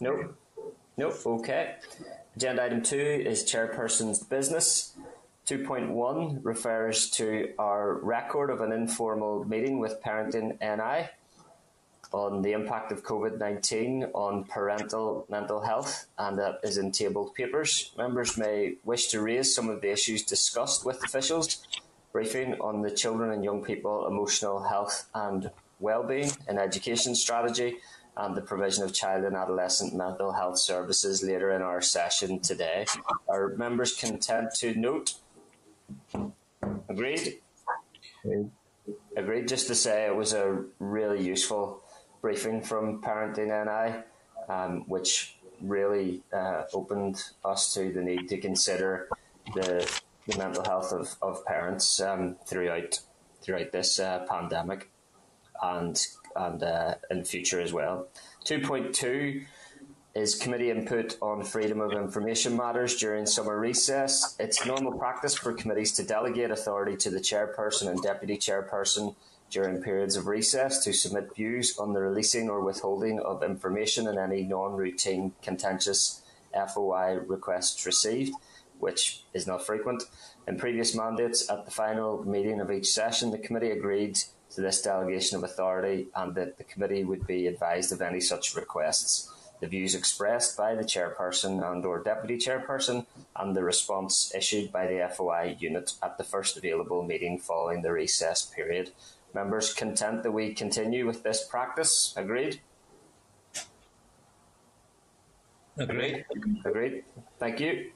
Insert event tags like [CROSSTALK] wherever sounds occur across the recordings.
Nope. Nope. Okay. Agenda item two is chairperson's business. 2.1 refers to our record of an informal meeting with Parenting NI on the impact of COVID 19 on parental mental health, and that is in tabled papers. Members may wish to raise some of the issues discussed with officials. Briefing on the children and young people emotional health and well-being in education strategy and the provision of child and adolescent mental health services later in our session today. Are members content to note? Agreed? Agreed. Agreed. Just to say it was a really useful briefing from Parenting NI, um, which really uh, opened us to the need to consider the, the mental health of, of parents um, throughout throughout this uh, pandemic and and uh, in future as well. Two point two is committee input on freedom of information matters during summer recess. It's normal practice for committees to delegate authority to the chairperson and deputy chairperson during periods of recess to submit views on the releasing or withholding of information in any non-routine contentious FOI requests received, which is not frequent. In previous mandates, at the final meeting of each session, the committee agreed to this delegation of authority and that the committee would be advised of any such requests. The views expressed by the chairperson and or deputy chairperson and the response issued by the FOI unit at the first available meeting following the recess period Members content that we continue with this practice? Agreed? Agreed. Agreed. Thank you.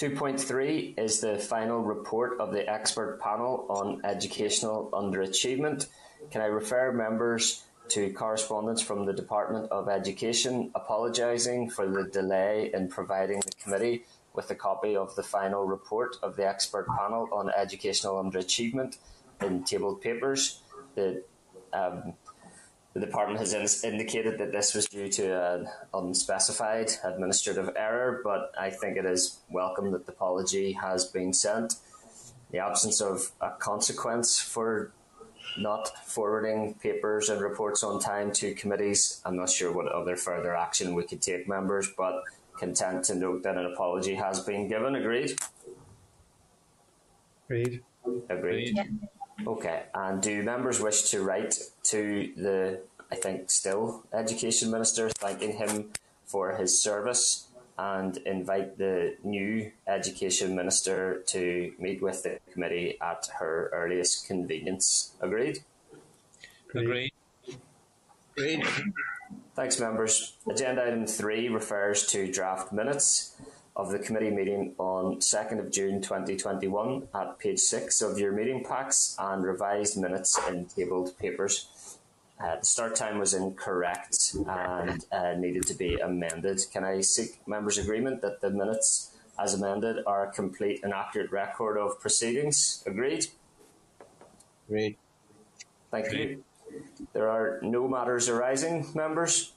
2.3 is the final report of the expert panel on educational underachievement. Can I refer members to correspondence from the Department of Education apologising for the delay in providing the committee with a copy of the final report of the expert panel on educational underachievement in tabled papers. The, um, the department has indicated that this was due to an unspecified administrative error, but I think it is welcome that the apology has been sent. The absence of a consequence for not forwarding papers and reports on time to committees. I'm not sure what other further action we could take, members, but content to note that an apology has been given. Agreed? Agreed. Agreed. Yeah. Okay, and do members wish to write to the, I think, still Education Minister, thanking him for his service and invite the new Education Minister to meet with the committee at her earliest convenience? Agreed? Agreed. Agreed. Thanks, members. Agenda item three refers to draft minutes of the committee meeting on 2nd of June 2021 at page 6 of your meeting packs and revised minutes in tabled papers. Uh, the start time was incorrect and uh, needed to be amended. Can I seek members' agreement that the minutes as amended are a complete and accurate record of proceedings? Agreed? Agreed. Thank Agreed. you. There are no matters arising, members.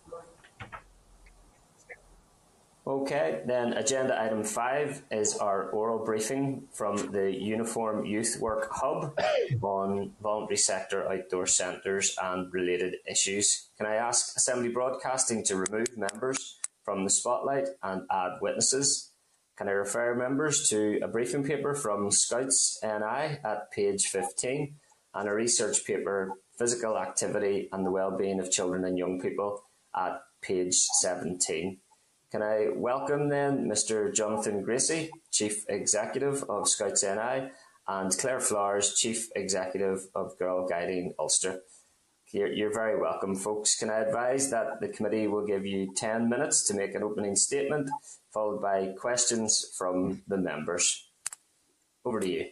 Okay, then agenda item five is our oral briefing from the Uniform Youth Work Hub [COUGHS] on voluntary sector outdoor centres and related issues. Can I ask Assembly Broadcasting to remove members from the spotlight and add witnesses? Can I refer members to a briefing paper from Scouts NI at page 15 and a research paper, Physical Activity and the Wellbeing of Children and Young People, at page 17? Can I welcome then Mr. Jonathan Gracie, Chief Executive of Scouts NI, and Claire Flowers, Chief Executive of Girl Guiding Ulster. You're, you're, very welcome, folks. Can I advise that the committee will give you 10 minutes to make an opening statement, followed by questions from the members. Over to you.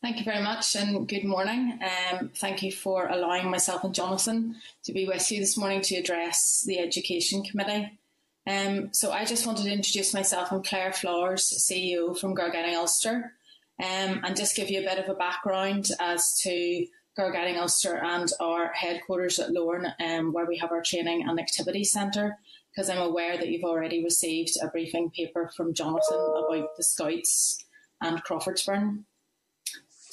Thank you very much and good morning. Um, thank you for allowing myself and Jonathan to be with you this morning to address the Education Committee. Um, so I just wanted to introduce myself. I'm Claire Flowers, CEO from Girl Guiding Ulster, um, and just give you a bit of a background as to Girl Guiding Ulster and our headquarters at Lorne, um, where we have our training and activity centre, because I'm aware that you've already received a briefing paper from Jonathan about the Scouts and Crawfordsburn.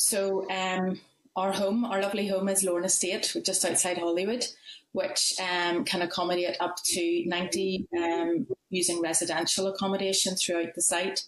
So um, our home, our lovely home, is Lorne Estate, just outside Holywood, which um, can accommodate up to 90 um, using residential accommodation throughout the site.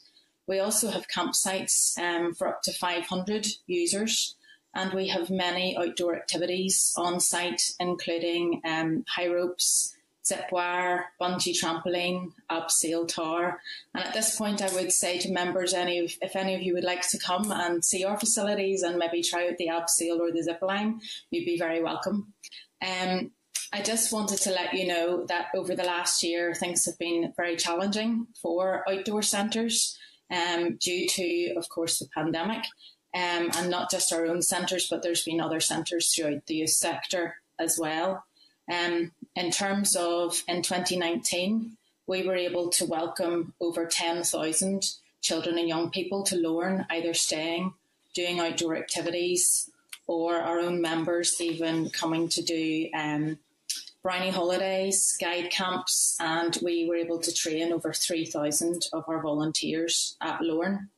We also have campsites um, for up to 500 users, and we have many outdoor activities on site, including um, high ropes, zip wire, bungee trampoline, abseil tower. And at this point, I would say to members, any of, if any of you would like to come and see our facilities and maybe try out the abseil or the zip line, you'd be very welcome. Um, I just wanted to let you know that over the last year, things have been very challenging for outdoor centres um, due to, of course, the pandemic. Um, and not just our own centres, but there's been other centres throughout the youth sector as well. Um, in terms of in 2019, we were able to welcome over 10,000 children and young people to Lorne, either staying, doing outdoor activities, or our own members even coming to do um, holidays, guide camps, and we were able to train over 3,000 of our volunteers at Lorne.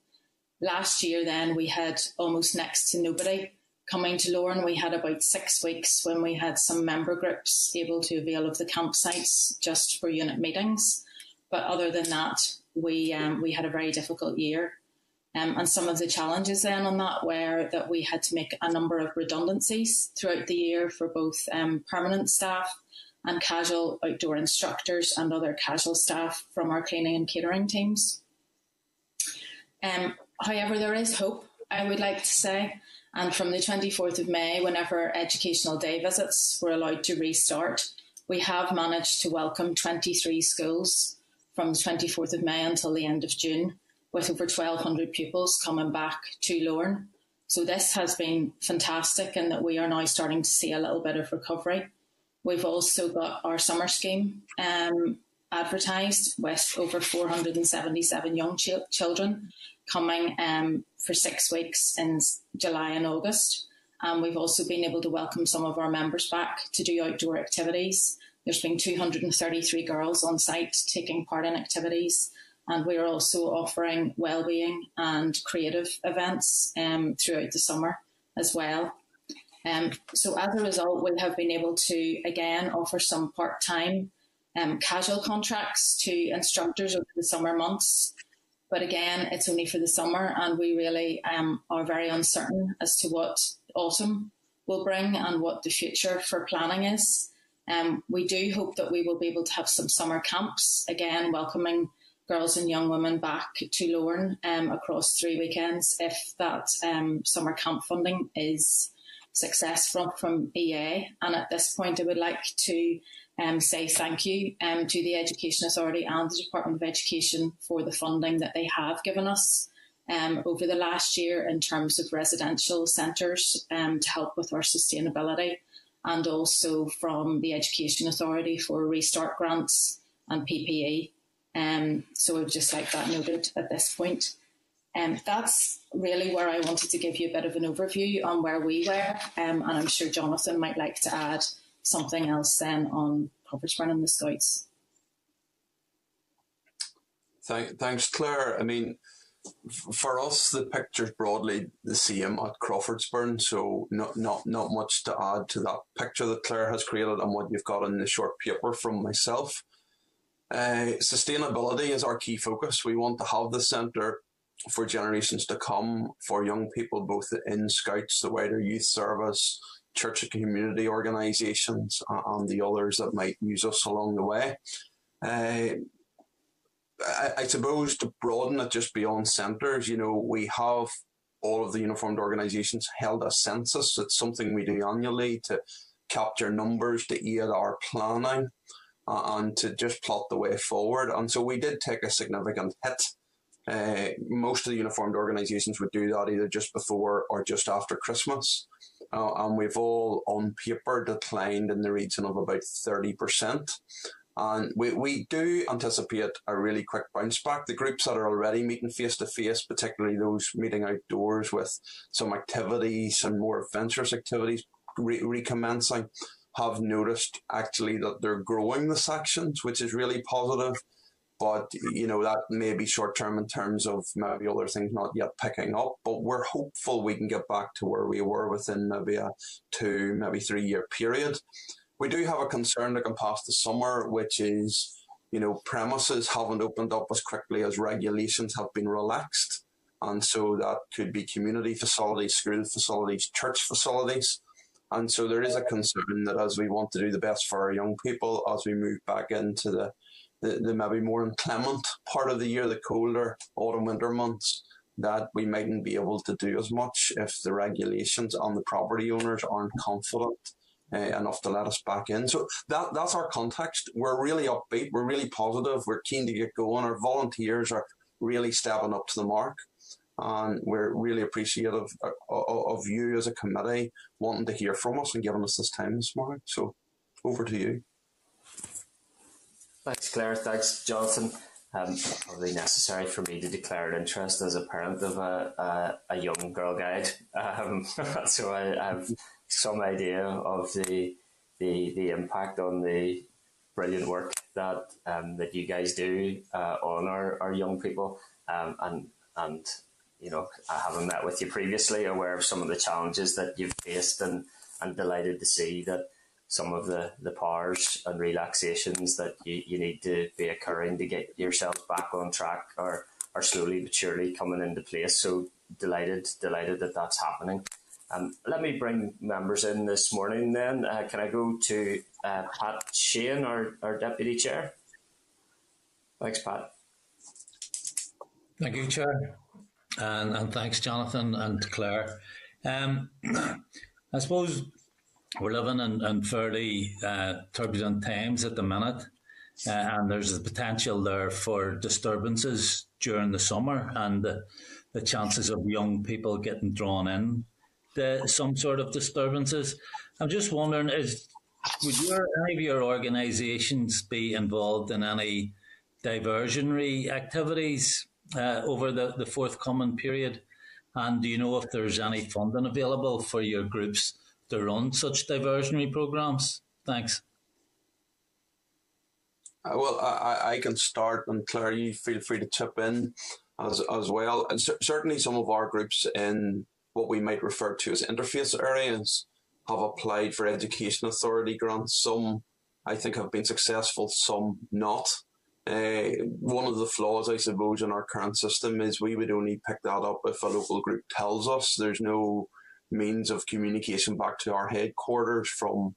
Last year, then, we had almost next to nobody coming to Lorne, we had about six weeks when we had some member groups able to avail of the campsites just for unit meetings. But other than that, we um, we had a very difficult year. Um, and some of the challenges then on that were that we had to make a number of redundancies throughout the year for both um, permanent staff and casual outdoor instructors and other casual staff from our cleaning and catering teams. Um, however, there is hope, I would like to say. And from the 24th of May, whenever educational day visits were allowed to restart, we have managed to welcome 23 schools from the 24th of May until the end of June, with over 1,200 pupils coming back to Lorne. So this has been fantastic in that we are now starting to see a little bit of recovery. We've also got our summer scheme um, advertised with over 477 young ch- children coming um, for six weeks in July and August. And we've also been able to welcome some of our members back to do outdoor activities. There's been 233 girls on site taking part in activities, and we are also offering well-being and creative events um, throughout the summer as well. Um, so as a result, we have been able to again offer some part-time um, casual contracts to instructors over the summer months but again, it's only for the summer, and we really um, are very uncertain as to what autumn will bring and what the future for planning is. Um, we do hope that we will be able to have some summer camps, again, welcoming girls and young women back to Lorne um, across three weekends if that um, summer camp funding is successful from EA. And at this point, I would like to um, say thank you um, to the Education Authority and the Department of Education for the funding that they have given us um, over the last year in terms of residential centres um, to help with our sustainability, and also from the Education Authority for restart grants and PPE. Um, so I would just like that noted at this point. Um, that's really where I wanted to give you a bit of an overview on where we were, um, and I'm sure Jonathan might like to add something else then on Coventry and the Scouts. Thank, thanks, Claire. I mean, for us, the picture's broadly the same at Crawfordsburn, so not not not much to add to that picture that Claire has created and what you've got in the short paper from myself. Uh, sustainability is our key focus. We want to have the centre for generations to come for young people, both in Scouts, the wider youth service, church and community organisations, and the others that might use us along the way. Uh, I, I, suppose to broaden it just beyond centres, you know, we have all of the uniformed organisations held a census. It's something we do annually to capture numbers to aid our planning uh, and to just plot the way forward. And so we did take a significant hit. Uh, most of the uniformed organisations would do that either just before or just after Christmas uh, and we've all on paper declined in the region of about 30%. And we, we do anticipate a really quick bounce back. The groups that are already meeting face to face, particularly those meeting outdoors with some activities and more adventurous activities re- recommencing, have noticed actually that they're growing the sections, which is really positive. But you know that may be short term in terms of maybe other things not yet picking up. But we're hopeful we can get back to where we were within maybe a two, maybe three year period. We do have a concern looking past the summer, which is you know premises haven't opened up as quickly as regulations have been relaxed, and so that could be community facilities, school facilities, church facilities. And so there is a concern that as we want to do the best for our young people, as we move back into the the, the maybe more inclement part of the year, the colder autumn winter months, that we mightn't be able to do as much if the regulations on the property owners aren't confident uh, enough to let us back in. So that that's our context. We're really upbeat. We're really positive. We're keen to get going. Our volunteers are really stepping up to the mark. And we're really appreciative of, of you as a committee wanting to hear from us and giving us this time this morning. So over to you. Thanks, Claire. Thanks, Jonathan. Um, probably necessary for me to declare an interest as a parent of a, a, a young girl guide. Um, [LAUGHS] so I, have some idea of the, the the impact on the brilliant work that um, that you guys do uh, on our, our young people. Um, and and you know, I haven't met with you previously, aware of some of the challenges that you've faced, and and delighted to see that some of the, the powers and relaxations that you, you need to be occurring to get yourself back on track are, are slowly but surely coming into place. So delighted, delighted that that's happening. Um, let me bring members in this morning then. Uh, can I go to uh, Pat Sheehan, our, our Deputy Chair? Thanks, Pat. Thank you, Chair. And, and thanks, Jonathan and Claire. Um, [CLEARS THROAT] I suppose we're living in, in fairly uh, turbulent times at the minute, uh, and there's the potential there for disturbances during the summer and the, the chances of young people getting drawn in to some sort of disturbances. I'm just wondering, is would your, any of your organisations be involved in any diversionary activities uh, over the, the forthcoming period? And do you know if there's any funding available for your groups to run such diversionary programs? Thanks. Uh, well, I, I can start, and Claire, you feel free to chip in as, as well. And c- certainly, some of our groups in what we might refer to as interface areas have applied for education authority grants. Some, I think, have been successful, some not. Uh, one of the flaws, I suppose, in our current system is we would only pick that up if a local group tells us. There's no means of communication back to our headquarters from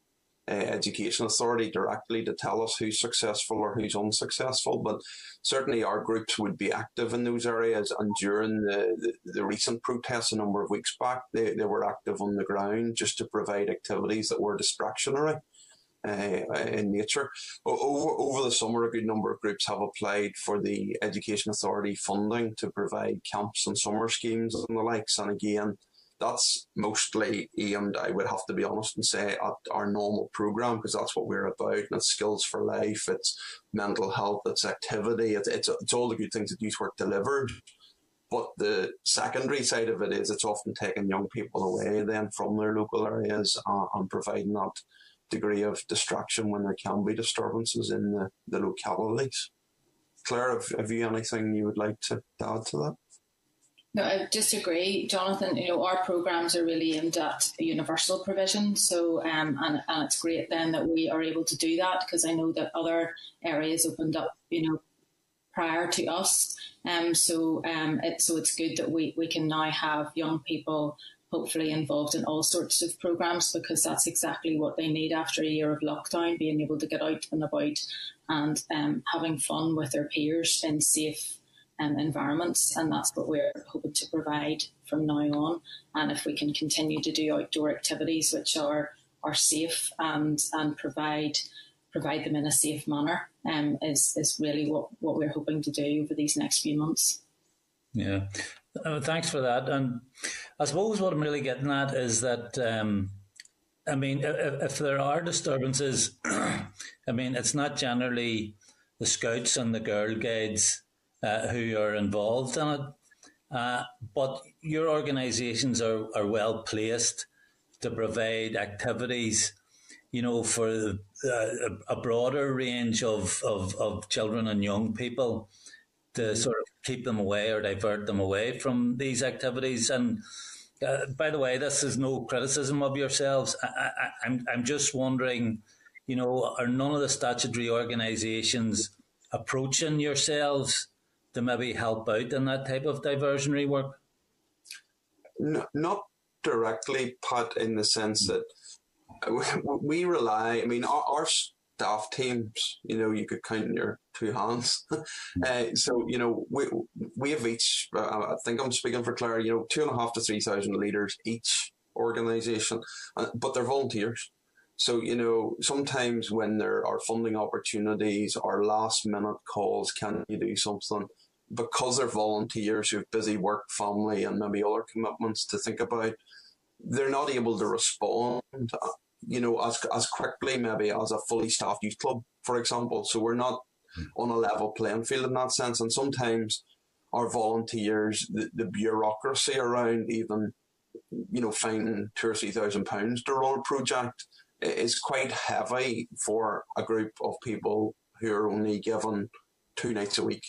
uh, Education Authority directly to tell us who's successful or who's unsuccessful. But certainly our groups would be active in those areas. And during the, the, the, recent protests a number of weeks back, they, they were active on the ground just to provide activities that were distractionary. Uh, in nature. Over, over the summer, a good number of groups have applied for the Education Authority funding to provide camps and summer schemes and the likes. And again, that's mostly aimed, I would have to be honest and say, at our normal program because that's what we're about. And it's skills for life, it's mental health, it's activity, it's, it's, it's all the good things that youth work delivered. But the secondary side of it is it's often taking young people away then from their local areas uh, and providing that degree of distraction when there can be disturbances in the, the localities. Claire, have, have you anything you would like to add to that? No, I disagree, Jonathan. You know, our programs are really aimed at universal provision. So, um, and, and it's great then that we are able to do that because I know that other areas opened up, you know, prior to us. Um, so, um, it, so it's good that we, we can now have young people hopefully involved in all sorts of programs because that's exactly what they need after a year of lockdown, being able to get out and about and um, having fun with their peers in safe um, environments, and that's what we're hoping to provide from now on. And if we can continue to do outdoor activities which are are safe and and provide provide them in a safe manner, um, is is really what what we're hoping to do over these next few months. Yeah, uh, thanks for that. And I suppose what I'm really getting at is that. Um, I mean, if, if, there are disturbances, [CLEARS THROAT] I mean, it's not generally the scouts and the girl guides uh, who are involved in it. Uh, but your organisations are, are well placed to provide activities you know, for uh, a broader range of, of, of children and young people to mm-hmm. sort of keep them away or divert them away from these activities. And uh, by the way, this is no criticism of yourselves. I, I, I'm I'm just wondering, you know, are none of the statutory organisations approaching yourselves to maybe help out in that type of diversionary work? No, not directly, Pat, in the sense that we rely. I mean, our, our staff teams, you know, you could count in your two hands. [LAUGHS] uh, so, you know, we we have each. Uh, I think I'm speaking for Claire. You know, two and a half to three thousand leaders each organisation, uh, but they're volunteers. So, you know, sometimes when there are funding opportunities or last minute calls, can you do something? Because they're volunteers who have busy work, family, and maybe other commitments to think about, they're not able to respond uh, you know, as as quickly maybe as a fully staffed youth club, for example. So we're not hmm. on a level playing field in that sense. And sometimes our volunteers, the, the bureaucracy around even, you know, finding two or three thousand pounds to run a project is quite heavy for a group of people who are only given two nights a week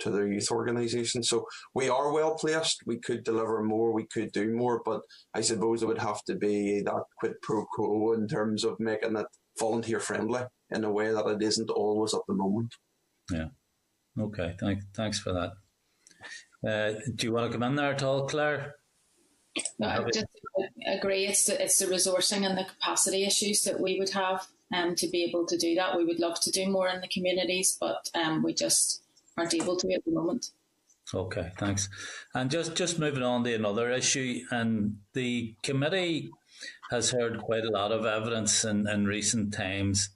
to their youth organisation. So we are well placed. We could deliver more. We could do more, but I suppose it would have to be that quid pro quo in terms of making it volunteer friendly in a way that it isn't always at the moment. Yeah. Okay. Thank, thanks for that. Uh, do you want to come in there at all, Claire? No, I just agree. It's the, it's the resourcing and the capacity issues that we would have um, to be able to do that. We would love to do more in the communities, but um, we just aren't able to at the moment. Okay, thanks. And just just moving on to another issue, and the committee has heard quite a lot of evidence in, in recent times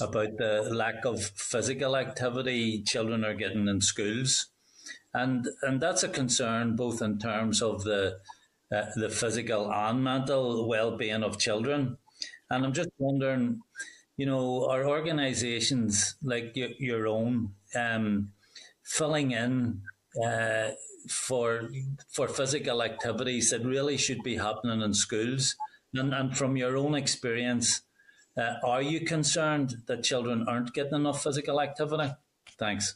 about the lack of physical activity children are getting in schools, and and that's a concern both in terms of the uh, the physical and mental well being of children. And I'm just wondering, you know, are organisations like your, your own um, filling in uh, for for physical activities that really should be happening in schools. And, and from your own experience, uh, are you concerned that children aren't getting enough physical activity? Thanks.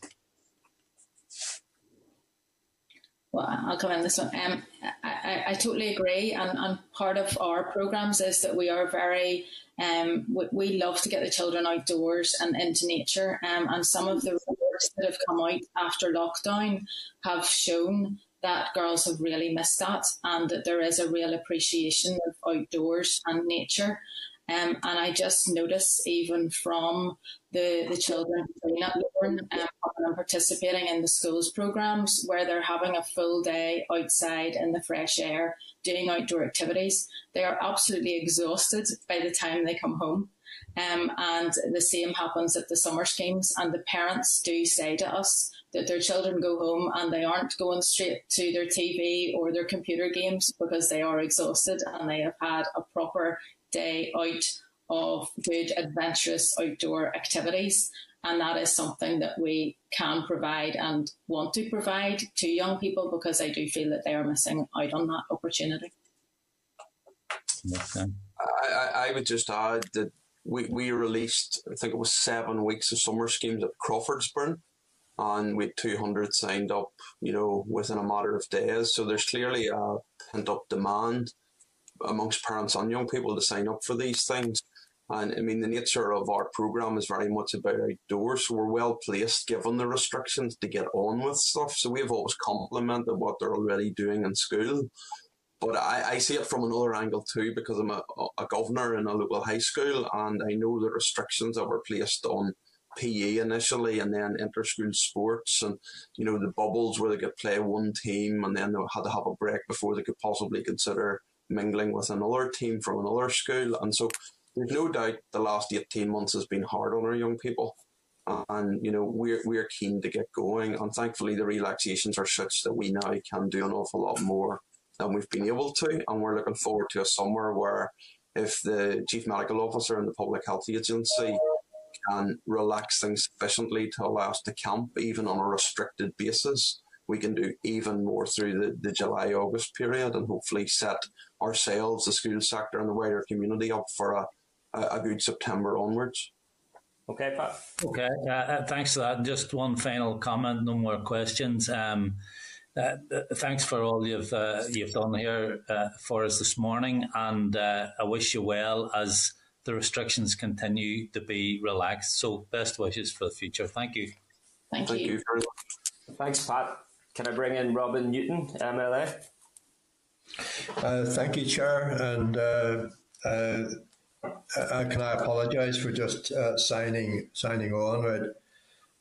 Well, I'll come in this one. Um, I, I, totally agree. And, and part of our programs is that we are very um, we, we, love to get the children outdoors and into nature. Um, and some of the reports that have come out after lockdown have shown that girls have really missed that and that there is a real appreciation of outdoors and nature. Um, and I just notice even from the, the children at Lorne um, and participating in the schools programs where they're having a full day outside in the fresh air doing outdoor activities. They are absolutely exhausted by the time they come home. Um, and the same happens at the summer schemes. And the parents do say to us that their children go home and they aren't going straight to their TV or their computer games because they are exhausted and they have had a proper day out of good, adventurous outdoor activities. And that is something that we can provide and want to provide to young people because I do feel that they are missing out on that opportunity. Okay. I, I would just add that we, we released, I think it was seven weeks of summer schemes at Crawfordsburn, and we had 200 signed up, you know, within a matter of days. So there's clearly a pent up demand amongst parents and young people to sign up for these things. And I mean, the nature of our program is very much about outdoors. So we're well placed, given the restrictions, to get on with stuff. So we've always complimented what they're already doing in school. But I, I see it from another angle too, because I'm a, a governor in a local high school, and I know the restrictions that were placed on PE initially, and then inter-school sports, and you know the bubbles where they could play one team, and then they had to have a break before they could possibly consider mingling with another team from another school, and so there's no doubt the last 18 months has been hard on our young people. And, you know, we're, we're keen to get going. And thankfully, the relaxations are such that we now can do an awful lot more than we've been able to. And we're looking forward to a summer where if the Chief Medical Officer and the Public Health Agency can relax things sufficiently to allow us to camp even on a restricted basis, we can do even more through the, the July August period and hopefully set ourselves, the school sector, and the wider community up for a, a, a good September onwards. Okay, Pat. Okay, uh, uh, thanks for that. Just one final comment, no more questions. Um, uh, uh thanks for all you've uh, you've done here uh, for us this morning, and I wish you well as the restrictions continue to be relaxed. So, best wishes for the future. Thank you. Thank, Thank you. you very much. Thanks, Pat. Can I bring in Robin Newton, MLA? thank you, Chair, and uh, can I apologise for just uh, signing signing on? Right?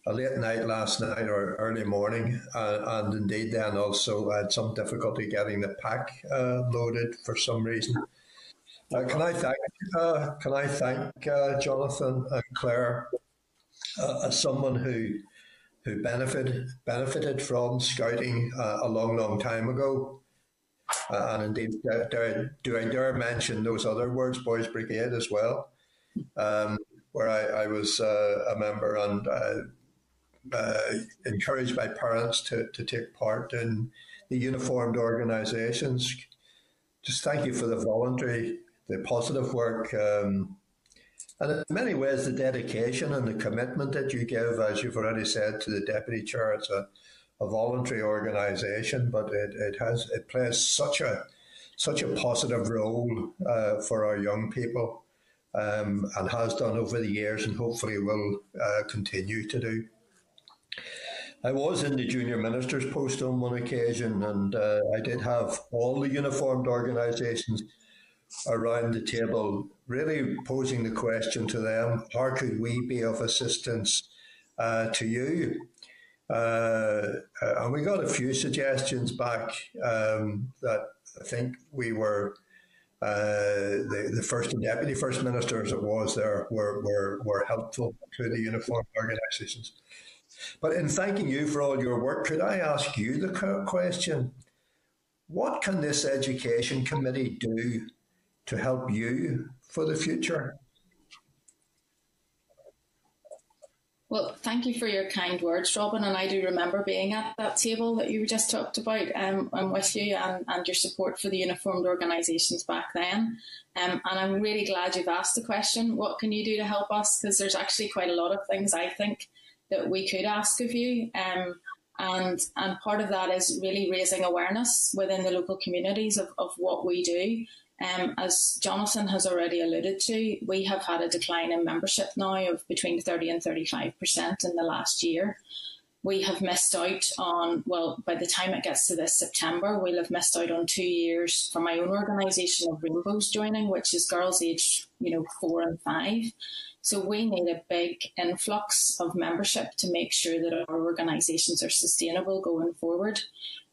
A late night last night or early morning, uh, and indeed then also I had some difficulty getting the pack uh, loaded for some reason. Uh, can I thank uh, Can I thank Jonathan and Claire as someone who who benefited benefited from scouting a long, long time ago. Uh, and indeed, do, I dare mention those other words, Boys Brigade, as well, um, where I, I was uh, a member and uh, encouraged by parents to, to take part in the uniformed organisations. Just thank you for the voluntary, the positive work, um, and in many ways the dedication and the commitment that you give, as you've already said, to the deputy chair. It's a a voluntary organisation, but it, it has it plays such a such a positive role uh, for our young people, um, and has done over the years, and hopefully will uh, continue to do. I was in the junior minister's post on one occasion, and uh, I did have all the uniformed organisations around the table, really posing the question to them: How could we be of assistance uh, to you? Uh, and we got a few suggestions back um, that I think we were uh, the, the first and deputy first minister, as it was there, were, were, were helpful to the uniformed organisations. But in thanking you for all your work, could I ask you the question? What can this education committee do to help you for the future? Well, thank you for your kind words, Robin. And I do remember being at that table that you just talked about. Um, I'm with you and, and your support for the uniformed organisations back then. Um, and I'm really glad you've asked the question what can you do to help us? Because there's actually quite a lot of things I think that we could ask of you. Um, and, and part of that is really raising awareness within the local communities of, of what we do um, as Jonathan has already alluded to, we have had a decline in membership now of between 30 and 35% in the last year. We have missed out on, well, by the time it gets to this September, we'll have missed out on two years for my own organisation of Rainbows joining, which is girls aged, you know, four and five. So we need a big influx of membership to make sure that our organisations are sustainable going forward.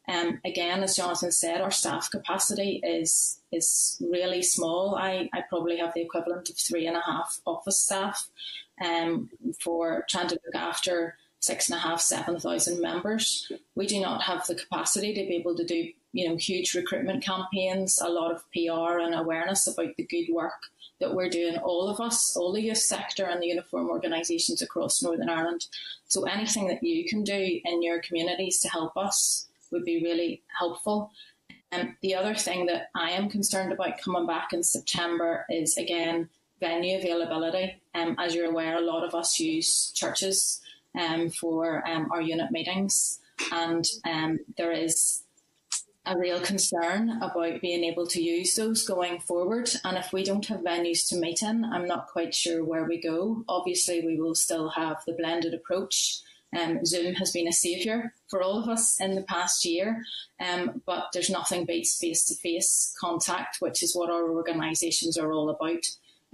Um, again, as Jonathan said, our staff capacity is is really small. I, I probably have the equivalent of three and a half office staff um, for trying to look after six and a half, seven thousand members. We do not have the capacity to be able to do you know huge recruitment campaigns, a lot of PR and awareness about the good work that we're doing, all of us, all the youth sector and the uniform organisations across Northern Ireland. So anything that you can do in your communities to help us would be really helpful. And um, the other thing that I am concerned about coming back in September is again venue availability. Um, as you're aware, a lot of us use churches um, for um, our unit meetings, and um, there is a real concern about being able to use those going forward. And if we don't have venues to meet in, I'm not quite sure where we go. Obviously, we will still have the blended approach um, Zoom has been a saviour for all of us in the past year, um, but there's nothing beats face to face contact, which is what our organisations are all about.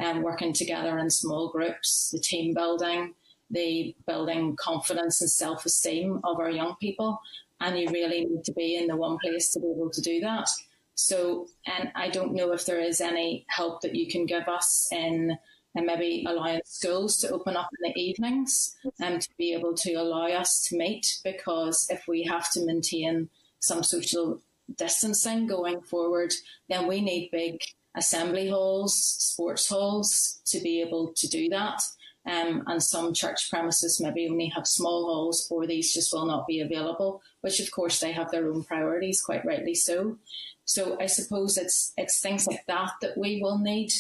Um, working together in small groups, the team building, the building confidence and self esteem of our young people. And you really need to be in the one place to be able to do that. So, and I don't know if there is any help that you can give us in and maybe allowing schools to open up in the evenings and um, to be able to allow us to meet because if we have to maintain some social distancing going forward, then we need big assembly halls, sports halls to be able to do that. Um, and some church premises maybe only have small halls or these just will not be available, which of course they have their own priorities, quite rightly so. So I suppose it's it's things like that that we will need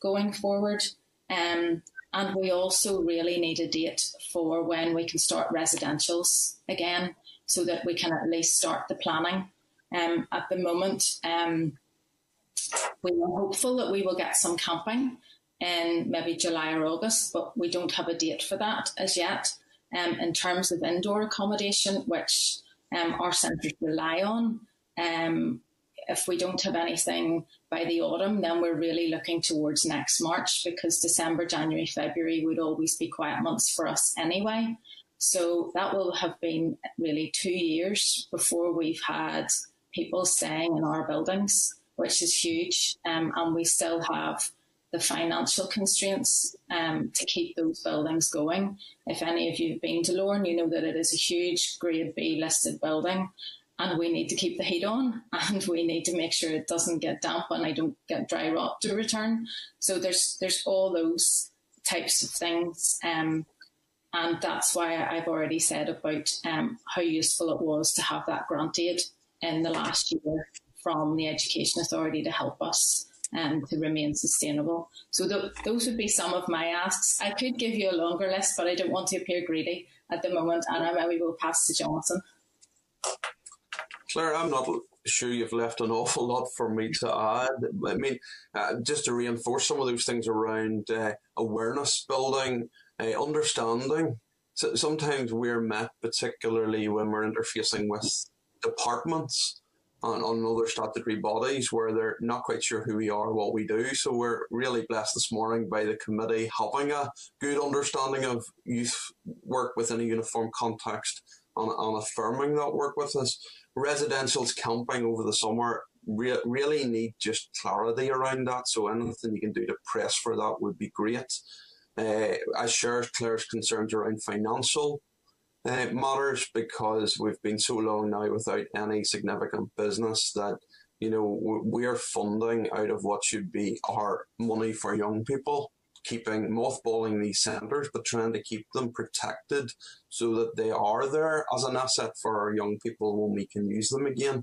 going forward Um, and we also really need a date for when we can start residentials again so that we can at least start the planning. Um, at the moment, um, we are hopeful that we will get some camping in maybe July or August, but we don't have a date for that as yet. Um, in terms of indoor accommodation, which um, our centres rely on, um, if we don't have anything by the autumn, then we're really looking towards next March because December, January, February would always be quiet months for us anyway. So that will have been really two years before we've had people staying in our buildings, which is huge. Um, and we still have the financial constraints um, to keep those buildings going. If any of you have been to Lorne, you know that it is a huge Grade B listed building and we need to keep the heat on [LAUGHS] and we need to make sure it doesn't get damp and I don't get dry rot to return. So there's there's all those types of things. Um, and that's why I've already said about um, how useful it was to have that grant aid in the last year from the Education Authority to help us um, to remain sustainable. So th- those would be some of my asks. I could give you a longer list, but I don't want to appear greedy at the moment, and I maybe will pass to Jonathan. Claire, I'm not sure you've left an awful lot for me to add. I mean, uh, just to reinforce some of those things around uh, awareness building, uh, understanding. So sometimes we're met, particularly when we're interfacing with departments and on other statutory bodies, where they're not quite sure who we are, what we do. So we're really blessed this morning by the committee having a good understanding of youth work within a uniform context and, and affirming that work with us residentials camping over the summer re- really need just clarity around that. So anything you can do to press for that would be great. Uh, I share Claire's concerns around financial uh, matters because we've been so long now without any significant business that you know we're funding out of what should be our money for young people keeping mothballing these centres, but trying to keep them protected so that they are there as an asset for our young people when we can use them again.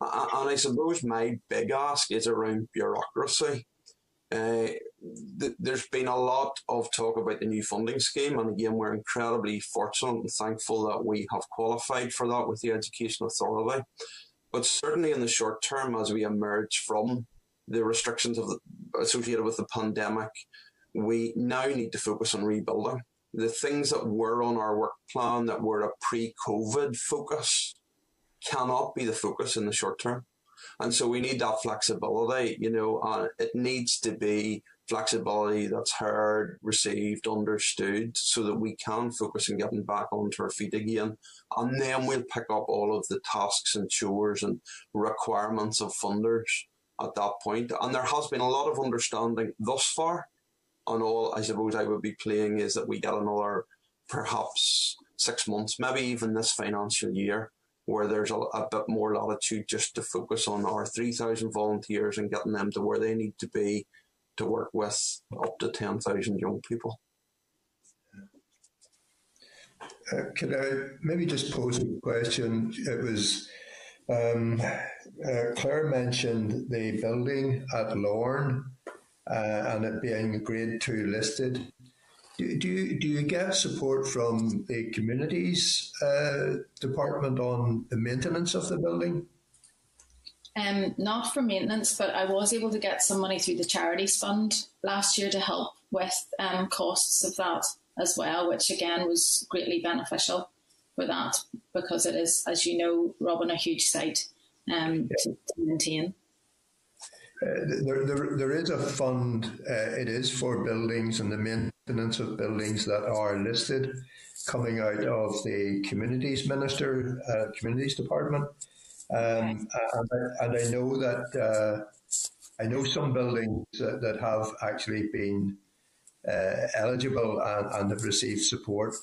And I suppose my big ask is around bureaucracy. Uh, th- there's been a lot of talk about the new funding scheme, and again, we're incredibly fortunate and thankful that we have qualified for that with the Education Authority. But certainly in the short term, as we emerge from the restrictions of the, associated with the pandemic, we now need to focus on rebuilding. The things that were on our work plan that were a pre COVID focus cannot be the focus in the short term. And so we need that flexibility, you know, and it needs to be flexibility that's heard, received, understood, so that we can focus on getting back onto our feet again. And then we'll pick up all of the tasks and chores and requirements of funders at that point. And there has been a lot of understanding thus far on all I suppose I would be playing is that we get another perhaps six months, maybe even this financial year, where there's a, a bit more latitude just to focus on our 3,000 volunteers and getting them to where they need to be to work with up to 10,000 young people. Uh, I maybe just pose a question? It was um, uh, Claire mentioned the building at Lorne uh, and it being grade two listed. Do, do, you, do you get support from the communities uh, department on the maintenance of the building? Um, not for maintenance, but I was able to get some money through the charities fund last year to help with um, costs of that as well, which again was greatly beneficial for that because it is, as you know, Robin, a huge site um, yeah. to, to maintain. Uh, there, there, there is a fund, uh, it is for buildings and the maintenance of buildings that are listed coming out of the Communities Minister, uh, Communities Department. Um, and, I, and, I, know that uh, I know some buildings that, that have actually been uh, eligible and, and have received support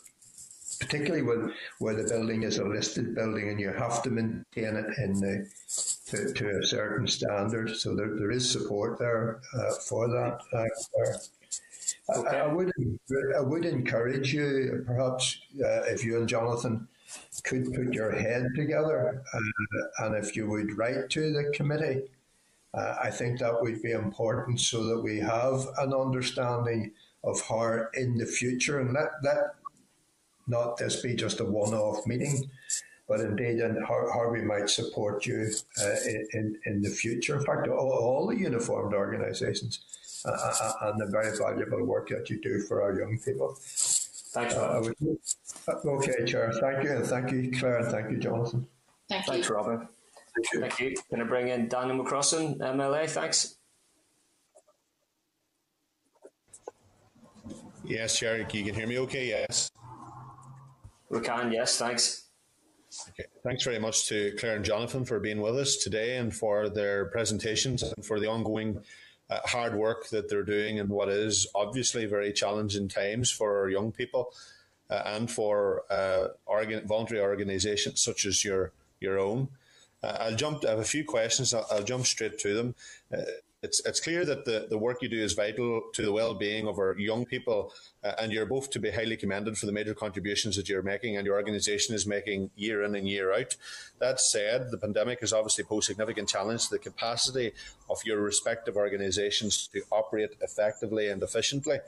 particularly when where the building is a listed building and you have to maintain it in the to, to a certain standard. So there, there is support there uh, for that. Okay. I, I, would I would encourage you, perhaps, uh, if you and Jonathan could put your head together, uh, and if you would write to the committee. Uh, I think that would be important so that we have an understanding of how in the future, and let, let not this be just a one off meeting, but indeed in how, how we might support you uh, in, in the future. In fact, all, all the uniformed organisations uh, uh, uh, and the very valuable work that you do for our young people. Thanks, uh, would, Okay, Chair. Thank you, and thank you, Claire, and thank you, Jonathan. Thank Thanks, you. Robin. Thank you. Thank you. Can I bring in Daniel McCrossan, MLA? Thanks. Yes, Chair, you can hear me okay? Yes. We can, yes, thanks. Okay. Thanks very much to Claire and Jonathan for being with us today and for their presentations and for the ongoing uh, hard work that they're doing in what is obviously very challenging times for young people uh, and for uh, organ- voluntary organisations such as your your own. Uh, I'll jump. I have a few questions. I'll, I'll jump straight to them. It's, it's clear that the, the work you do is vital to the well-being of our young people, uh, and you're both to be highly commended for the major contributions that you're making and your organisation is making year in and year out. That said, the pandemic has obviously posed significant challenge to the capacity of your respective organisations to operate effectively and efficiently.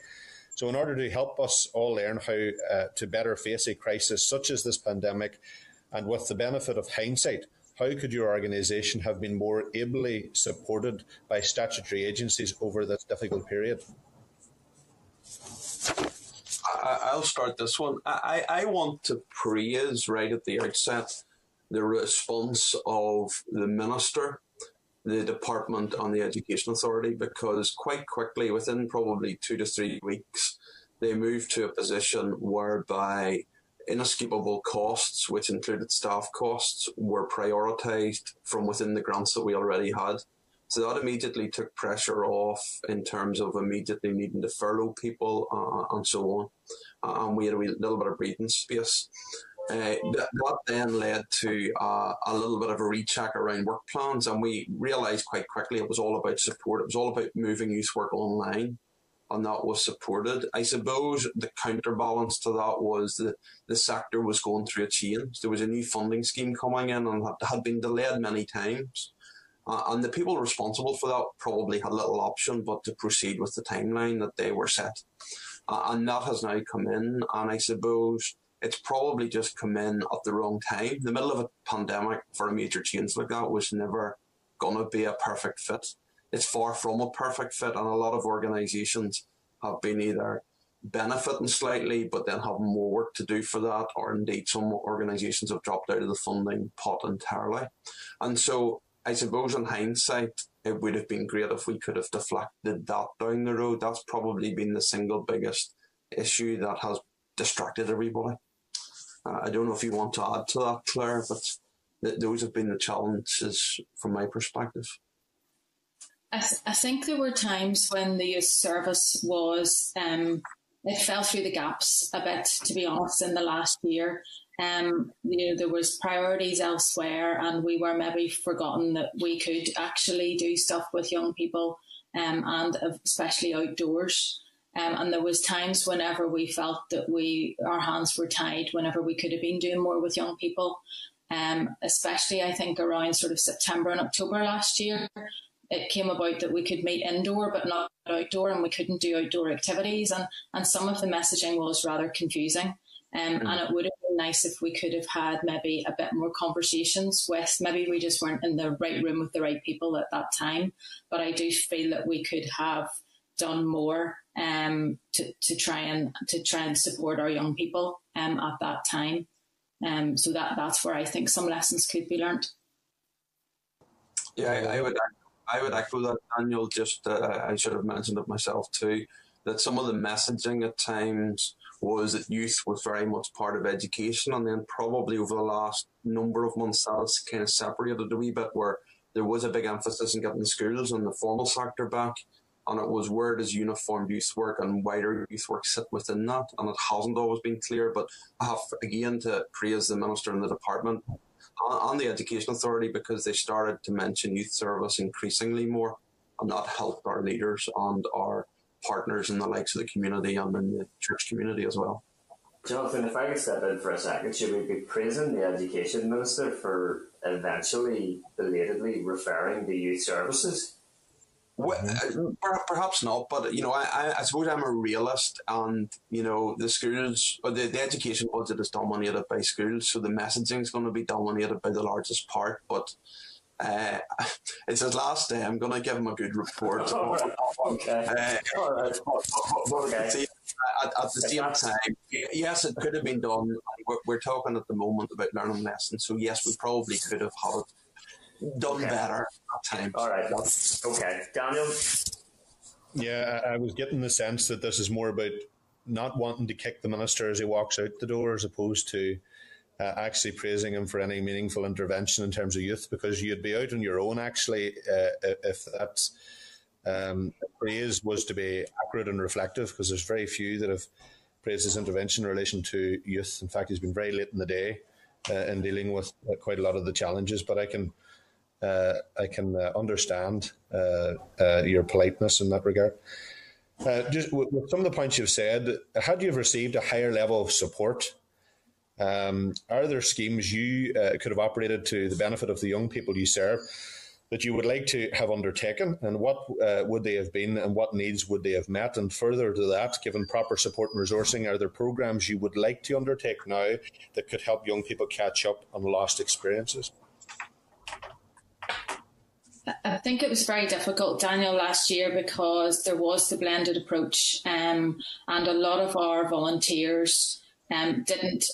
So, in order to help us all learn how uh, to better face a crisis such as this pandemic, and with the benefit of hindsight, how could your organisation have been more ably supported by statutory agencies over this difficult period? I, will start this one. I, I want to praise right at the outset the response of the minister, the department, and the education authority because quite quickly, within probably two to three weeks, they moved to a position whereby inescapable costs, which included staff costs, were prioritised from within the grants that we already had. So that immediately took pressure off in terms of immediately needing to furlough people uh, and so on. Uh, and we had a little bit of breathing space. Uh, that, that, then led to uh, a little bit of a recheck around work plans, and we realised quite quickly it was all about support. It was all about moving youth work online and that was supported. I suppose the counterbalance to that was that the sector was going through a change. There was a new funding scheme coming in and had been delayed many times. Uh, and the people responsible for that probably had little option but to proceed with the timeline that they were set. Uh, and that has now come in, and I suppose it's probably just come in at the wrong time. The middle of a pandemic for a major change like that was never going to be a perfect fit it's far from a perfect fit, and a lot of organisations have been either benefiting slightly, but then have more work to do for that, or indeed some organisations have dropped out of the funding pot entirely. And so, I suppose in hindsight, it would have been great if we could have deflected that down the road. That's probably been the single biggest issue that has distracted everybody. Uh, I don't know if you want to add to that, Claire, but th- those have been the challenges from my perspective. I, I think there were times when the youth service was, um, it fell through the gaps a bit, to be honest, in the last year. Um, you know, there was priorities elsewhere, and we were maybe forgotten that we could actually do stuff with young people, um, and especially outdoors. Um, and there was times whenever we felt that we our hands were tied, whenever we could have been doing more with young people. Um, especially I think around sort of September and October last year, it came about that we could meet indoor but not outdoor and we couldn't do outdoor activities. And, and some of the messaging was rather confusing. Um, mm. and it would have been nice if we could have had maybe a bit more conversations with maybe we just weren't in the right room with the right people at that time but I do feel that we could have done more um, to, to try and to try and support our young people um, at that time. Um, so that that's where I think some lessons could be learned. Yeah I, I would I would echo that, Daniel. Just uh, I should have mentioned it myself too. That some of the messaging at times was that youth was very much part of education, and then probably over the last number of months that's kind of separated a wee bit, where there was a big emphasis in getting the schools and the formal sector back, and it was where does uniformed youth work and wider youth work sit within that, and it hasn't always been clear. But I have again to praise the minister and the department on the Education Authority because they started to mention youth service increasingly more, and that helped our leaders and our partners in the likes of the community and in the church community as well. Jonathan, if I could step in for a second, should we be praising the Education Minister for eventually belatedly referring to youth services? Well, uh, perhaps not, but you know, I, I, suppose I'm a realist, and you know, the schools or the, the education budget is dominated by schools, so the messaging is going to be dominated by the largest part. But uh, [LAUGHS] it's his last day. I'm going to give him a good report. [LAUGHS] okay. Uh, All right. okay. At, at, the same time, yes, it could have been done. We're, we're, talking at the moment about learning lessons, so yes, we probably could have had it done okay. better at times. All right. Okay. Daniel? Yeah, I was getting the sense that this is more about not wanting to kick the minister as he walks out the door as opposed to uh, actually praising him for any meaningful intervention in terms of youth because you'd be out on your own actually uh, if that um, praise was to be accurate and reflective because there's very few that have praised his intervention in relation to youth. In fact, he's been very late in the day uh, in dealing with uh, quite a lot of the challenges, but I can uh, I can uh, understand uh, uh, your politeness in that regard. just with, with, some of the points you've said, had you received a higher level of support, um, are there schemes you could have operated to the benefit of the young people you serve that you would like to have undertaken, and what uh, would they have been, and what needs would they have met? And further to that, given proper support and resourcing, are there programs you would like to undertake now that could help young people catch up on lost experiences? I think it was very difficult, Daniel, last year because there was the blended approach, um, and a lot of our volunteers um, didn't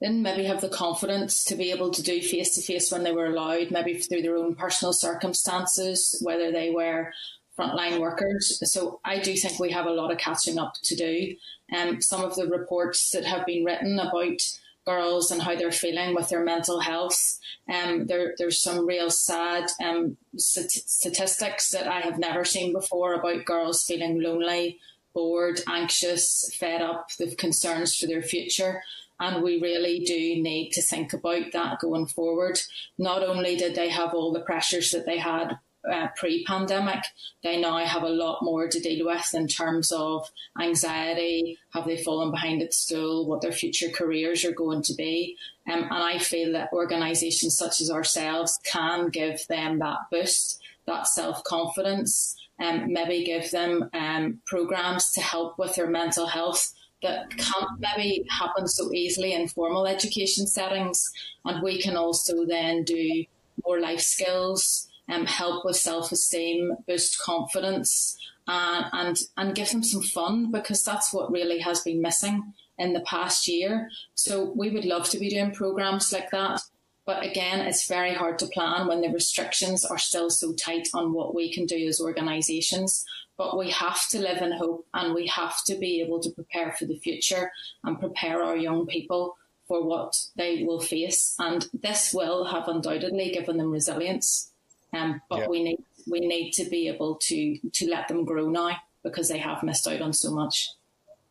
didn't maybe have the confidence to be able to do face to face when they were allowed, maybe through their own personal circumstances, whether they were frontline workers. So I do think we have a lot of catching up to do. Um, some of the reports that have been written about girls and how they're feeling with their mental health. Um, there, there's some real sad um, st- statistics that I have never seen before about girls feeling lonely, bored, anxious, fed up, with concerns for their future. And we really do need to think about that going forward. Not only did they have all the pressures that they had uh, pre pandemic, they now have a lot more to deal with in terms of anxiety. Have they fallen behind at school? What their future careers are going to be? Um, and I feel that organisations such as ourselves can give them that boost, that self confidence, and um, maybe give them um, programs to help with their mental health that can't maybe happen so easily in formal education settings. And we can also then do more life skills um, help with self esteem, boost confidence, uh, and and give them some fun because that's what really has been missing in the past year. So we would love to be doing programs like that. But again, it's very hard to plan when the restrictions are still so tight on what we can do as organisations. But we have to live in hope and we have to be able to prepare for the future and prepare our young people for what they will face. And this will have undoubtedly given them resilience. Um, but yeah. we need we need to be able to to let them grow now because they have missed out on so much.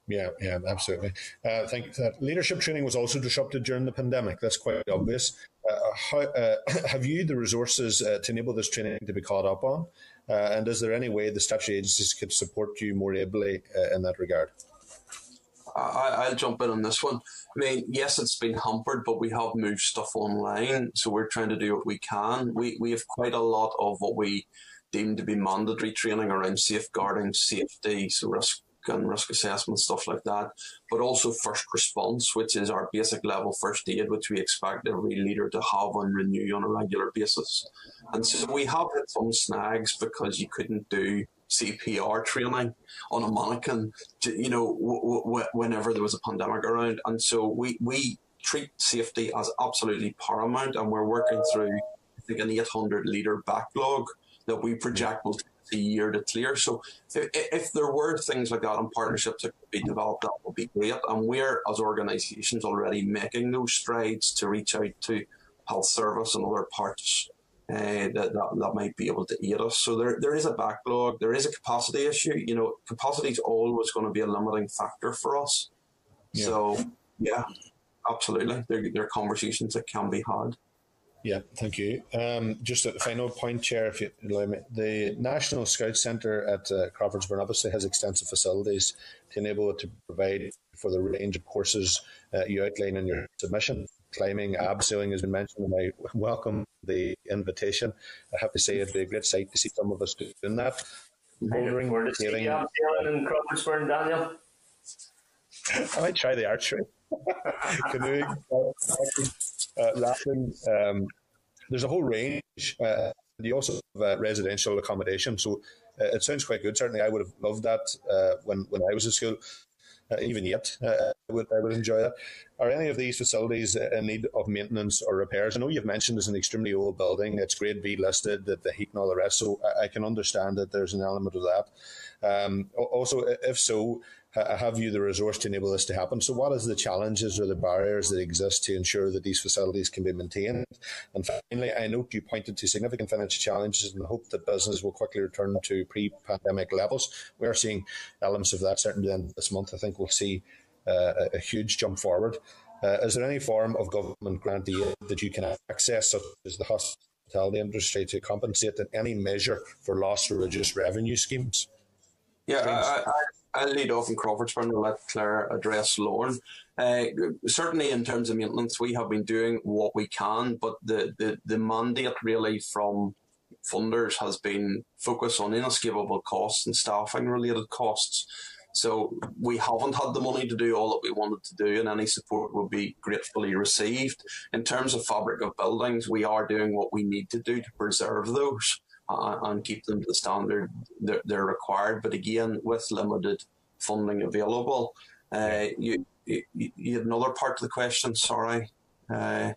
Yeah, yeah, absolutely. Uh, I think that leadership training was also disrupted during the pandemic. That's quite obvious. Uh, how, uh, [COUGHS] have you the resources uh, to enable this training to be caught up on? Uh, and is there any way the statutory agencies could support you more ably uh, in that regard? I, will jump in on this one. I mean, yes, it's been hampered, but we have moved stuff online, so we're trying to do what we can. We we have quite a lot of what we deem to be mandatory training around safeguarding, safety, so risk and risk assessment stuff like that, but also first response, which is our basic level first aid, which we expect every leader to have and renew on a regular basis. And so we have hit some snags because you couldn't do CPR training on a mannequin, you know, w- w- whenever there was a pandemic around. And so we, we treat safety as absolutely paramount, and we're working through, I think, an 800 litre backlog that we project will take a year to clear. So if, if, there were things like that and partnerships that could be developed, that would be great. And we're, as organisations, already making those strides to reach out to health service and other parts uh, that, that, that might be able to aid us. So there, there is a backlog, there is a capacity issue. You know, capacity is always going to be a limiting factor for us. Yeah. So, yeah, absolutely. There, there are conversations that can be had. Yeah, thank you. Um, just a final point, Chair, if you allow me. The National Scout Centre at uh, Crawfordsburn obviously has extensive facilities to enable it to provide for the range of courses uh, you outline in your submission. Climbing, abseiling has been mentioned, and I welcome the invitation. I have to say it'd be a great sight to see some of us doing that. Bouldering, sailing, in Crawfordsburn, Daniel. I might try the archery, [LAUGHS] canoeing, uh, rafting. Um, there's a whole range. Uh, you also have uh, residential accommodation, so uh, it sounds quite good. Certainly, I would have loved that uh, when when I was in school even yet, uh, I, would, I would enjoy that. Are any of these facilities in need of maintenance or repairs? I know you've mentioned it's an extremely old building. It's Grade B listed, the, the heat and all the rest. So I, I, can understand that there's an element of that. Um, also, if so, have you the resource to enable this to happen? So, what is the challenges or the barriers that exist to ensure that these facilities can be maintained? And finally, I note you pointed to significant financial challenges and hope that business will quickly return to pre-pandemic levels. We are seeing elements of that certainly in this month. I think we'll see uh, a huge jump forward. Uh, is there any form of government grant that you can access, such as the hospitality industry, to compensate in any measure for lost or reduced revenue schemes? Yeah, I, I'll lead off in Crawfordsburn and let Claire address Lorne. Uh, certainly, in terms of maintenance, we have been doing what we can, but the, the, the mandate really from funders has been focused on inescapable costs and staffing related costs. So we haven't had the money to do all that we wanted to do, and any support would be gratefully received. In terms of fabric of buildings, we are doing what we need to do to preserve those uh, and keep them to the standard they're, they're, required. But again, with limited funding available, uh, you, you, you had another part of the question. Sorry, uh,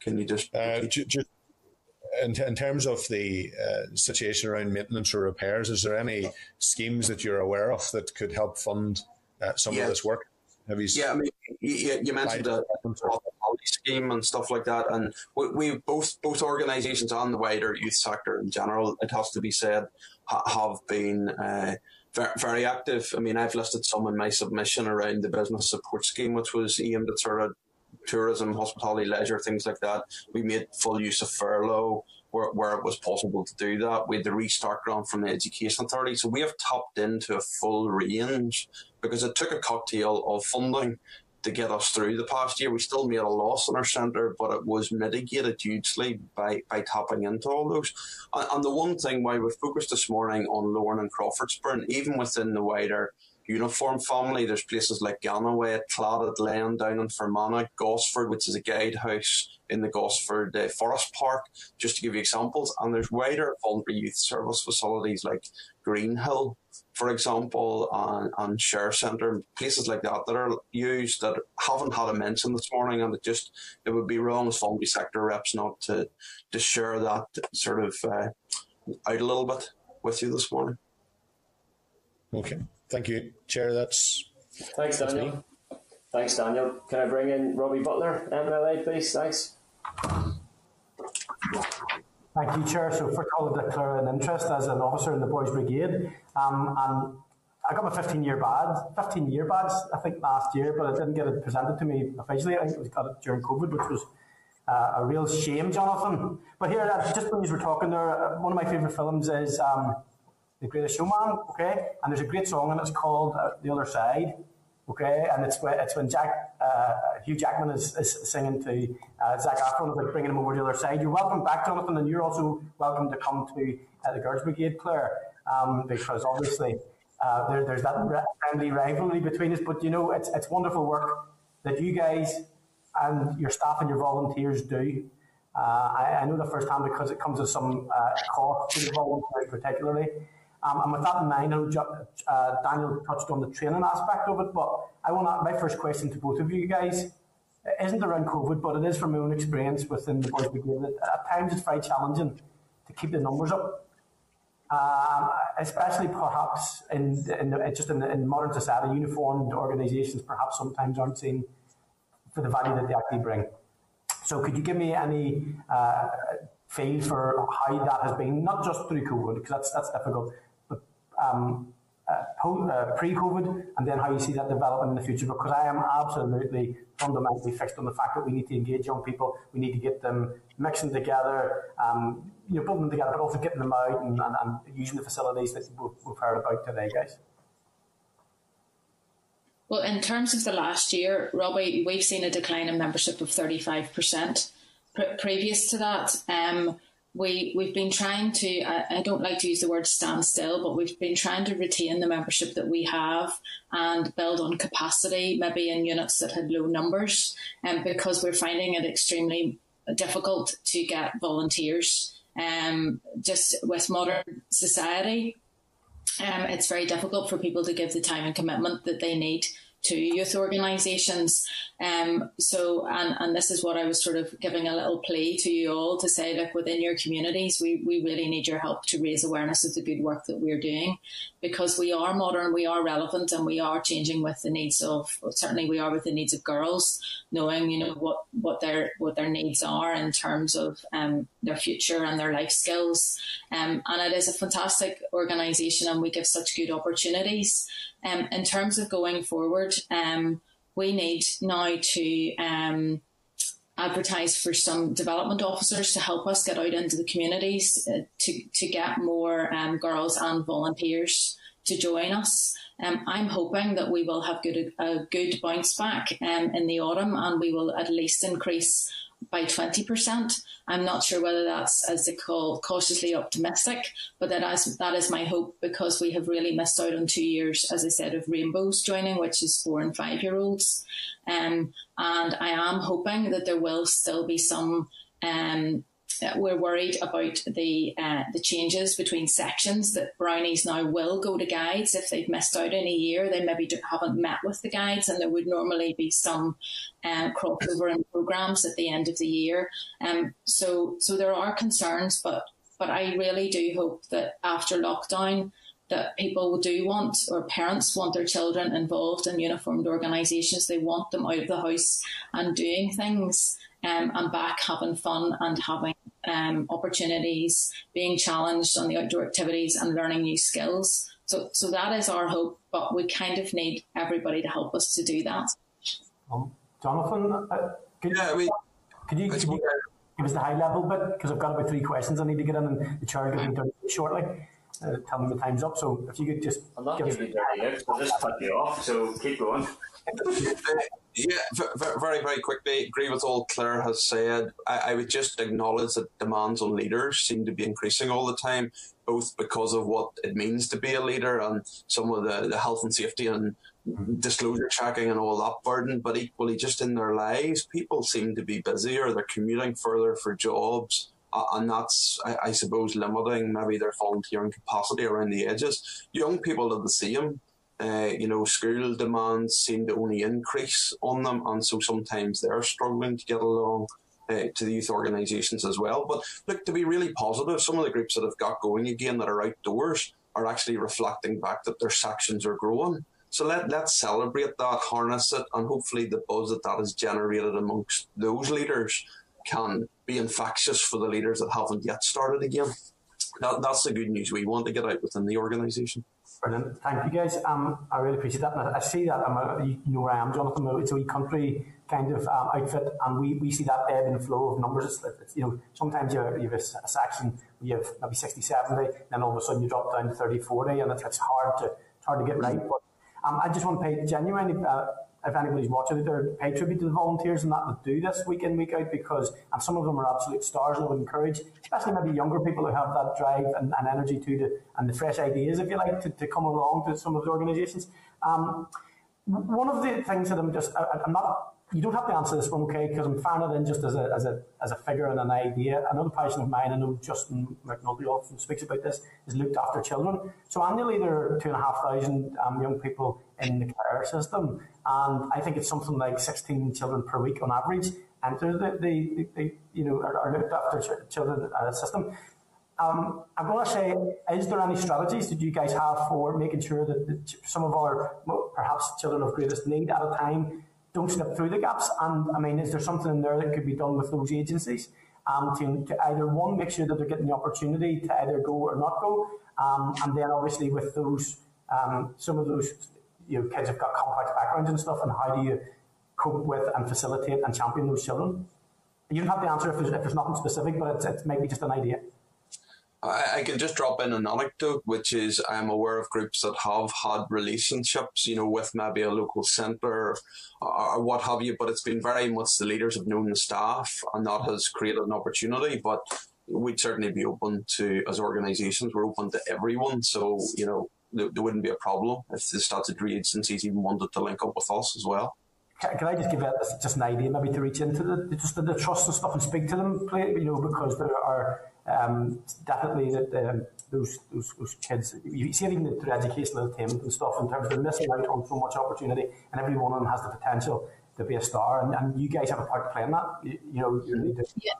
can you just, uh, just in, in, terms of the uh, situation around maintenance or repairs, is there any schemes that you're aware of that could help fund uh, some yeah. of this work? Have you? Yeah, I mean, you, you mentioned a, scheme and stuff like that, and we, we both both organisations and the wider youth sector in general, it has to be said, ha- have been. Uh, very active. I mean, I've listed some in my submission around the business support scheme, which was aimed at sort of tourism, hospitality, leisure, things like that. We made full use of furlough where, where it was possible to do that. Had the restart grant from the Education Authority. So we have tapped into a full range because it took a cocktail of funding to get us through the past year. We still made a loss in our centre, but it was mitigated hugely by, by tapping into all those. And, and the one thing why we focused this morning on Lorne and Crawfordsburn, even within the wider uniform family, there's places like Gannaway, Claddagh Lane down in Fermanagh, Gosford, which is a guidehouse in the Gosford uh, Forest Park, just to give you examples. And there's wider voluntary youth service facilities like Greenhill for example, and, and share centre, places like that that are used that haven't had a mention this morning, and it just it would be wrong as voluntary sector reps not to to share that sort of uh, out a little bit with you this morning. Okay, thank you, Chair. That's thanks, Daniel. Thanks, Daniel. Can I bring in Robbie Butler, MLA, please? Thanks. Thank you, Chair. So first of all, I declare an interest as an officer in the Boys Brigade. Um, and I got my 15 year badge, 15 year badge, I think last year, but I didn't get it presented to me officially. I think it was got it during COVID, which was uh, a real shame, Jonathan. But here, just when you were talking there, uh, one of my favourite films is um, The Greatest Showman, okay? And there's a great song and it's called uh, The Other Side okay? And it's when, it's when Jack uh, Hugh Jackman is, is singing to uh, Zac Efron, like bringing him over to the other side. You're welcome back, Jonathan, and you're also welcome to come to uh, the Girls Brigade, Claire, um, because obviously uh, there, there's that friendly rivalry between us. But you know, it's it's wonderful work that you guys and your staff and your volunteers do. Uh, I, I, know the first hand because it comes with some uh, cost to the volunteers, particularly. Um, and with that in mind, uh, Daniel touched on the training aspect of it, but I want to, my first question to both of you guys it isn't around COVID, but it is from my own experience within the Boys Brigade. At times it's very challenging to keep the numbers up, um, especially perhaps in, in the, just in, the, in modern society, uniformed organisations perhaps sometimes aren't seen for the value that they actually bring. So could you give me any uh, feel for how that has been, not just through COVID, because that's, that's difficult, pre-COVID, and then how you see that developing in the future. Because I am absolutely fundamentally fixed on the fact that we need to engage young people, we need to get them mixing together, um, you know, putting them together, but also getting them out and, and, and using the facilities that we've, we've heard about today, guys. Well, in terms of the last year, Robbie, we've seen a decline in membership of 35%. Previous to that, um, we we've been trying to I, I, don't like to use the word stand still but we've been trying to retain the membership that we have and build on capacity maybe in units that had low numbers and um, because we're finding it extremely difficult to get volunteers um, just with modern society um, it's very difficult for people to give the time and commitment that they need to youth organisations. Um, so, and, and this is what I was sort of giving a little plea to you all to say, look, within your communities, we, we really need your help to raise awareness of the good work that we're doing because we are modern, we are relevant, and we are changing with the needs of, certainly we are with the needs of girls, knowing, you know, what, what their, what their needs are in terms of um, their future and their life skills. Um, and it is a fantastic organisation and we give such good opportunities. Um, in terms of going forward, um, we need now to um, advertise for some development officers to help us get out into the communities uh, to, to get more um, girls and volunteers to join us. Um, I'm hoping that we will have good, a good bounce back um, in the autumn and we will at least increase by 20%. I'm not sure whether that's, as they call, cautiously optimistic, but that is, that is my hope because we have really missed out on two years, as I said, of rainbows joining, which is four and five year olds. Um, and I am hoping that there will still be some um, we're worried about the uh, the changes between sections that brownies now will go to guides if they've missed out in a year. They maybe haven't met with the guides and there would normally be some uh, crossover in programs at the end of the year. Um, so so there are concerns but but I really do hope that after lockdown that people do want or parents want their children involved in uniformed organisations they want them out of the house and doing things um, and back having fun and having um, opportunities, being challenged on the outdoor activities and learning new skills. So, so that is our hope, but we kind of need everybody to help us to do that. Um, Jonathan, uh, could, yeah, I mean, could you, could you give us the high level bit? Because I've got about three questions I need to get in, and the chair will give me shortly. Uh, tell me the time's up. So if you could just. I'm not giving you 30 minutes, I'll just cut you off, so keep going. [LAUGHS] Yeah, very, very quickly, agree with all Claire has said. I, I, would just acknowledge that demands on leaders seem to be increasing all the time, both because of what it means to be a leader and some of the, the health and safety and disclosure checking and all that burden, but equally just in their lives, people seem to be busier, they're commuting further for jobs. And that's, I, I, suppose, limiting maybe their volunteering capacity around the edges. Young people are the same uh, you know, school demands seem to only increase on them, and so sometimes they're struggling to get along. Uh, to the youth organisations as well. But look, to be really positive, some of the groups that have got going again that are outdoors are actually reflecting back that their sections are growing. So let, let's celebrate that, harness it, and hopefully the buzz that that has generated amongst those leaders can be infectious for the leaders that haven't yet started again. That, that's the good news we want to get out within the organisation. Brilliant. Thank you, guys. Um, I really appreciate that. And I, see that I'm a, you know where I am, Jonathan. It's a wee country kind of um, outfit, and we, we see that ebb and flow of numbers. It's, it's, you know, sometimes you have, you have a, a, section you have maybe 60, 70, then all of a sudden you drop down to 30, 40, and it's, it's hard to it's hard to get right. But um, I just want to pay genuinely uh, if anybody's watching it, they're pay tribute to the volunteers and that that do this week in, week out because, and some of them are absolute stars and I would encourage, especially maybe younger people who have that drive and, and energy to, to, and the fresh ideas, if you like, to, to come along to some of the organisations. Um, one of the things that I'm just, I, I'm not you don't have to answer this one, okay, because I'm firing it in just as a, as a, as a figure and an idea. Another passion of mine, I know Justin McNulty often speaks about this, is looked after children. So annually there are two and a half thousand um, young people in the care system. And I think it's something like 16 children per week on average enter the, the, the, the you know, are, looked after children uh, system. Um, I'm going to say, is there any strategies that you guys have for making sure that some of our perhaps children of greatest need at a time don't slip through the gaps? And I mean, is there something in there that could be done with those agencies um, to, to either one make sure that they're getting the opportunity to either go or not go, um, and then obviously with those um, some of those you know kids have got complex backgrounds and stuff, and how do you cope with and facilitate and champion those children? You don't have to answer if there's, if there's nothing specific, but it's, it's maybe just an idea. I, I can just drop in an anecdote, which is I'm aware of groups that have had relationships, you know, with maybe a local centre or, or what have you, but it's been very much the leaders have known the staff and that has created an opportunity. But we'd certainly be open to, as organisations, we're open to everyone. So, you know, there, there wouldn't be a problem if the statutory agencies even wanted to link up with us as well. Can, I just give a, just an idea, maybe to reach into the just the, the trust and stuff and speak to them, you know, because there are um, definitely that those, those, those kids, you see it even through educational attainment and stuff in terms of missing out on so much opportunity, and every one of them has the potential to be a star, and, and you guys have a part to play in that. You, you know, you really do. Yeah.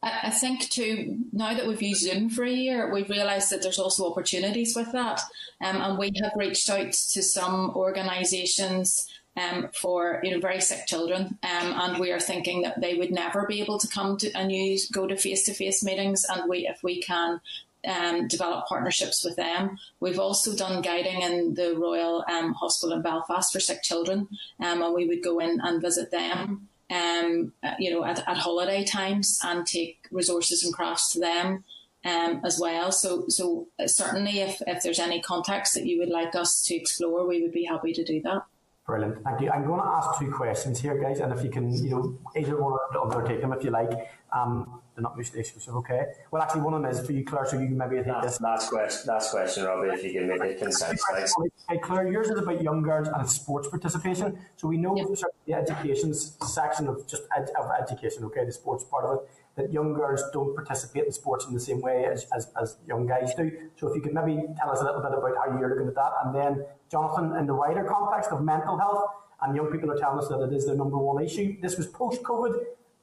I think too, now that we've used Zoom for a year, we've realised that there's also opportunities with that. Um, and we have reached out to some organisations um, for you know very sick children, um, and we are thinking that they would never be able to come to and use go to face to face meetings, and we if we can um, develop partnerships with them. We've also done guiding in the Royal um, Hospital in Belfast for sick children, um, and we would go in and visit them, um, you know, at, at, holiday times and take resources and crafts to them um, as well. So, so certainly, if, if there's any contacts that you would like us to explore, we would be happy to do that. Brilliant, thank you. I'm going to ask two questions here, guys, and if you can, you know, either one or undertake them if you like. Um, they're not mutually exclusive, okay? Well, actually, one of them is for you, Claire, so you can maybe take last, this. Last question, last question, Robbie, if you can make it concise, thanks. Hey, Claire, yours is about young girls and sports participation. So we know yep. the education section of just ed- of education, okay, the sports part of it, that young girls don't participate in sports in the same way as, as, as young guys do. So if you could maybe tell us a little bit about how you're looking at that, and then Jonathan, in the wider context of mental health, and young people are telling us that it is their number one issue. This was post COVID,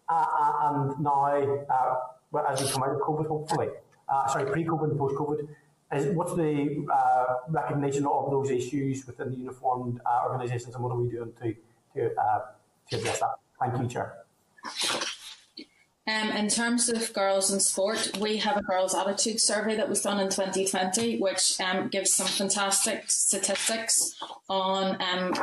uh, uh, and now, uh, as we come out of COVID, hopefully, uh, sorry, pre COVID and post COVID, what's the uh, recognition of those issues within the uniformed uh, organisations, and what are we doing to to, to address that? Thank you, Chair. Um, in terms of girls in sport, we have a girls' attitude survey that was done in 2020, which um, gives some fantastic statistics on um,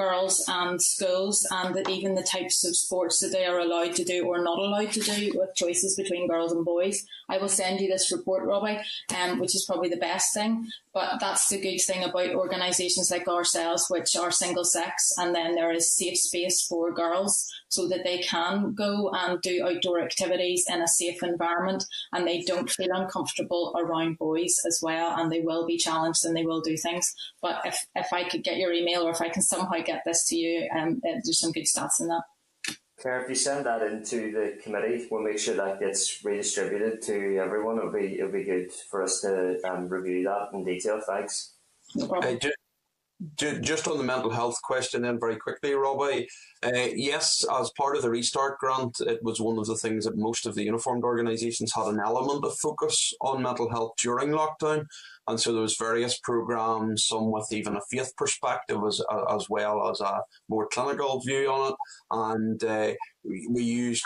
girls and schools and that even the types of sports that they are allowed to do or not allowed to do with choices between girls and boys. I will send you this report, Robbie, um, which is probably the best thing. But that's the good thing about organisations like ourselves, which are single sex, and then there is safe space for girls so that they can go and do outdoor activities in a safe environment and they don't feel uncomfortable around boys as well and they will be challenged and they will do things. But if, if I could get your email or if I can somehow get this to you, um, there's some good stats in that. Claire, if you send that into the committee, we'll make sure that gets redistributed to everyone. It'll be it'll be good for us to um, review that in detail. Thanks. No problem. Uh, just on the mental health question, then very quickly, Robbie. Uh, yes, as part of the Restart grant, it was one of the things that most of the uniformed organisations had an element of focus on mental health during lockdown, and so there was various programs, some with even a faith perspective as as well as a more clinical view on it, and uh, we, used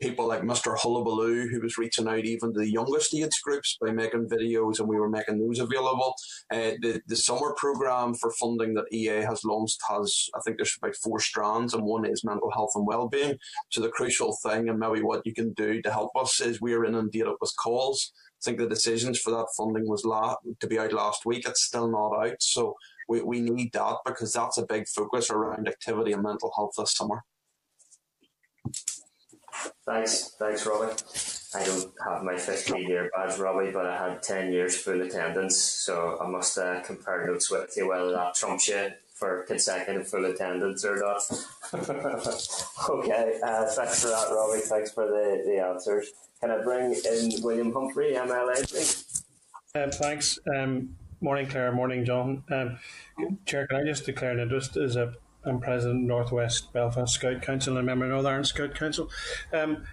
people like Mr. Hullabaloo, who was reaching out even to the youngest age groups by making videos, and we were making those available. Uh, the the summer program for funding that EA has launched has, I think, there's about four strands, and one is mental health and well-being. So the crucial thing, and maybe what you can do to help us, is we are inundated with calls. Think the decisions for that funding was la- to be out last week. It's still not out, so we, we need that because that's a big focus around activity and mental health this summer. Thanks, thanks, Robbie. I don't have my 15 year badge, Robbie, but I had 10 years full attendance, so I must uh, compare notes with you whether that trumps you for consecutive full attendance or not. [LAUGHS] okay, uh, thanks for that, Robbie. Thanks for the, the answers. Can I bring in William Humphrey, MLA, please? Um, thanks. Um, morning, Claire. Morning, John. Um, Chair, can I just declare an interest as a I'm president of Northwest Belfast Scout Council and a member of Northern Ireland Scout Council. Um,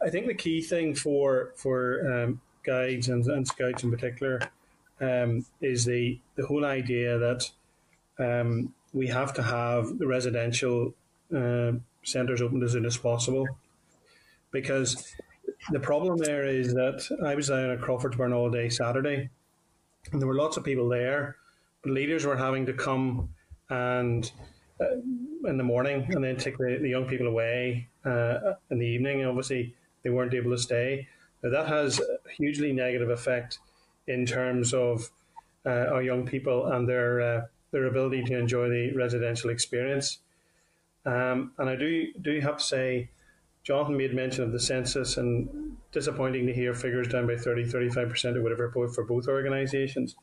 I think the key thing for for um, guides and, and, scouts in particular um, is the the whole idea that um, we have to have the residential uh, centres open as soon as possible, because the problem there is that I was down at Crawfordsburn all day Saturday, and there were lots of people there, but leaders were having to come and uh, in the morning and then take the, the young people away uh, in the evening. And obviously, they weren't able to stay. Now, that has a hugely negative effect in terms of uh, our young people and their uh, their ability to enjoy the residential experience. Um, and I do do have to say, Jonathan made mention of the census, and disappointing to hear figures down by 30, 35% or whatever for both organisations.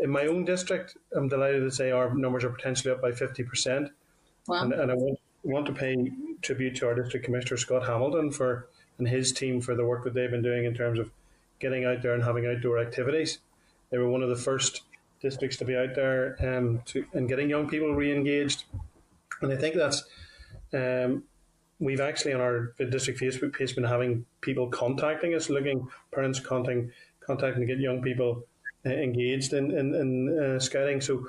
In my own district, I'm delighted to say our numbers are potentially up by 50%. Wow. And, and I want, want to pay tribute to our district commissioner, Scott Hamilton, for and his team for the work that they've been doing in terms of getting out there and having outdoor activities. They were one of the first districts to be out there um, to, and getting young people re-engaged. And I think that's um, we've actually on our district Facebook page been having people contacting us, looking parents contacting contacting to get young people uh, engaged in in, in uh, scouting. So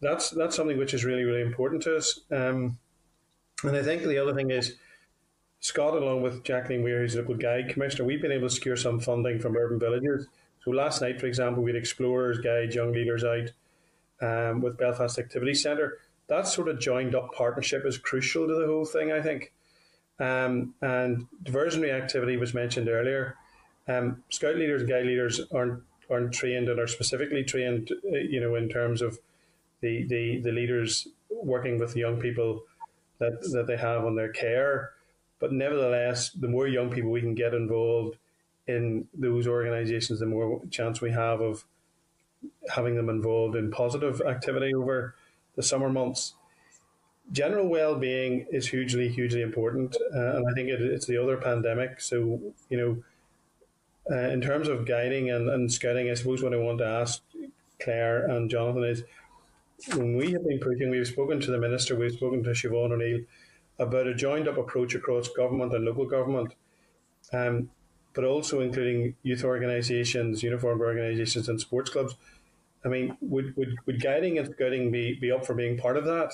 that's that's something which is really really important to us. Um, and I think the other thing is Scott, along with Jacqueline Weir, who's local guide commissioner, we've been able to secure some funding from urban villagers. So last night, for example, we had explorers, guides, young leaders out um, with Belfast Activity Centre. That sort of joined up partnership is crucial to the whole thing, I think. Um, and diversionary activity was mentioned earlier. Um, Scout leaders and guide leaders aren't aren't trained and are specifically trained, uh, you know, in terms of the, the, the leaders working with young people that, that they have on their care. But nevertheless, the more young people we can get involved in those organisations, the more chance we have of having them involved in positive activity over the summer months. General well-being is hugely, hugely important, uh, and I think it, it's the other pandemic. So, you know, uh, in terms of guiding and, and scouting, I suppose what I want to ask Claire and Jonathan is when we have been pushing, we've spoken to the minister, we've spoken to Siobhan O'Neill about a joined up approach across government and local government, um, but also including youth organisations, uniformed organisations, and sports clubs. I mean, would, would, would guiding and scouting be, be up for being part of that?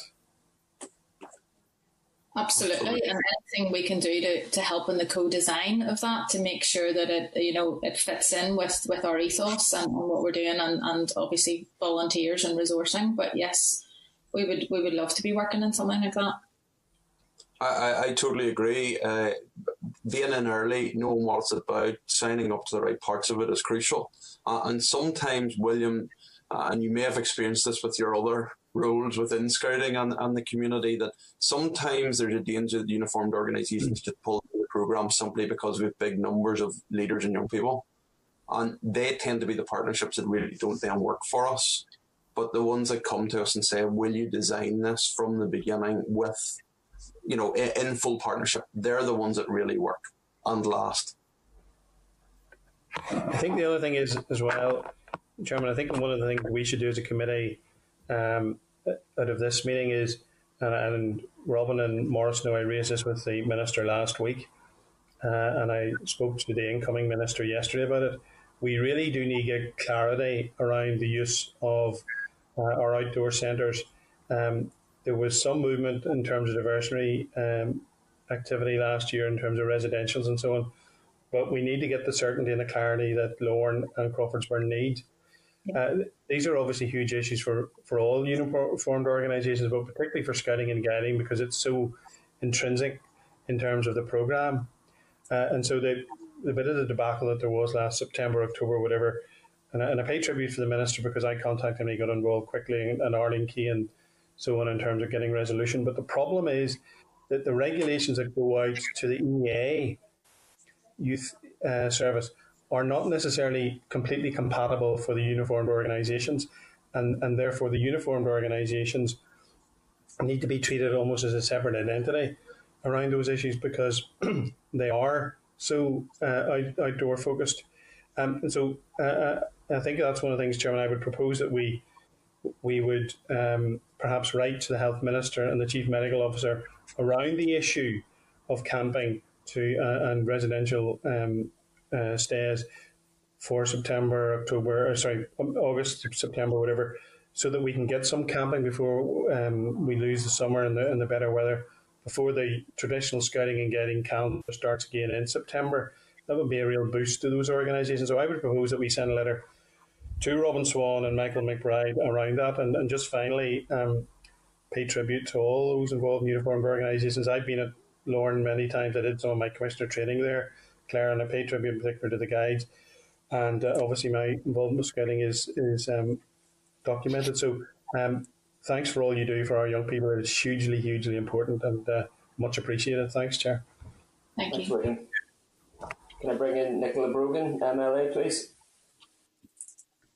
Absolutely, and anything we can do to, to help in the co-design of that to make sure that it you know it fits in with, with our ethos and, and what we're doing, and, and obviously volunteers and resourcing. But yes, we would we would love to be working in something like that. I, I totally agree. Uh, being in early, knowing what it's about, signing up to the right parts of it is crucial. Uh, and sometimes, William, uh, and you may have experienced this with your other roles within scouting and, and the community that sometimes there's a danger that uniformed organisations just pull the program simply because we have big numbers of leaders and young people. And they tend to be the partnerships that really don't then work for us. But the ones that come to us and say, Will you design this from the beginning with, you know, in full partnership? They're the ones that really work and last. I think the other thing is as well, Chairman, I think one of the things we should do as a committee um, out of this meeting is, and, and Robin and Morris know I raised this with the minister last week, uh, and I spoke to the incoming minister yesterday about it. We really do need to get clarity around the use of uh, our outdoor centres. Um, there was some movement in terms of diversionary um, activity last year in terms of residentials and so on, but we need to get the certainty and the clarity that Lorne and Crawfordsburn need uh, these are obviously huge issues for, for all uniformed organisations, but particularly for scouting and guiding because it's so intrinsic in terms of the programme. Uh, and so the, the bit of the debacle that there was last September, October, whatever, and I, and I pay tribute to the minister because I contacted him, he got involved quickly, and, and Arlene Key and so on in terms of getting resolution. But the problem is that the regulations that go out to the EA youth uh, service are not necessarily completely compatible for the uniformed organisations, and, and therefore the uniformed organisations need to be treated almost as a separate identity around those issues because [CLEARS THROAT] they are so uh, out, outdoor focused. Um, and so uh, uh, I think that's one of the things, Chairman, I would propose that we we would um, perhaps write to the health minister and the chief medical officer around the issue of camping to uh, and residential um, uh, stays for September, October, or sorry, August, September, whatever, so that we can get some camping before um, we lose the summer and the, and the better weather, before the traditional scouting and guiding calendar starts again in September. That would be a real boost to those organisations. So I would propose that we send a letter to Robin Swann and Michael McBride around that. And, and just finally, um, pay tribute to all those involved in uniformed organisations. I've been at Lorne many times. I did some of my commissioner training there Claire, and I pay tribute in particular to the guides. And uh, obviously, my involvement with scouting is is um, documented. So, um, thanks for all you do for our young people. It is hugely, hugely important and uh, much appreciated. Thanks, Chair. Thank Thanks, you. William. Can I bring in Nicola Brogan, MLA, please?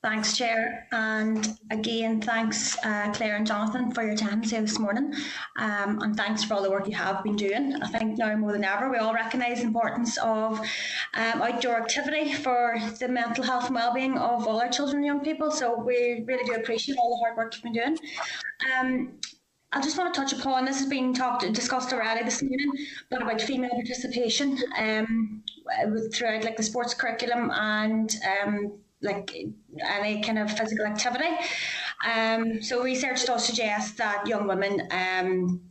Thanks, Chair. And again, thanks, uh, Claire and Jonathan, for your time here this morning. Um, and thanks for all the work you have been doing. I think now more than ever, we all recognise the importance of um, outdoor activity for the mental health and well-being of all our children and young people. So we really do appreciate all the hard work you've been doing. Um, I just want to touch upon this has been talked discussed already this morning, but about female participation um, throughout like the sports curriculum and um, like any kind of physical activity. Um, so research does suggest that young women um,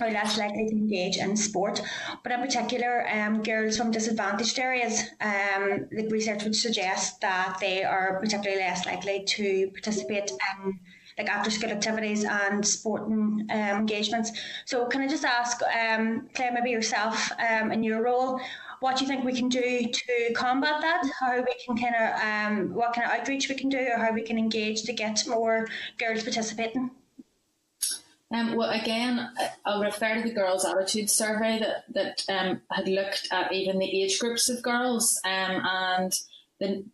are less likely to engage in sport, but in particular, um, girls from disadvantaged areas. Um, the research would suggest that they are particularly less likely to participate in like after school activities and sporting um, engagements. So, can I just ask, um, Claire, maybe yourself um, in your role, what do you think we can do to combat that? How we can kind of, um, what kind of outreach we can do, or how we can engage to get more girls participating? Um, well, again, I'll refer to the girls' attitude survey that that um, had looked at even the age groups of girls, um, and the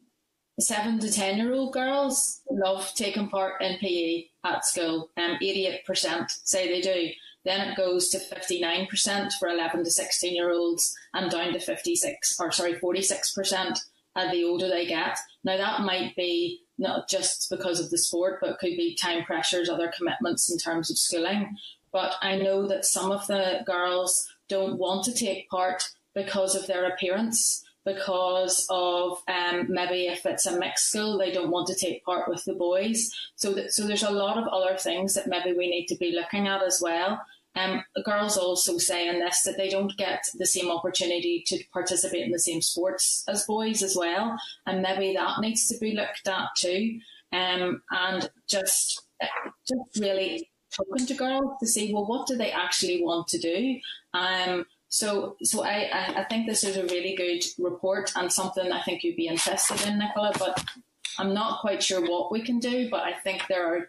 seven to ten year old girls love taking part in PE at school. Um, eighty-eight percent say they do. Then it goes to fifty-nine percent for eleven to sixteen year olds, and down to fifty-six or sorry, forty-six percent as the older they get. Now that might be not just because of the sport, but could be time pressures, other commitments in terms of schooling. But I know that some of the girls don't want to take part because of their appearance, because of um, maybe if it's a mixed school, they don't want to take part with the boys. So so there's a lot of other things that maybe we need to be looking at as well. Um, girls also say in this that they don't get the same opportunity to participate in the same sports as boys as well, and maybe that needs to be looked at too. Um, and just just really talking to girls to see well what do they actually want to do. Um, so so I, I think this is a really good report and something I think you'd be interested in, Nicola. But I'm not quite sure what we can do, but I think there are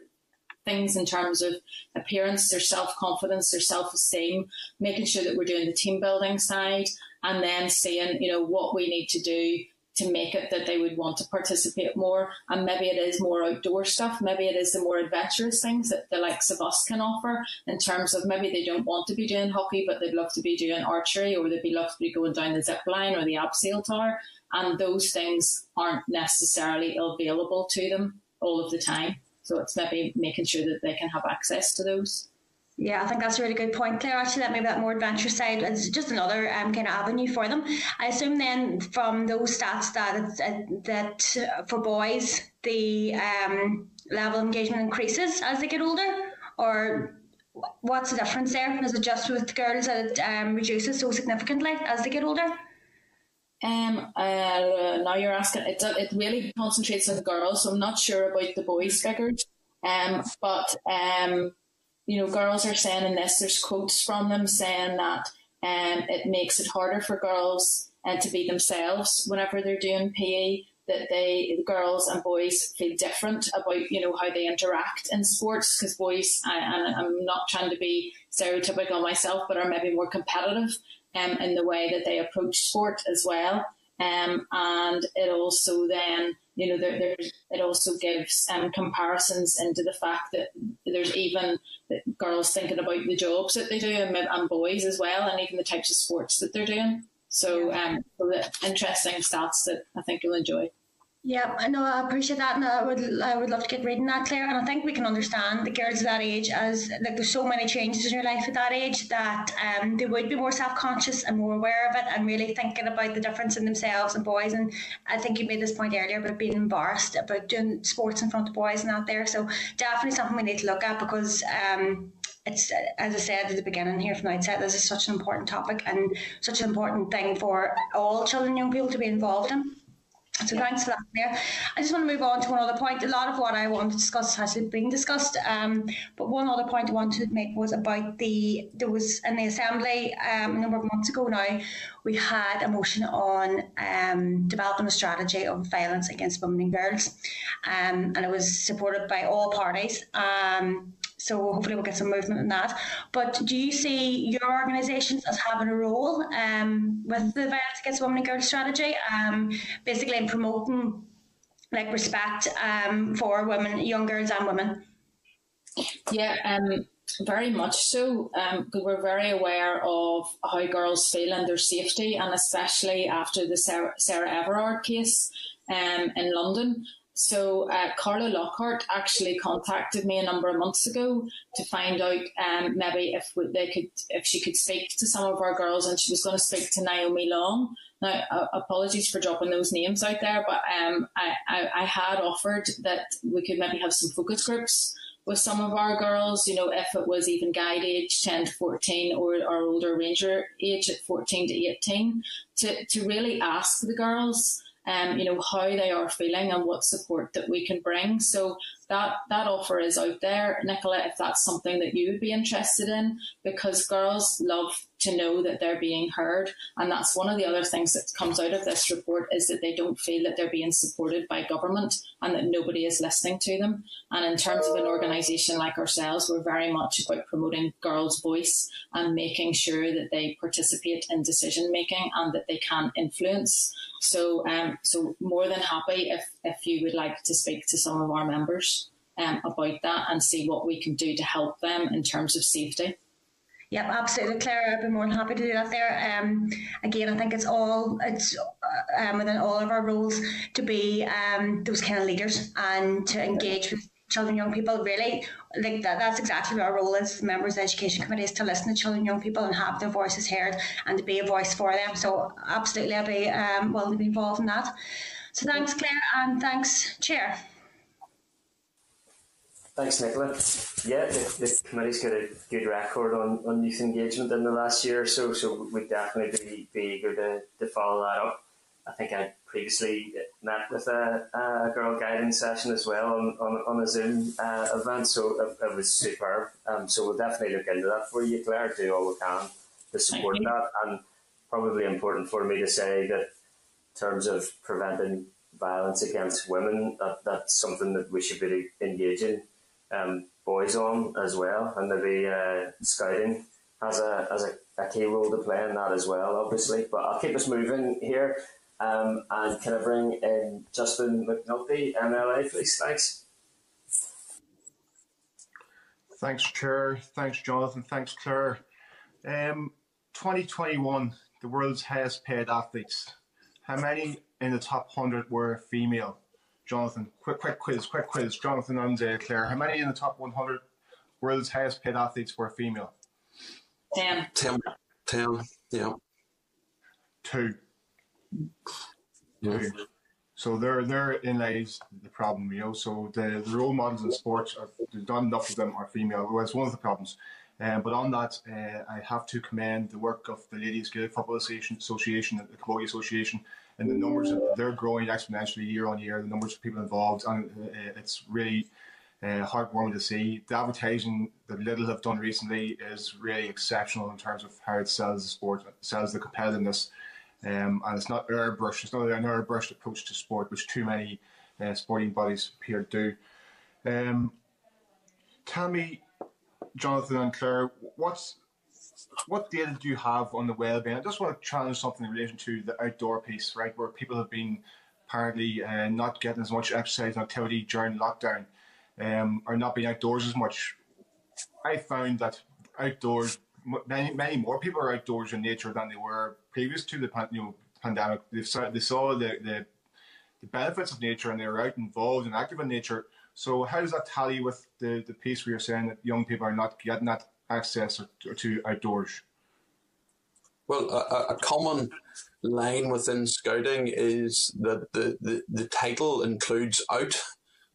things in terms of appearance, their self confidence, their self esteem, making sure that we're doing the team building side, and then seeing, you know, what we need to do to make it that they would want to participate more. And maybe it is more outdoor stuff. Maybe it is the more adventurous things that the likes of us can offer in terms of maybe they don't want to be doing hockey, but they'd love to be doing archery or they'd be love to be going down the zip line or the abseil tower. And those things aren't necessarily available to them all of the time. So it's maybe making sure that they can have access to those. Yeah, I think that's a really good point, Claire. Actually, that maybe that more adventure side is just another um, kind of avenue for them. I assume then from those stats that it's, uh, that for boys the um, level of engagement increases as they get older, or what's the difference there? Is it just with girls that it um, reduces so significantly as they get older? Um, uh, now you're asking, it, it really concentrates on girls, so I'm not sure about the boys' figures. Um, but, um, you know, girls are saying in this, there's quotes from them saying that um, it makes it harder for girls uh, to be themselves whenever they're doing PE, that they, girls and boys feel different about, you know, how they interact in sports, because boys, I, and I'm not trying to be stereotypical myself, but are maybe more competitive um, in the way that they approach sport as well. Um, and it also then, you know, there, there's, it also gives um, comparisons into the fact that there's even girls thinking about the jobs that they do and, and boys as well, and even the types of sports that they're doing. So, um, so the interesting stats that I think you'll enjoy. Yeah, I know. I appreciate that, and I would, I would love to get reading that, Claire. And I think we can understand the girls of that age as like there's so many changes in your life at that age that um, they would be more self conscious and more aware of it, and really thinking about the difference in themselves and boys. And I think you made this point earlier about being embarrassed about doing sports in front of boys and out there. So definitely something we need to look at because. Um, it's as I said at the beginning here from the outset, this is such an important topic and such an important thing for all children and young people to be involved in. So thanks for that, Claire. I just want to move on to one other point. A lot of what I want to discuss has been discussed, um, but one other point I wanted to make was about the there was in the assembly um, a number of months ago now we had a motion on um, developing a strategy of violence against women and girls, um, and it was supported by all parties. Um, so hopefully we'll get some movement in that. But do you see your organisations as having a role um, with the Violence Against Women and Girls strategy, um, basically in promoting like respect um, for women, young girls and women? Yeah, um, very much so. Um, we're very aware of how girls feel and their safety, and especially after the Sarah, Sarah Everard case um, in London. So uh, Carla Lockhart actually contacted me a number of months ago to find out um, maybe if they could, if she could speak to some of our girls, and she was going to speak to Naomi Long. Now, uh, apologies for dropping those names out there, but um, I, I, I had offered that we could maybe have some focus groups with some of our girls, you know, if it was even guide age 10 to 14 or our older ranger age at 14 to 18, to, to really ask the girls um, you know, how they are feeling and what support that we can bring. So that that offer is out there, Nicola, if that's something that you would be interested in, because girls love to know that they're being heard. And that's one of the other things that comes out of this report is that they don't feel that they're being supported by government and that nobody is listening to them. And in terms of an organisation like ourselves, we're very much about promoting girls' voice and making sure that they participate in decision making and that they can influence. So, um, so more than happy if, if you would like to speak to some of our members um, about that and see what we can do to help them in terms of safety. Yep, absolutely, Claire. I'd be more than happy to do that. There, um, again, I think it's all it's uh, um, within all of our roles to be um, those kind of leaders and to engage with children, young people. Really, like that. That's exactly what our role as members of the education committee is to listen to children, young people, and have their voices heard and to be a voice for them. So, absolutely, I'll be um, willing to be involved in that. So, thanks, Claire, and thanks, Chair. Thanks, Nicola. Yeah, the, the, committee's got a good record on, on youth engagement in the last year or so, so we'd definitely be, be eager to, to follow that up. I think I previously met with a, a girl guidance session as well on, on, on a Zoom uh, event, so it, it, was superb. Um, so we'll definitely look into that for you, Claire, do all we can to support that. And probably important for me to say that in terms of preventing violence against women, that, that's something that we should be engaging um, boys on as well, and maybe uh, scouting has a has a, a, key role to play in that as well, obviously. But I'll keep us moving here, um, and can I bring in Justin McNulty, MLA, please? Thanks. Thanks, Chair. Thanks, Jonathan. Thanks, Claire. Um, 2021, the world's highest paid athletes. How many in the top 100 were female? Jonathan, quick, quick quiz, quick quiz. Jonathan and uh, Claire, how many in the top 100 world's highest paid athletes were female? Ten. Ten. Ten. Yeah. Two. Yeah. Two. So there, therein lies the problem, you know. So the, the role models in sports, are, not enough of them are female. Well, it's one of the problems. Um, but on that, uh, I have to commend the work of the Ladies Gaelic Football Association, Association the Camogie Association, and the numbers they're growing exponentially year on year. The numbers of people involved, and uh, it's really uh, heartwarming to see. The advertising that Lidl have done recently is really exceptional in terms of how it sells the sport, sells the competitiveness, um, and it's not airbrushed. It's not an airbrushed approach to sport, which too many uh, sporting bodies appear to do. Um, tell me, Jonathan and Claire, what's what data do you have on the well-being? I just want to challenge something in relation to the outdoor piece, right, where people have been apparently uh, not getting as much exercise and activity during lockdown, um, or not being outdoors as much. I found that outdoors, many many more people are outdoors in nature than they were previous to the you know pandemic. They saw they saw the, the the benefits of nature and they were out involved and active in nature. So how does that tally with the, the piece where you're saying that young people are not getting that access or to outdoors? Well, a, a, common line within scouting is that the, the, the title includes out.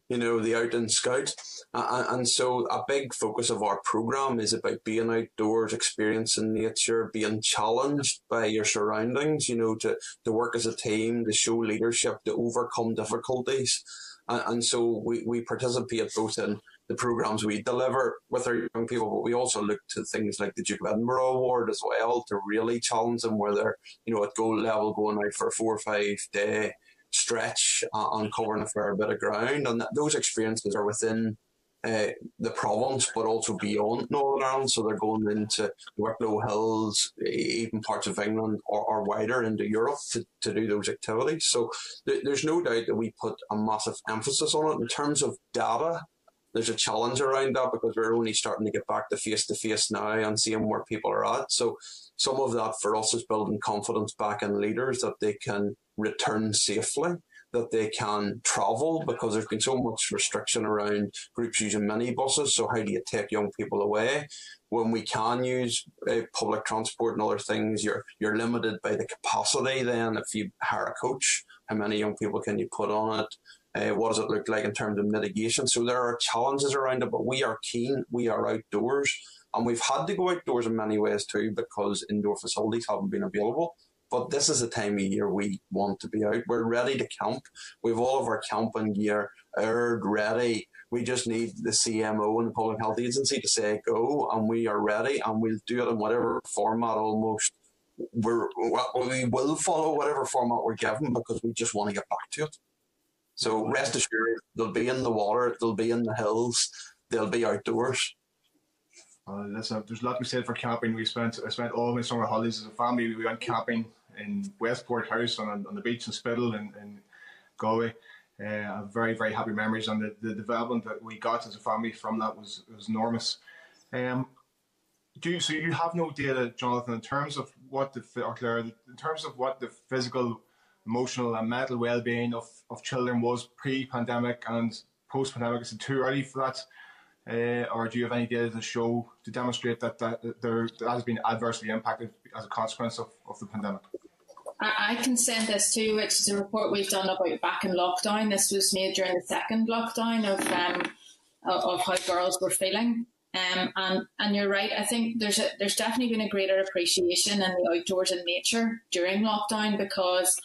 you know, the out and scout. Uh, and so a big focus of our program is about being outdoors, experiencing nature, being challenged by your surroundings, you know, to, to work as a team, to show leadership, to overcome difficulties. And, and so we, we participate both in the programs we deliver with our young people, but we also look to things like the Duke of Edinburgh Award as well to really challenge them where they're, you know, at goal level going out for a four or five day stretch uh, on covering a fair bit of ground. And those experiences are within uh, the province, but also beyond Northern Ireland. So they're going into Wicklow Hills, even parts of England or, or wider into Europe to, to do those activities. So th- there's no doubt that we put a massive emphasis on it in terms of data there's a challenge around that because we're only starting to get back to face to face now and seeing where people are at. So some of that for us is building confidence back in leaders that they can return safely, that they can travel because there's been so much restriction around groups using minibuses. So how do you take young people away? When we can use uh, public transport and other things, you're you're limited by the capacity. Then, if you hire a coach, how many young people can you put on it? Uh, what does it look like in terms of mitigation? So there are challenges around it, but we are keen. We are outdoors, and we've had to go outdoors in many ways too because indoor facilities haven't been available. But this is the time of year we want to be out. We're ready to camp. We've all of our camping gear aired, ready. We just need the CMO and the Public Health Agency to say go, and we are ready, and we'll do it in whatever format almost. We're, we will follow whatever format we're given because we just want to get back to it. So rest assured, they'll be in the water, they'll be in the hills, they'll be outdoors. Uh, there's a lot to be said for camping. We spent I spent all my summer holidays as a family. We went camping in Westport House on, on the beach in Spiddal in, in Galway. Uh, very very happy memories, and the, the development that we got as a family from that was was enormous. Um, do you, so you have no data, Jonathan, in terms of what the or Claire, in terms of what the physical emotional and mental well-being of, of children was pre-pandemic and post-pandemic? Is it too early for that? Uh, or do you have any data to show to demonstrate that, that, there that has been adversely impacted as a consequence of, of the pandemic? I can send this to you, which is a report we've done about back in lockdown. This was made during the second lockdown of um, of how girls were feeling. Um, and and you're right. I think there's a, there's definitely been a greater appreciation in the outdoors and nature during lockdown because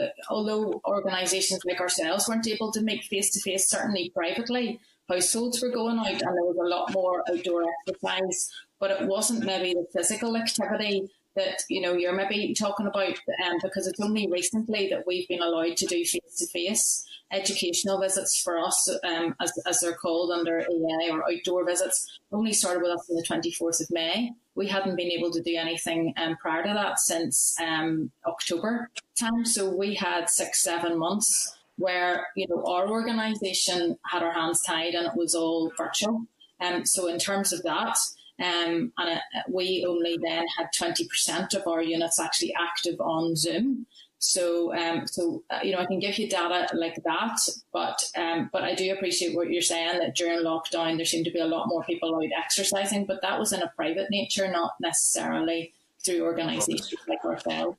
Uh, although organisations like ourselves weren't able to meet face to face, certainly privately, households were going out and there was a lot more outdoor exercise, but it wasn't maybe the physical activity that you know you're maybe talking about um, because it's only recently that we've been allowed to do face to face educational visits for us, um, as, as they're called under EA or outdoor visits, only started with us on the 24th of May. We hadn't been able to do anything um, prior to that since um, October time. So we had six, seven months where, you know, our organisation had our hands tied and it was all virtual. Um, so in terms of that, um, and it, we only then had 20% of our units actually active on Zoom. So, um, so uh, you know, I can give you data like that, but um, but I do appreciate what you're saying that during lockdown there seemed to be a lot more people out exercising, but that was in a private nature, not necessarily through organisations like ourselves.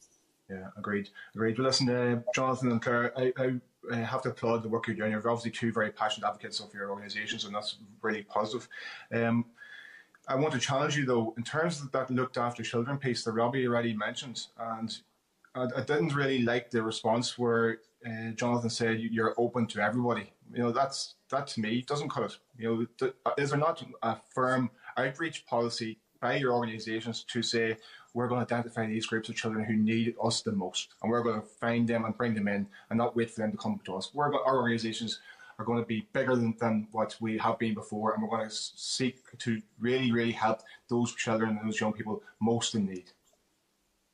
Yeah, agreed, agreed. Well, listen, uh, Jonathan and Claire, I, I, I, have to applaud the work you're doing. You're obviously two very passionate advocates of your organisations, and that's really positive. Um, I want to challenge you though, in terms of that looked after children piece that Robbie already mentioned, and I, I didn't really like the response where uh, Jonathan said you're open to everybody. You know, that's that to me doesn't cut it. You know, is there not a firm outreach policy by your organisations to say we're going to identify these groups of children who need us the most, and we're going to find them and bring them in, and not wait for them to come to us. We're our organisations are going to be bigger than, than what we have been before, and we're going to seek to really, really help those children and those young people most in need.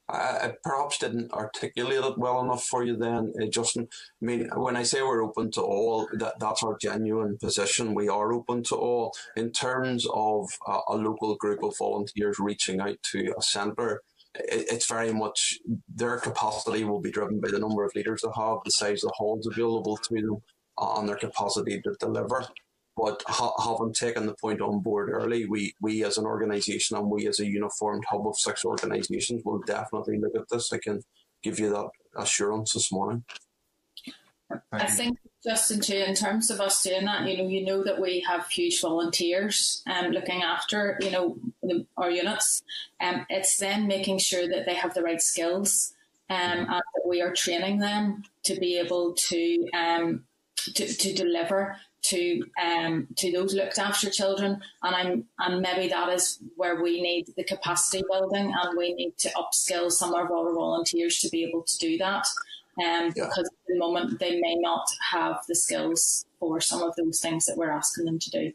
I perhaps didn't articulate it well enough for you then, uh, Justin. I mean, when I say we're open to all, that, that's our genuine position. We are open to all. In terms of a, a local group of volunteers reaching out to a centre, it, it's very much their capacity will be driven by the number of leaders they have, the size of the halls available to them, and their capacity to deliver. But ha- having taken the point on board early, we, we as an organisation and we as a uniformed hub of six organisations will definitely look at this. I can give you that assurance this morning. I think just in, in terms of us doing that, you know, you know that we have huge volunteers um, looking after, you know, the, our units. Um, it's then making sure that they have the right skills um, and that we are training them to be able to um, to, to deliver to um, to those looked after children, and I'm and maybe that is where we need the capacity building, and we need to upskill some of our volunteers to be able to do that, um, yeah. because at the moment they may not have the skills for some of those things that we're asking them to do.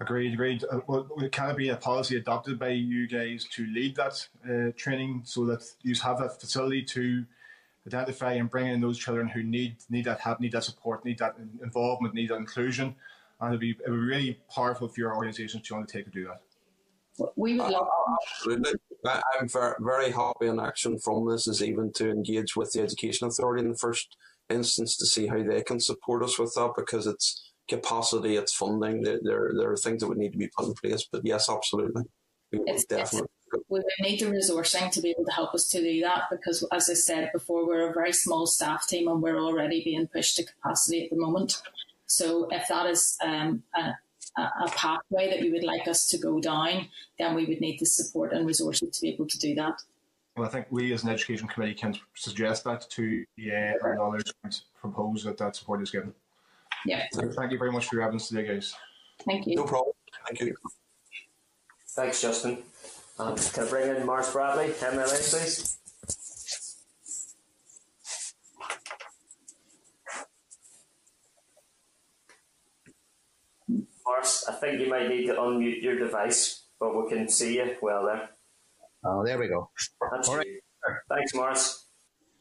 Agreed, agreed. Uh, well, can it be a policy adopted by you guys to lead that uh, training so that you have a facility to identify and bring in those children who need need that help, need that support, need that involvement, need that inclusion, and it'd be, it'd be really powerful for your organisation to undertake to do that. We would love absolutely. I'm very, very happy in action from this is even to engage with the Education Authority in the first instance to see how they can support us with that because it's capacity, it's funding. There, there, there are things that would need to be put in place. But yes, absolutely. We it's, definitely we would need the resourcing to be able to help us to do that because, as I said before, we're a very small staff team and we're already being pushed to capacity at the moment. So, if that is um, a, a pathway that you would like us to go down, then we would need the support and resources to be able to do that. Well, I think we as an education committee can suggest that to yeah, and others propose that that support is given. Yeah. So thank you very much for your evidence today, guys. Thank you. No problem. Thank you. Thanks, Justin. Um, can I bring in Maurice Bradley, MLA, please? Maurice, I think you might need to unmute your device, but we can see you well there. Oh, there we go. That's All right. Thanks, Maurice.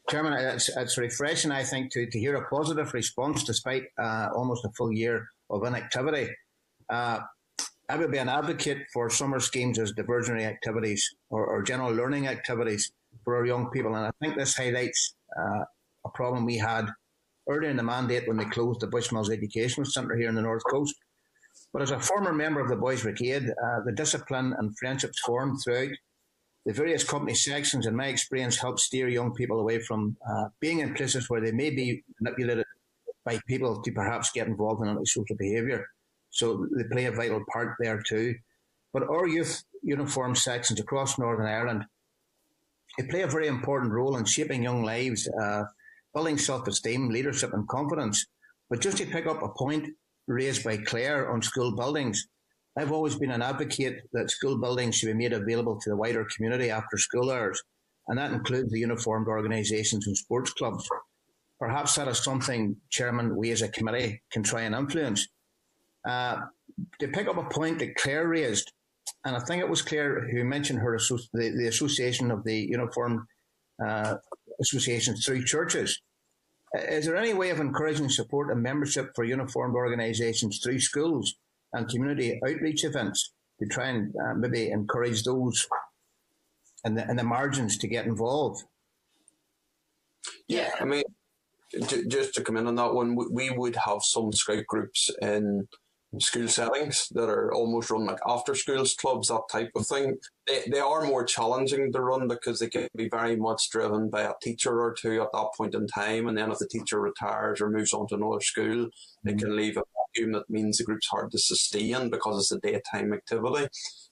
Chairman, it's, it's refreshing, I think, to, to hear a positive response despite uh, almost a full year of inactivity. Uh, I would be an advocate for summer schemes as diversionary activities or, or general learning activities for our young people. And I think this highlights uh, a problem we had earlier in the mandate when they closed the Bushmills Educational Centre here in the North Coast. But as a former member of the Boys Brigade, uh, the discipline and friendships formed throughout the various company sections, in my experience, help steer young people away from uh, being in places where they may be manipulated by people to perhaps get involved in antisocial behaviour. So they play a vital part there too. But our youth uniform sections across Northern Ireland, they play a very important role in shaping young lives, uh, building self-esteem, leadership and confidence. But just to pick up a point raised by Claire on school buildings, I've always been an advocate that school buildings should be made available to the wider community after school hours, and that includes the uniformed organisations and sports clubs. Perhaps that is something, Chairman, we as a committee can try and influence. Uh, to pick up a point that Claire raised, and I think it was Claire who mentioned her the, the association of the uniform uh, associations through churches. Is there any way of encouraging support and membership for uniformed organisations through schools and community outreach events to try and uh, maybe encourage those in the, in the margins to get involved? Yeah, I mean, just to come in on that one, we would have some scout groups in school settings that are almost run like after schools clubs, that type of thing. They, they are more challenging to run because they can be very much driven by a teacher or two at that point in time. And then if the teacher retires or moves on to another school, mm-hmm. they can leave a vacuum that means the group's hard to sustain because it's a daytime activity.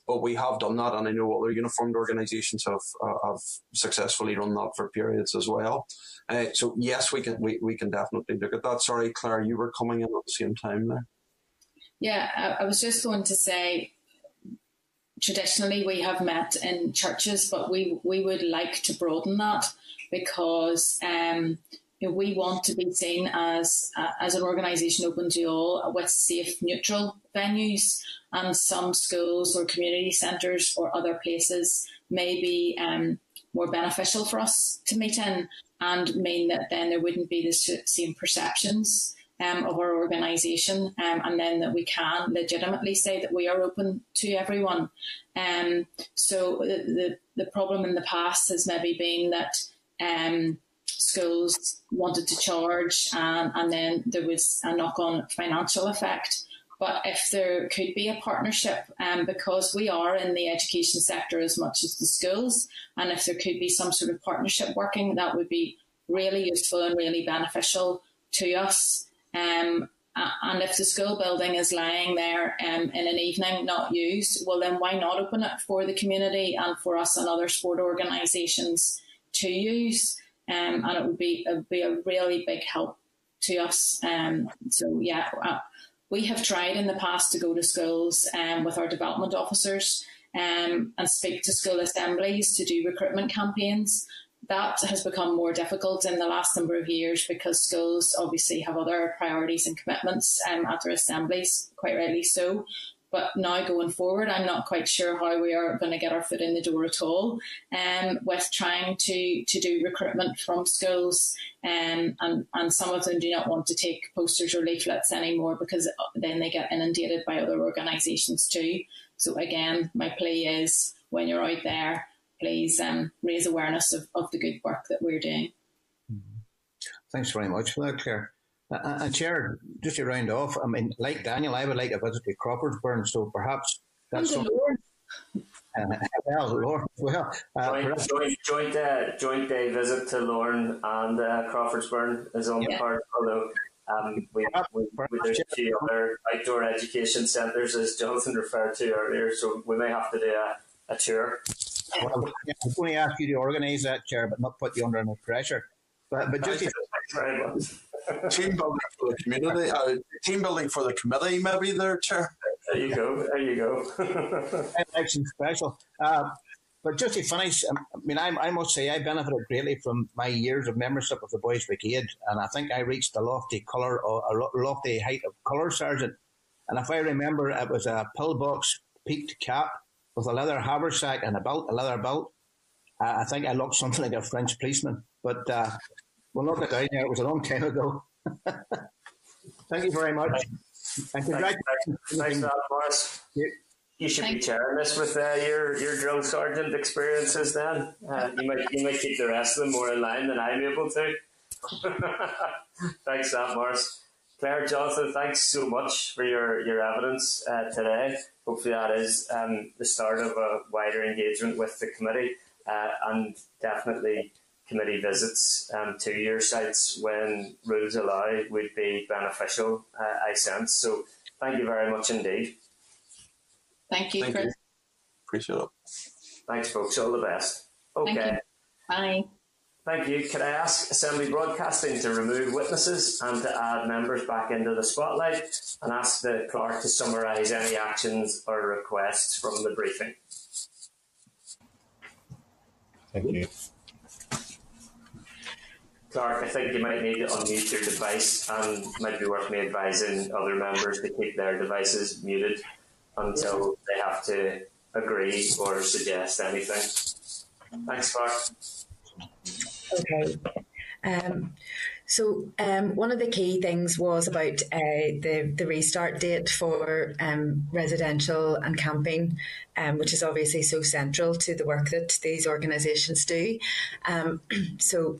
But we have done that, and I know other uniformed organisations have uh, have successfully run that for periods as well. Uh, so yes, we can we, we can definitely look at that. Sorry, Claire, you were coming in at the same time there. Yeah, I, I was just going to say traditionally we have met in churches, but we, we would like to broaden that because um, you know, we want to be seen as uh, as an organisation open to all with safe, neutral venues. And some schools or community centres or other places may be um, more beneficial for us to meet in and mean that then there wouldn't be the same perceptions um, of our organisation, um, and then that we can legitimately say that we are open to everyone. Um, so the, the, the problem in the past has maybe been that um, schools wanted to charge, and, and then there was a knock-on financial effect. But if there could be a partnership, um, because we are in the education sector as much as the schools, and if there could be some sort of partnership working, that would be really useful and really beneficial to us. Um, and if the school building is lying there um, in an evening not used, well, then why not open it for the community and for us and other sport organisations to use? Um, and it would be, it would be a really big help to us. Um, so, yeah, uh, we have tried in the past to go to schools um, with our development officers um, and speak to school assemblies to do recruitment campaigns that has become more difficult in the last number of years because schools obviously have other priorities and commitments um, at their assemblies, quite rightly so. But now going forward, I'm not quite sure how we are going to get our foot in the door at all um, with trying to, to do recruitment from schools. Um, and, and some of them do not want to take posters or leaflets anymore because then they get inundated by other organisations too. So again, my plea is when you're out there, please um, raise awareness of, of the good work that we're doing. Mm-hmm. Thanks very much for that, Claire. Uh, uh, and Chair, just to round off, I mean, like Daniel, I would like to visit to Crawfordsburn, so perhaps that's something. [LAUGHS] Uh, well, Lord, well, uh, joint, joint, joint, uh, joint, day visit to Lorne and uh, Crawfordsburn is on yeah. the card, although um, we, we, we, there's a few other outdoor education centres, as Jonathan referred to earlier, so we may have to do a, a tour. Well, I'm going to ask you to organise that, Chair, but not put you under any pressure. But, but just team building for the community, uh, team building for the committee, maybe there, Chair. There you go. There you go. [LAUGHS] Election special. Uh, but just to finish, um, I mean, I, I, must say I benefited greatly from my years of membership of the Boys Brigade, and I think I reached a lofty colour, or a lofty height of colour sergeant. And if I remember, it was a pillbox peaked cap with a leather haversack and a belt, a leather belt. Uh, I think I looked something like a French policeman, but uh, we'll knock it down there. It was a long time ago. [LAUGHS] Thank you very much. And congratulations. Thanks, thanks Maurice. Yeah. You should be sharing this with uh, your your drill sergeant experiences. Then uh, you might you might keep the rest of them more in line than I'm able to. [LAUGHS] thanks, Sam Maurice. Claire Jonathan, thanks so much for your your evidence uh, today hopefully that is um, the start of a wider engagement with the committee uh, and definitely committee visits um, to your sites when rules allow would be beneficial, uh, I sense. So thank you very much indeed. Thank you, thank Chris. You. Appreciate it. Thanks, folks. All the best. Okay. Bye. Thank you. Could I ask Assembly Broadcasting to remove witnesses and to add members back into the spotlight and ask the clerk to summarise any actions or requests from the briefing? Thank you. Clerk, I think you might need to unmute your device and might be worth me advising other members to keep their devices muted until they have to agree or suggest anything. Thanks, Clerk. Okay. Um, so um, one of the key things was about uh, the the restart date for um, residential and camping, um, which is obviously so central to the work that these organisations do. Um, [CLEARS THROAT] so.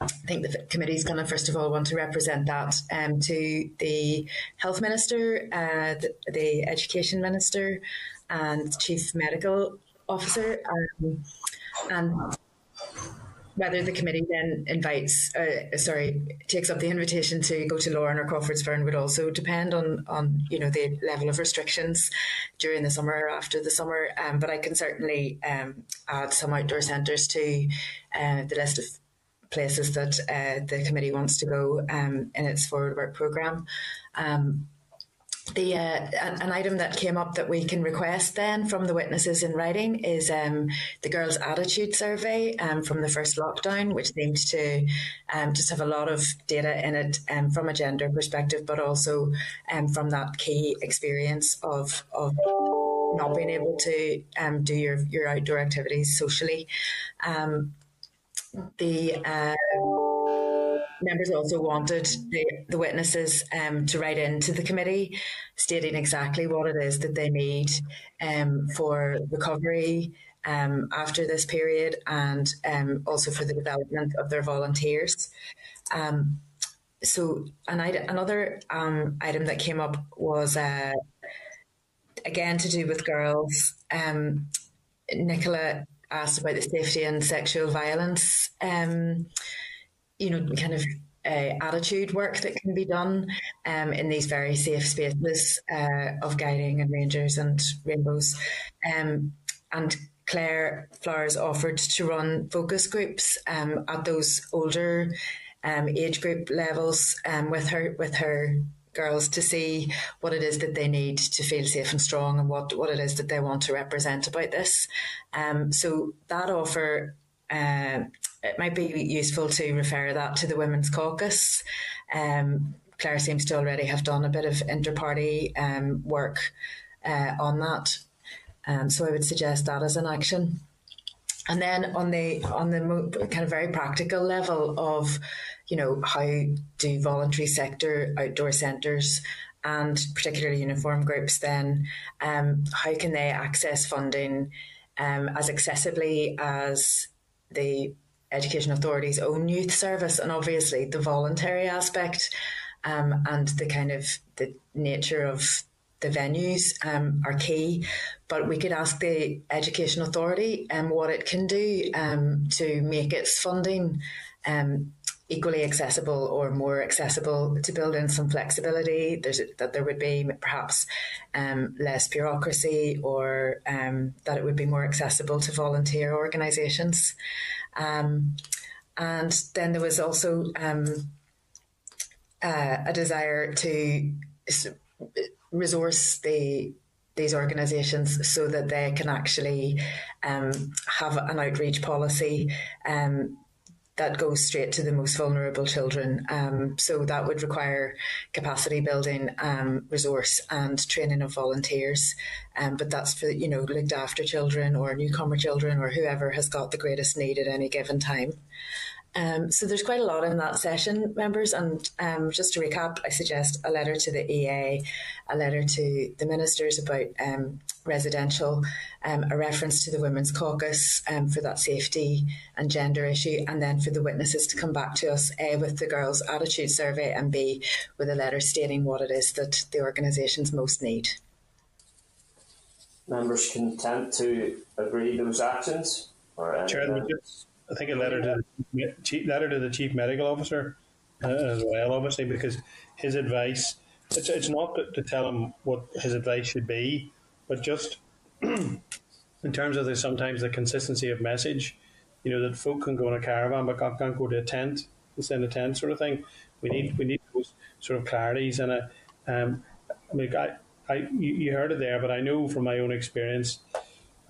I think the committee is going to first of all want to represent that um, to the health minister, uh, the, the, education minister, and chief medical officer, um, and whether the committee then invites, uh, sorry, takes up the invitation to go to Lorne or Crawfordsburn would also depend on, on you know, the level of restrictions during the summer or after the summer. Um, but I can certainly um, add some outdoor centres to uh, the list of places that uh, the committee wants to go um, in its forward work programme. Um, the uh, an, item that came up that we can request then from the witnesses in writing is um, the girls' attitude survey um, from the first lockdown, which seemed to um, just have a lot of data in it um, from a gender perspective, but also um, from that key experience of of not being able to um, do your your outdoor activities socially. the uh, members also wanted the, the witnesses um, to write into the committee stating exactly what it is that they need um, for recovery um, after this period and um, also for the development of their volunteers. Um, so an another um, item that came up was uh, again to do with girls. Nicola asked about the safety and sexual violence you know, kind of uh, attitude work that can be done um, in these very safe spaces uh, of guiding and rangers and rainbows. Um, and Claire Flowers offered to run focus groups um, at those older um, age group levels um, with her with her girls to see what it is that they need to feel safe and strong and what, what it is that they want to represent about this. Um, so that offer uh, it might be useful to refer that to the Women's Caucus. Um, Claire seems to already have done a bit of inter-party um, work uh, on that, um, so I would suggest that as an action. And then on the on the kind of very practical level of, you know, how do voluntary sector outdoor centres and particularly uniform groups then, um, how can they access funding um, as accessibly as the Education Authority's own youth service, and obviously the voluntary aspect um, and the kind of the nature of the venues um, are key. But we could ask the Education Authority um, what it can do um, to make its funding um, equally accessible or more accessible to build in some flexibility there's that there would be perhaps um, less bureaucracy or um, that it would be more accessible to volunteer organizations um, and then there was also um, uh, a desire to resource the these organisations so that they can actually um, have an outreach policy. Um, that goes straight to the most vulnerable children. Um, so that would require capacity building, um, resource, and training of volunteers. Um, but that's for you know looked after children or newcomer children or whoever has got the greatest need at any given time. Um, so there's quite a lot in that session, members. And um, just to recap, I suggest a letter to the EA, a letter to the ministers about um, residential, um, a reference to the Women's Caucus um, for that safety and gender issue, and then for the witnesses to come back to us, A, with the girls' attitude survey, and B, with a letter stating what it is that the organisations most need. Members content to agree those actions? Or Chair, I think a letter to the chief, letter to the chief medical officer uh, as well, obviously, because his advice. It's, it's not to, to tell him what his advice should be, but just [CLEARS THROAT] in terms of the sometimes the consistency of message. You know that folk can go in a caravan, but can't, can't go to a tent, It's in a tent sort of thing. We need we need those sort of clarities and a. Um, I mean, I, I you, you heard it there, but I know from my own experience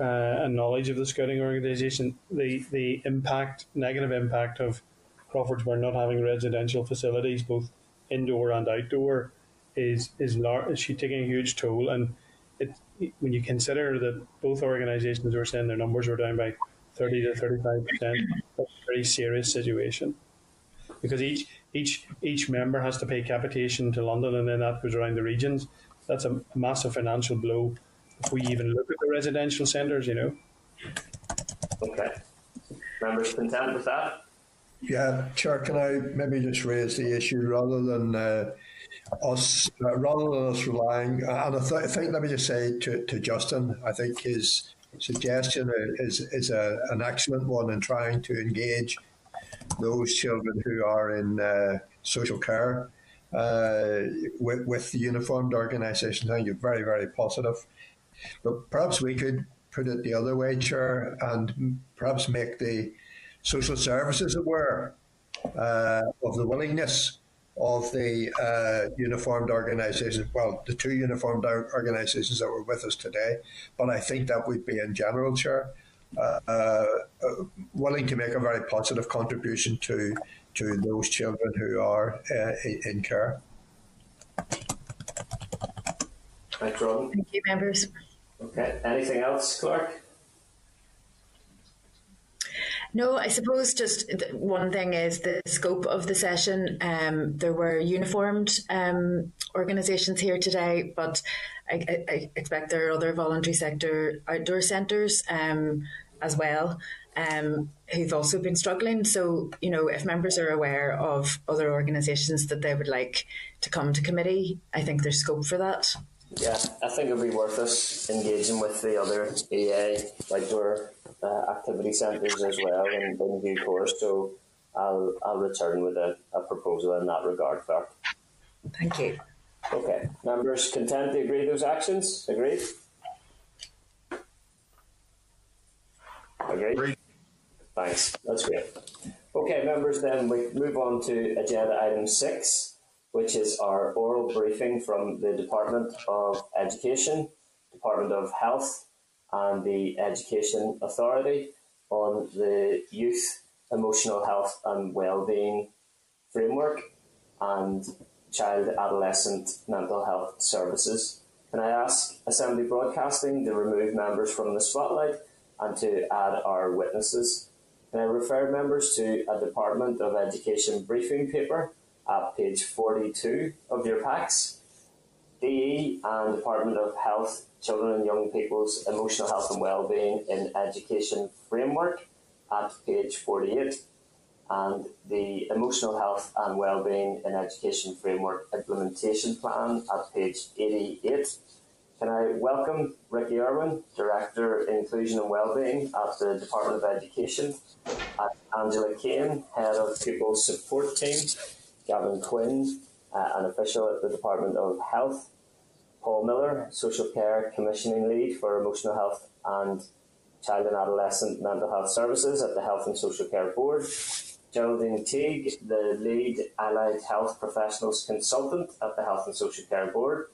uh, and knowledge of the scouting organisation, the the impact, negative impact of Crawford's Crawfordsburn not having residential facilities, both indoor and outdoor, is is large. Is she taking a huge toll? And it when you consider that both organisations were saying their numbers were down by thirty to thirty five percent, that's a very serious situation. Because each each each member has to pay capitation to London, and then that goes around the regions. That's a massive financial blow we even look at the residential centres, you know. Okay. Members content with that? Yeah, Chair, can I maybe just raise the issue rather than uh, us, uh, rather than us relying, and I, th- I, think, let me just say to, to Justin, I think his suggestion is, is a, an excellent one in trying to engage those children who are in uh, social care uh, with, with the uniformed organisations. I think you're very, very positive. But perhaps we could put it the other way, Chair, and perhaps make the social services aware uh, of the willingness of the uh, uniformed organisations, well, the two uniformed organisations that were with us today, but I think that would be in general, Chair, uh, uh, willing to make a very positive contribution to to those children who are uh, in care. Thanks, Robin. Thank you, members. Okay. Anything else, Clerk? No, I suppose just one thing is the scope of the session. Um, there were uniformed um, organisations here today, but I, I, expect there are other voluntary sector outdoor centres um, as well um, who've also been struggling. So, you know, if members are aware of other organisations that they would like to come to committee, I think there's scope for that. Yeah, I think it'd be worth us engaging with the other EA outdoor uh, activity centres as well in, in due course. So I'll, I'll return with a, a proposal in that regard, Clerk. Thank you. Okay, members content to agree those actions? Agreed? Agreed? Agreed. Thanks, that's great. Okay, members, then we move on to agenda item six, which is our oral briefing from the Department of Education, Department of Health, and the Education Authority on the Youth Emotional Health and Wellbeing Framework and Child Adolescent Mental Health Services. Can I ask Assembly Broadcasting to remove members from the spotlight and to add our witnesses? Can I refer members to a Department of Education briefing paper at page 42 of your packs? DE and Department of Health, Children and Young People's Emotional Health and Wellbeing in Education Framework at page 48 and the Emotional Health and Wellbeing in Education Framework Implementation Plan at page 88. Can I welcome Ricky Irwin, Director Inclusion and Wellbeing at the Department of Education, and Angela Kane, Head of Pupil Support Team, Gavin Quinn, uh, an official at the Department of Health, Paul Miller, Social Care Commissioning Lead for Emotional Health and Child and Adolescent Mental Health Services at the Health and Social Care Board, Geraldine Teague, the Lead Allied Health Professionals Consultant at the Health and Social Care Board,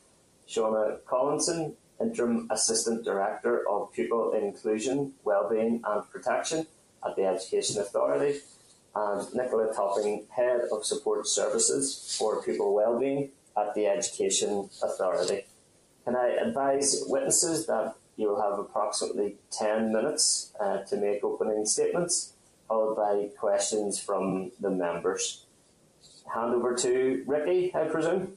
Shauna Collinson, Interim Assistant Director of Pupil Inclusion, Wellbeing and Protection at the Education Authority, and Nicola Topping, Head of Support Services for Pupil Wellbeing at the Education Authority. Can I advise witnesses that you will have approximately 10 minutes uh, to make opening statements, followed by questions from the members. Hand over to Ricky, I presume.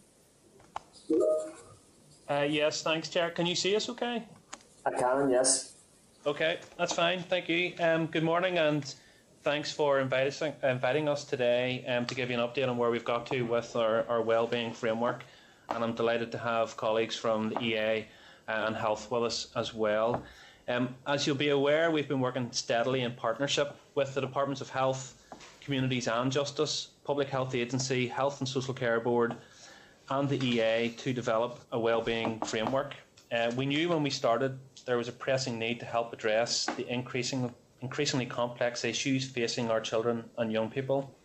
Uh, yes, thanks, Chair. Can you see us okay? I can, yes. Okay, that's fine. Thank you. Um, good morning and thanks for inviting, us today um, to give you an update on where we've got to with our, our wellbeing framework. And I'm delighted to have colleagues from the EA uh, and Health with us as well. Um, as you'll be aware, we've been working steadily in partnership with the Departments of Health, Communities and Justice, Public Health Agency, Health and Social Care Board, and the EA to develop a wellbeing framework. Uh, we knew when we started there was a pressing need to help address the increasing, increasingly complex issues facing our children and young people,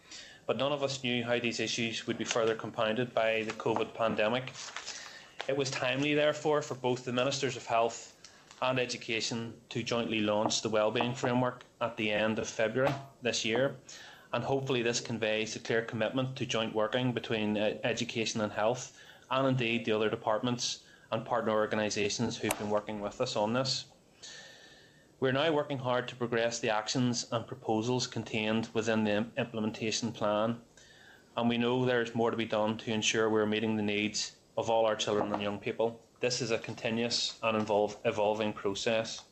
but none of us knew how these issues would be further compounded by the COVID pandemic. It was timely, therefore, for both the Ministers of Health and Education to jointly launch the Wellbeing Framework at the end of February this year and hopefully this conveys a clear commitment to joint working between uh, education and health, and indeed the other departments and partner organisations who've been working with us on this. We're now working hard to progress the actions and proposals contained within the implementation plan, and we know there's more to be done to ensure we're meeting the needs of all our children and young people. This is a continuous and involve, evolving process.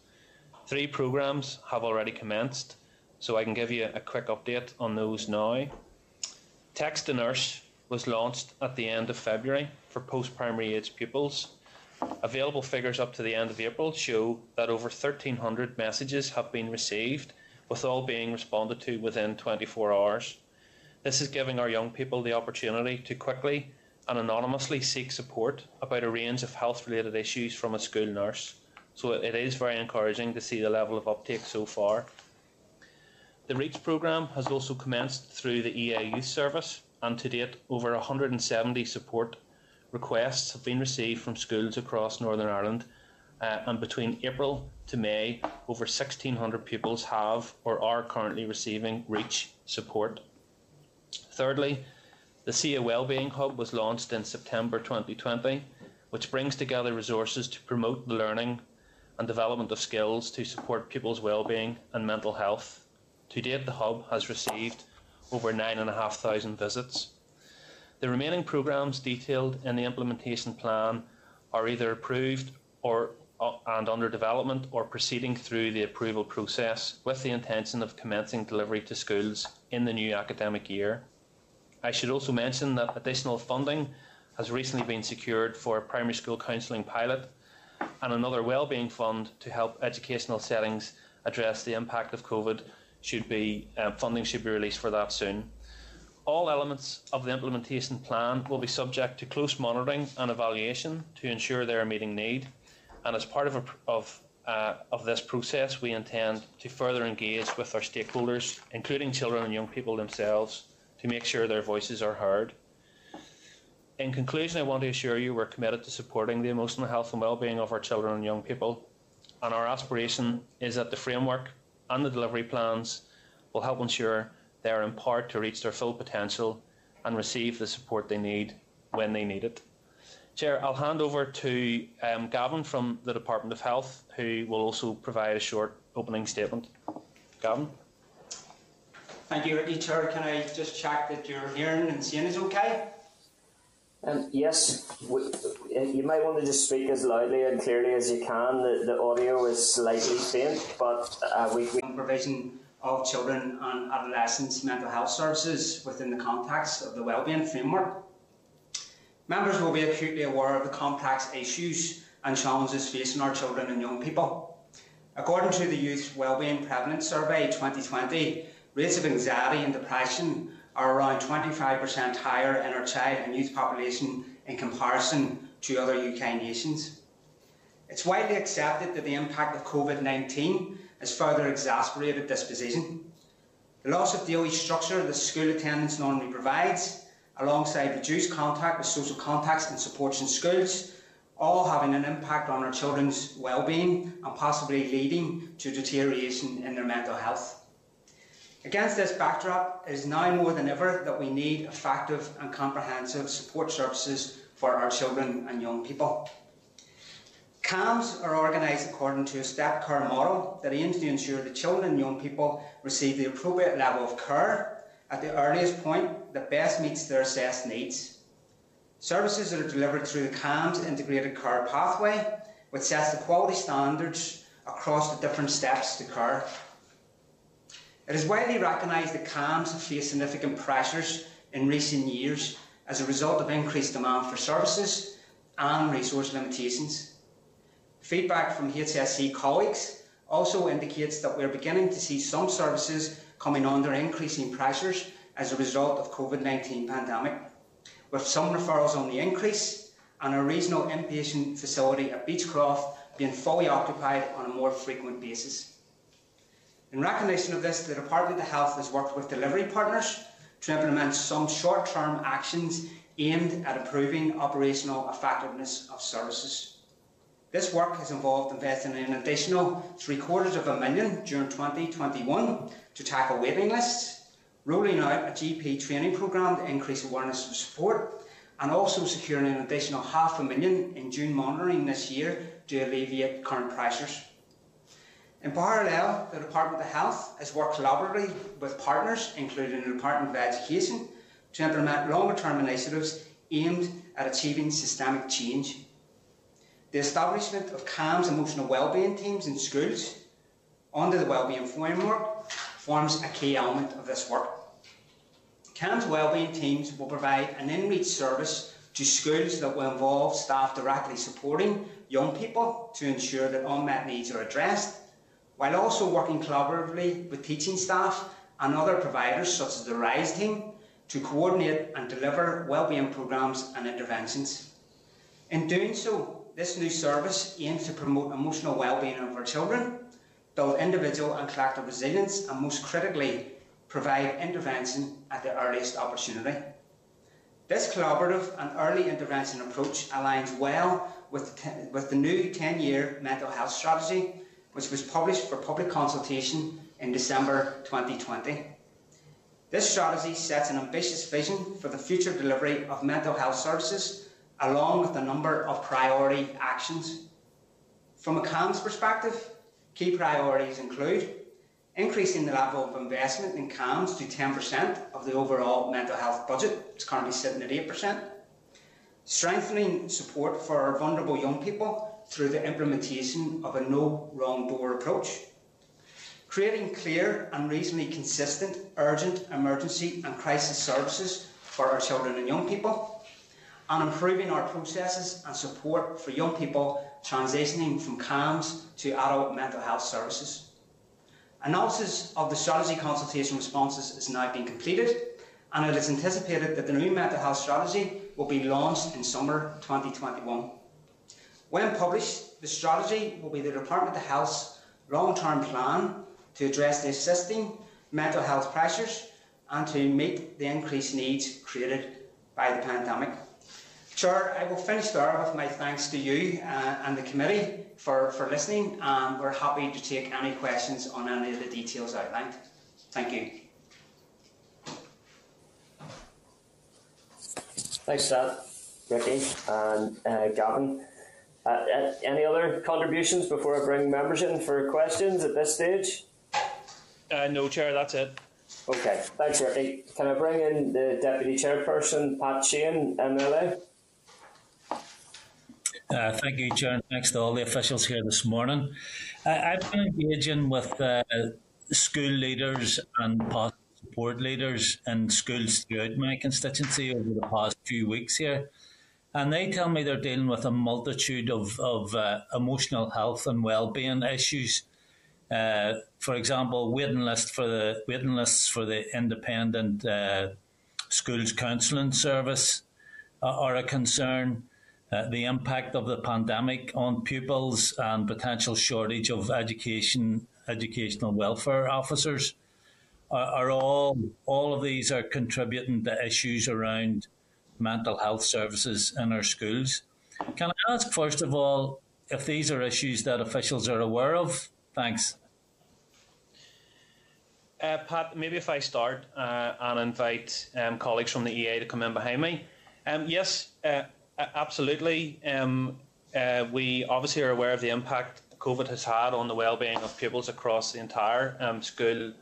Three programmes have already commenced so I can give you a quick update on those now. Text to Nurse was launched at the end of February for post primary age pupils. Available figures up to the end of April show that over 1,300 messages have been received, with all being responded to within 24 hours. This is giving our young people the opportunity to quickly and anonymously seek support about a range of health related issues from a school nurse. So it is very encouraging to see the level of uptake so far. The REACH programme has also commenced through the EA Youth Service, and to date, over 170 support requests have been received from schools across Northern Ireland. Uh, and between April to May, over 1,600 pupils have or are currently receiving REACH support. Thirdly, the SIA Wellbeing Hub was launched in September 2020, which brings together resources to promote the learning and development of skills to support pupils' wellbeing and mental health to date, the hub has received over 9,500 visits. The remaining programmes detailed in the implementation plan are either approved or uh, and under development or proceeding through the approval process with the intention of commencing delivery to schools in the new academic year. I should also mention that additional funding has recently been secured for a primary school counselling pilot and another wellbeing fund to help educational settings address the impact of COVID should be uh, funding should be released for that soon. All elements of the implementation plan will be subject to close monitoring and evaluation to ensure they are meeting need. And as part of, a, of, uh, of this process, we intend to further engage with our stakeholders, including children and young people themselves, to make sure their voices are heard. In conclusion, I want to assure you we're committed to supporting the emotional health and well-being of our children and young people, and our aspiration is that the framework and the delivery plans will help ensure they are empowered to reach their full potential and receive the support they need when they need it. Chair, I'll hand over to um, Gavin from the Department of Health, who will also provide a short opening statement. Gavin. Thank you, Ricky. Chair, can I just check that your hearing and seeing is okay? Um, yes, we, you might want to just speak as loudly and clearly as you can. The, the audio is slightly faint, but uh, we, we provision of children and adolescents mental health services within the context of the wellbeing framework. Members will be acutely aware of the complex issues and challenges facing our children and young people. According to the Youth Wellbeing Prevalence Survey 2020, rates of anxiety and depression are around 25% higher in our child and youth population in comparison to other UK nations. It's widely accepted that the impact of COVID 19 has further exacerbated this position. Mm-hmm. The loss of daily structure that school attendance normally provides, alongside reduced contact with social contacts and supports in schools, all having an impact on our children's well-being and possibly leading to deterioration in their mental health. Against this backdrop, it is now more than ever that we need effective and comprehensive support services for our children and young people. CAMHS are organised according to a step care model that aims to ensure that children and young people receive the appropriate level of care at the earliest point that best meets their assessed needs. Services are delivered through the CAMHS integrated care pathway, which sets the quality standards across the different steps to care. It is widely recognised that CAMHS have faced significant pressures in recent years as a result of increased demand for services and resource limitations. Feedback from HSE colleagues also indicates that we're beginning to see some services coming under increasing pressures as a result of COVID-19 pandemic, with some referrals on the increase and a regional inpatient facility at Beechcroft being fully occupied on a more frequent basis. In recognition of this, the Department of Health has worked with delivery partners to implement some short-term actions aimed at improving operational effectiveness of services. This work has involved investing in an additional three quarters of a million during 2021 to tackle waiting lists, rolling out a GP training programme to increase awareness of support, and also securing an additional half a million in June monitoring this year to alleviate current pressures. In parallel, the Department of Health has worked collaboratively with partners, including the Department of Education, to implement longer term initiatives aimed at achieving systemic change. The establishment of CAMHS emotional wellbeing teams in schools under the wellbeing framework forms a key element of this work. CAMHS wellbeing teams will provide an in-reach service to schools that will involve staff directly supporting young people to ensure that unmet needs are addressed while also working collaboratively with teaching staff and other providers such as the RISE team to coordinate and deliver wellbeing programmes and interventions. In doing so, this new service aims to promote emotional well-being of our children, build individual and collective resilience, and most critically, provide intervention at the earliest opportunity. This collaborative and early intervention approach aligns well with the, with the new 10-year mental health strategy which was published for public consultation in December 2020. This strategy sets an ambitious vision for the future delivery of mental health services, along with a number of priority actions. From a CAMHS perspective, key priorities include increasing the level of investment in CAMHS to 10% of the overall mental health budget, it's currently sitting at 8%, strengthening support for our vulnerable young people through the implementation of a no wrong door approach, creating clear and reasonably consistent urgent emergency and crisis services for our children and young people, and improving our processes and support for young people transitioning from CAMHS to adult mental health services. Analysis of the strategy consultation responses is now being completed, and it is anticipated that the new mental health strategy will be launched in summer 2021. When published, the strategy will be the Department of Health's long term plan to address the existing mental health pressures and to meet the increased needs created by the pandemic. Chair, I will finish there with my thanks to you uh, and the committee for, for listening, and we're happy to take any questions on any of the details outlined. Thank you. Thanks, Dad, Ricky, and uh, Gavin. Uh, uh, any other contributions before I bring members in for questions at this stage? Uh, no, Chair, that's it. Okay, thanks, Ricky. Can I bring in the Deputy Chairperson, Pat Sheehan, MLA? Uh, thank you, Chair, and thanks to all the officials here this morning. Uh, I've been engaging with uh, school leaders and support leaders in schools throughout my constituency over the past few weeks here. And they tell me they're dealing with a multitude of, of uh, emotional health and well-being issues. Uh, for example, waiting list for the waiting lists for the independent uh, schools counselling service are a concern. Uh, the impact of the pandemic on pupils and potential shortage of education educational welfare officers are, are all all of these are contributing to issues around mental health services in our schools. Can I ask first of all if these are issues that officials are aware of? Thanks. Uh, Pat, maybe if I start uh, and invite um, colleagues from the EA to come in behind me. Um, yes, uh, absolutely. Um, uh, we obviously are aware of the impact COVID has had on the well-being of pupils across the entire um, school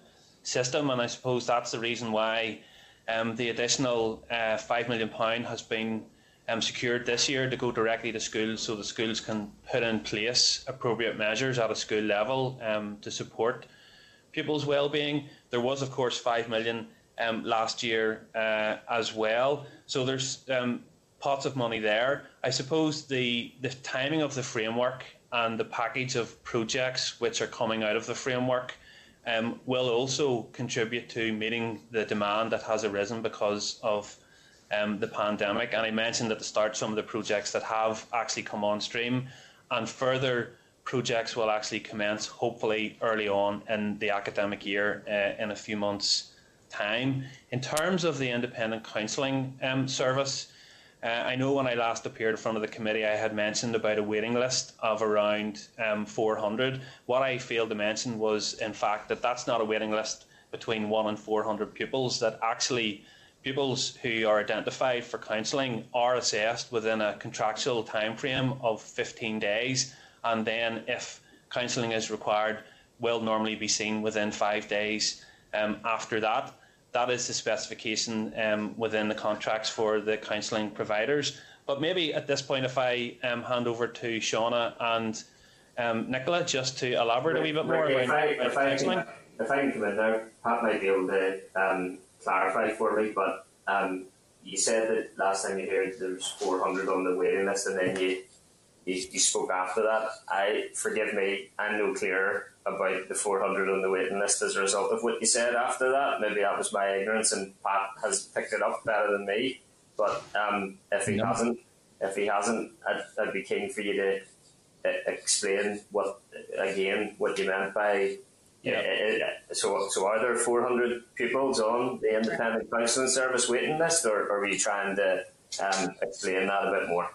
system, and I suppose that's the reason why um, the additional uh, five million pound has been um, secured this year to go directly to schools, so the schools can put in place appropriate measures at a school level um, to support pupils' well-being. There was, of course, five million um, last year uh, as well. So there's um, pots of money there. I suppose the the timing of the framework and the package of projects which are coming out of the framework um, will also contribute to meeting the demand that has arisen because of um, the pandemic. And I mentioned at the start some of the projects that have actually come on stream, and further projects will actually commence hopefully early on in the academic year uh, in a few months' time. In terms of the independent counselling um, service, uh, I know when I last appeared in front of the committee, I had mentioned about a waiting list of around um, 400. What I failed to mention was, in fact, that that's not a waiting list between one and 400 pupils, that actually pupils who are identified for counselling are assessed within a contractual time frame of 15 days, and then if counselling is required, will normally be seen within five days um, after that that is the specification um, within the contracts for the counselling providers. But maybe at this point, if I um, hand over to Shauna and um, Nicola just to elaborate a wee bit more if I, if, I can, if I can come in there, Pat might be able to um, clarify for me, but um, you said that last time you heard there was 400 on the waiting list and then you, you, you spoke after that. I Forgive me, I'm no clearer about the 400 on the waiting list as a result of what you said after that. Maybe that was my ignorance, and Pat has picked it up better than me. But um, if he no. hasn't, if he hasn't, I'd, I'd, be keen for you to uh, explain what again what you meant by. Yeah. Uh, uh so, so are there 400 pupils on the independent counselling service waiting list, or, or are you trying to um, explain that a bit more?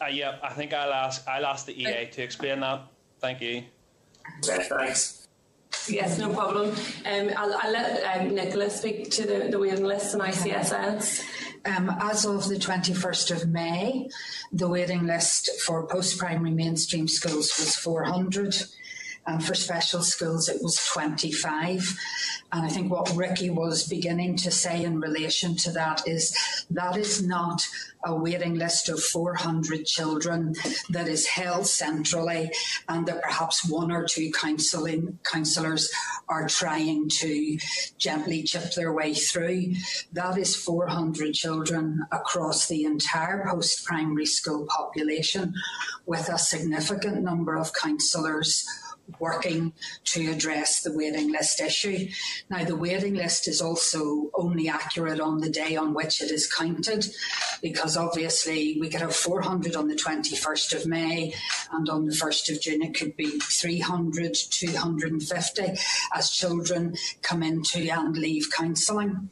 Uh, yeah, I think I'll ask I'll ask the EA to explain that. Thank you. Thanks. Yes, no problem. Um, I'll, I'll, let um, Nicola speak to the, the waiting list and ICSS. Um, as of the 21st of May, the waiting list for post primary mainstream schools was 400 and for special schools it was 25. And I think what Ricky was beginning to say in relation to that is that is not a waiting list of 400 children that is held centrally and that perhaps one or two counselling counsellors are trying to gently chip their way through. That is 400 children across the entire post primary school population with a significant number of counsellors working to address the waiting list issue. Now, the waiting list is also only accurate on the day on which it is counted, because obviously we could have 400 on the 21st of May, and on the 1st of June it could be 300, 250 as children come into and leave counselling.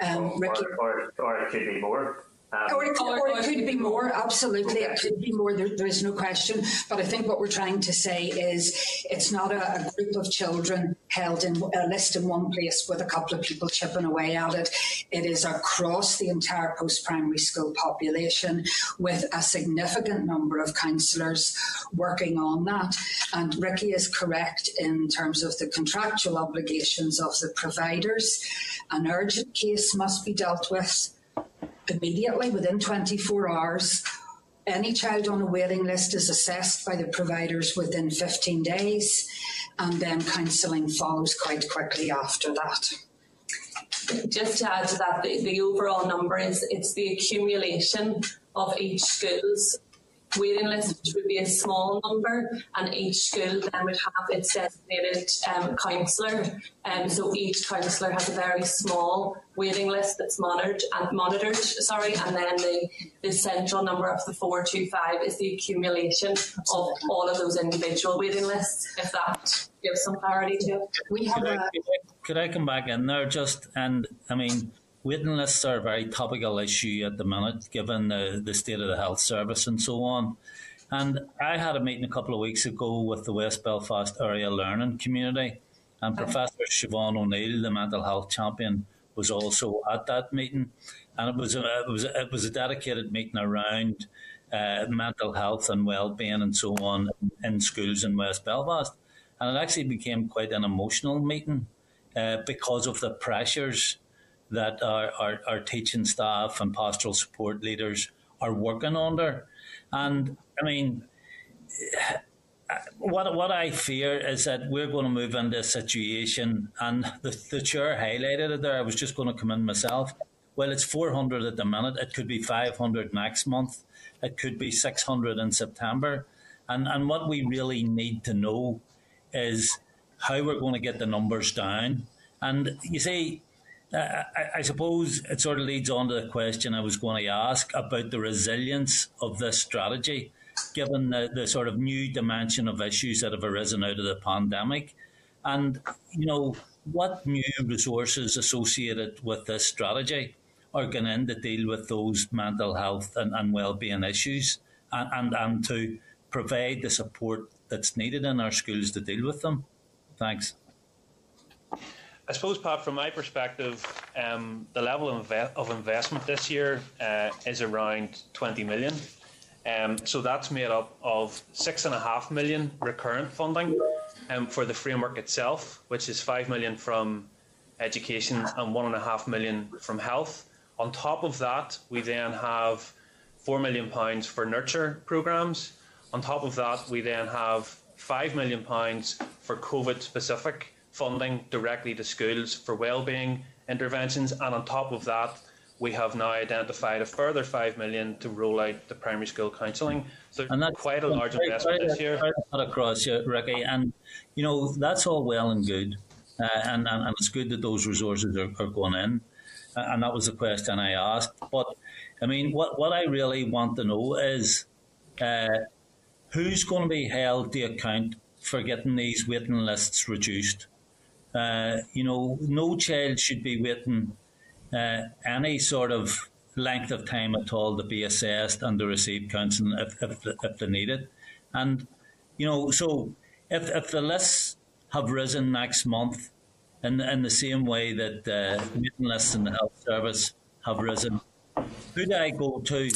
Um, or, or, or, it could be more. Um, or, it, or, it, could be more, absolutely. It could be more, there, there is no question. But I think what we're trying to say is it's not a, a, group of children held in a list in one place with a couple of people chipping away at it. It is across the entire post primary school population with a significant number of counsellors working on that. And Ricky is correct in terms of the contractual obligations of the providers. An urgent case must be dealt with immediately within 24 hours. Any child on a waiting list is assessed by the providers within 15 days, and then counselling follows quite quickly after that. Just to add to that, the, the overall number is it's the accumulation of each school's waiting list, which would be a small number, and each school then would have its designated um, counsellor. Um, so each counsellor has a very small waiting list that's monitored and monitored. Sorry, and then the, the central number of the four two five is the accumulation of all of those individual waiting lists. If that gives some clarity to it, we have. Could I, could I come back in there just and I mean waiting lists are a very topical issue at the minute, given the, the state of the health service and so on. And I had a meeting a couple of weeks ago with the West Belfast area learning community, and okay. Professor Siobhan O'Neill, the mental health champion, was also at that meeting, and it was a, it was a, it was a dedicated meeting around uh, mental health and well-being and so on in schools in West Belfast, and it actually became quite an emotional meeting uh, because of the pressures that our, our, our teaching staff and pastoral support leaders are working under. And I mean, what what I fear is that we're going to move into a situation, and the, the chair highlighted it there. I was just going to come in myself. Well, it's 400 at the minute. It could be 500 next month. It could be 600 in September. And and what we really need to know is how we're going to get the numbers down. And you see, I, I, suppose it sort of leads on to the question I was going to ask about the resilience of this strategy, given the, the sort of new dimension of issues that have arisen out of the pandemic. And, you know, what new resources associated with this strategy are going in to deal with those mental health and, and well-being issues and, and, and to provide the support that's needed in our schools to deal with them? Thanks. I suppose, Pat, from my perspective, um, the level of, inve- of, investment this year uh, is around 20 million. Um, so that's made up of six and a half million recurrent funding um, for the framework itself, which is five million from education and one and a half million from health. On top of that, we then have four million pounds for nurture programs. On top of that, we then have five million pounds for COVID specific funding directly to schools for wellbeing interventions, and on top of that, we have now identified a further five million to roll out the primary school counselling. So and that's quite a large very, investment very, this year. across you, Ricky, and you know that's all well and good, uh, and, and, and it's good that those resources are, are going in, uh, and that was the question I asked. But I mean, what what I really want to know is. Uh, who's going to be held to account for getting these waiting lists reduced? Uh, you know, no child should be waiting uh, any sort of length of time at all to be assessed and to receive counselling if, if, if they need it. And, you know, so if, if the lists have risen next month in, in the same way that uh, waiting lists in the health service have risen, who do I go to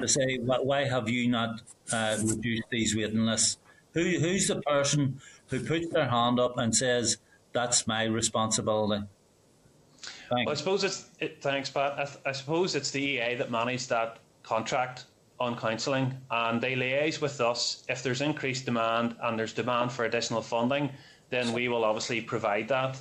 to say, why have you not uh, reduced these waiting lists? Who, who's the person who puts their hand up and says, that's my responsibility. Thanks. Well, I suppose it's it, thanks, Pat. I, th- I, suppose it's the EA that manage that contract on counselling, and they liaise with us if there's increased demand and there's demand for additional funding. Then we will obviously provide that.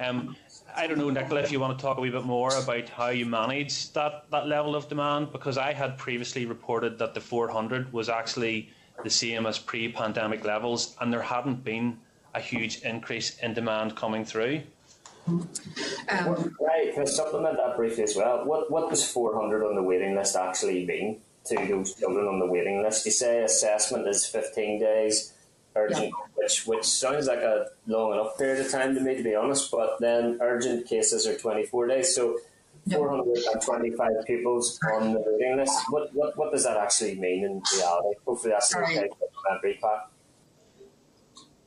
Um, I don't know, Nicola, if you want to talk a wee bit more about how you manage that, that level of demand, because I had previously reported that the 400 was actually the same as pre-pandemic levels, and there hadn't been a huge increase in demand coming through. Um, right, can I supplement that briefly as well? What what does 400 on the waiting list actually mean to those children on the waiting list? You say assessment is 15 days, urgent, yeah. which which sounds like a long enough period of time to me, to be honest. But then urgent cases are 24 days, so 425 pupils on the waiting list. What, what what does that actually mean in reality? Hopefully, that's Sorry. okay.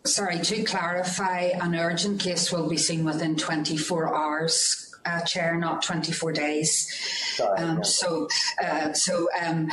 Sorry, to clarify, an urgent case will be seen within 24 hours uh, chair, not 24 days. Sorry, um. So, uh, so um,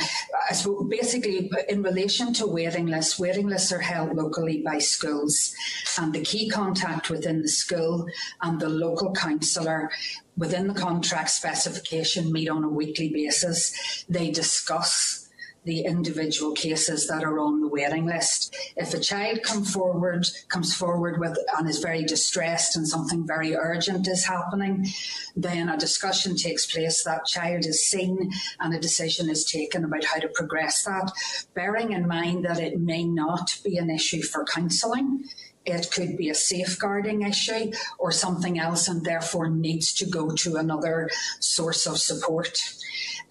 I suppose basically, in relation to waiting lists, waiting lists are held locally by schools, and the key contact within the school and the local counsellor within the contract specification meet on a weekly basis. They discuss the individual cases that are on the waiting list. If a child come forward comes forward with and is very distressed and something very urgent is happening, then a discussion takes place. That child is seen and a decision is taken about how to progress that, bearing in mind that it may not be an issue for counselling. It could be a safeguarding issue or something else, and therefore needs to go to another source of support.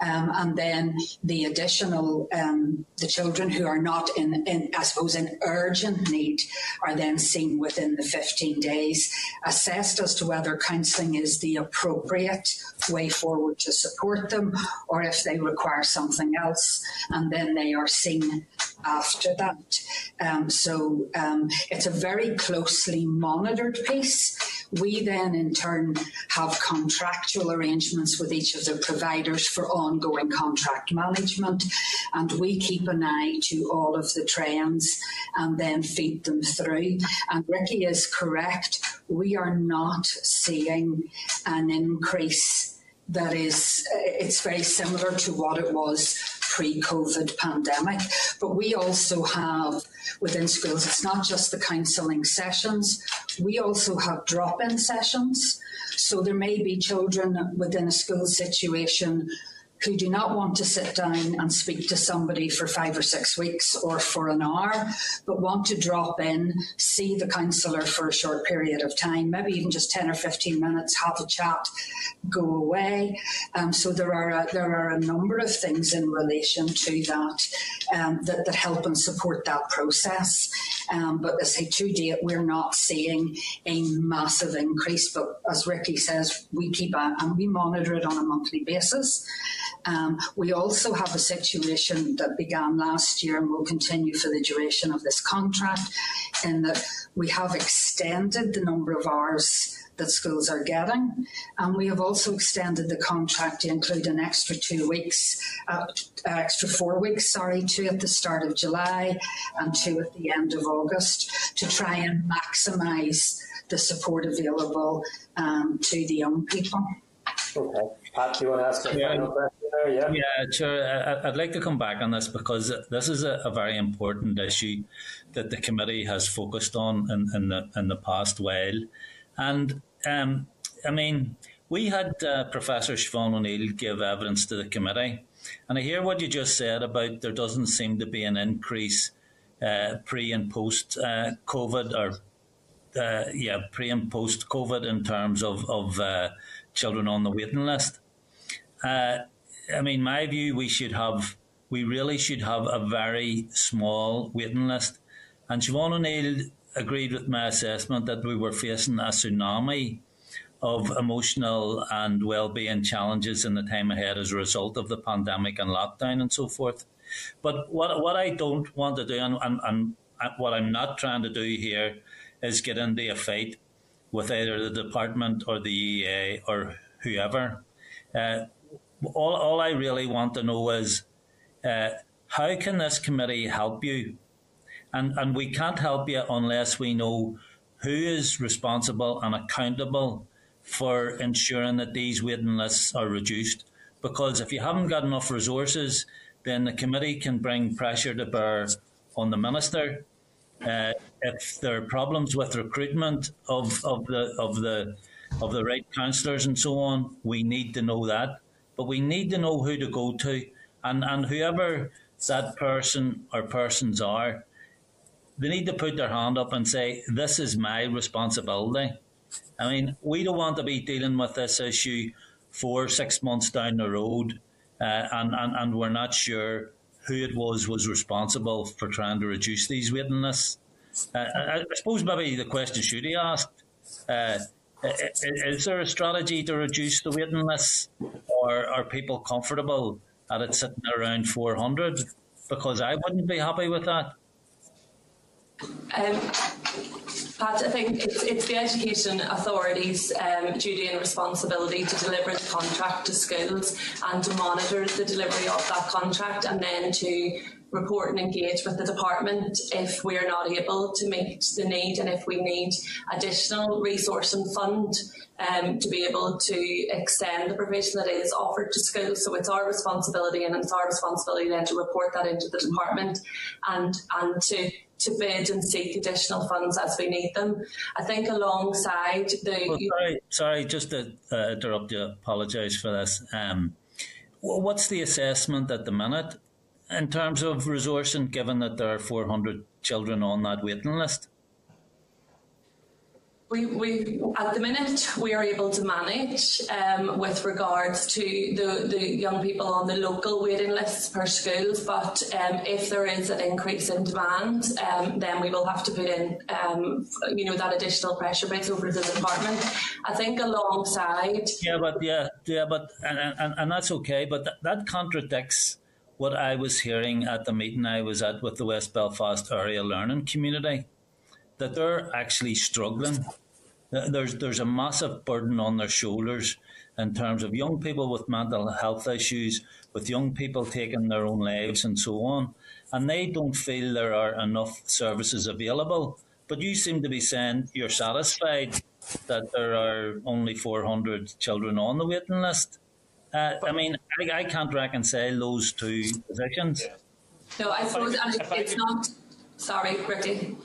Um, and then the additional, um, the children who are not in, in, I suppose, in urgent need are then seen within the 15 days, assessed as to whether counselling is the appropriate way forward to support them or if they require something else, and then they are seen after that. Um, so um, it's a very closely monitored piece. We then, in turn, have contractual arrangements with each of the providers for ongoing contract management, and we keep an eye to all of the trends and then feed them through. And Ricky is correct, we are not seeing an increase that is it's very similar to what it was pre-COVID pandemic. But we also have within schools, it's not just the counselling sessions, we also have drop-in sessions. So there may be children within a school situation who do not want to sit down and speak to somebody for five or six weeks or for an hour, but want to drop in, see the counsellor for a short period of time, maybe even just 10 or 15 minutes, have a chat, go away. Um, so there are, a, there are a number of things in relation to that um, that, that help and support that process. Um, but as I say, to date, we're not seeing a massive increase. But as Ricky says, we keep a, and we monitor it on a monthly basis. Um, we also have a situation that began last year and will continue for the duration of this contract, in that we have extended the number of hours that schools are getting. And we have also extended the contract to include an extra two weeks, uh, extra four weeks, sorry, two at the start of July and two at the end of August to try and maximise the support available um, to the young people. Okay. Pat, do you want to ask a Yeah. final question there? Yeah. Yeah, I'd like to come back on this because this is a, a very important issue that the committee has focused on in, in the in the past while, and um, I mean, we had uh, Professor Siobhan O'Neill give evidence to the committee, and I hear what you just said about there doesn't seem to be an increase uh, pre and post uh, COVID or uh, yeah pre and post COVID in terms of of uh, children on the waiting list. I mean, my view, we should have, we really should have a very small waiting list. And Siobhan O'Neill agreed with my assessment that we were facing a tsunami of emotional and well-being challenges in the time ahead as a result of the pandemic and lockdown and so forth. But what what I don't want to do, and, and, and what I'm not trying to do here, is get into a fight with either the department or the EA or whoever. Uh, all, all I really want to know is uh, how can this committee help you? And, and we can't help you unless we know who is responsible and accountable for ensuring that these waiting lists are reduced. Because if you haven't got enough resources, then the committee can bring pressure to bear on the minister. Uh, if there are problems with recruitment of, of the of the of the right counsellors and so on, we need to know that. But we need to know who to go to, and and whoever that person or persons are, they need to put their hand up and say, This is my responsibility. I mean, we don't want to be dealing with this issue four, six months down the road, uh, and, and, and we're not sure who it was was responsible for trying to reduce these waiting lists. Uh, I, I, suppose maybe the question should be asked uh, is there a strategy to reduce the waiting list, or are people comfortable at it sitting around 400? Because I wouldn't be happy with that. Um, Pat, I think it's, it's the education authorities' um, duty and responsibility to deliver the contract to schools and to monitor the delivery of that contract and then to report and engage with the department if we're not able to meet the need and if we need additional resource and fund um, to be able to extend the provision that is offered to schools. So it's our responsibility and it's our responsibility then to report that into the department and, and to to bid and seek additional funds as we need them. I think alongside the. Well, sorry, sorry, just to uh, interrupt you, apologise for this. Um, what's the assessment at the minute in terms of resourcing, given that there are 400 children on that waiting list? We, we, at the minute, we are able to manage um, with regards to the, the young people on the local waiting lists per schools. But um, if there is an increase in demand, um, then we will have to put in, um, you know, that additional pressure base over to the department. I think alongside. Yeah, but yeah, yeah, but and, and, and that's okay. But th- that contradicts what I was hearing at the meeting I was at with the West Belfast area learning community, that they're actually struggling. There's there's a massive burden on their shoulders in terms of young people with mental health issues, with young people taking their own lives and so on, and they don't feel there are enough services available. But you seem to be saying you're satisfied that there are only 400 children on the waiting list. Uh, I mean, I, I, can't reconcile those two positions. No, I suppose I, it's not. Sorry, Ricky.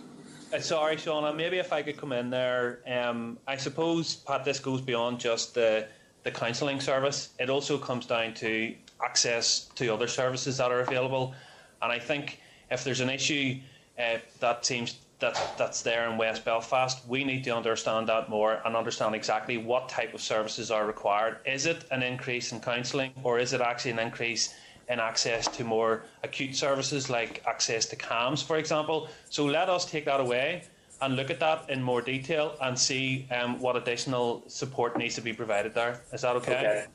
Uh, sorry, Shauna. Maybe if I could come in there, um, I suppose Pat, this goes beyond just the the counselling service. It also comes down to access to other services that are available, and I think if there's an issue uh, that seems that that's there in West Belfast. We need to understand that more and understand exactly what type of services are required. Is it an increase in counselling, or is it actually an increase in access to more acute services like access to CAMHS, for example? So let us take that away and look at that in more detail and see um, what additional support needs to be provided there. Is that okay?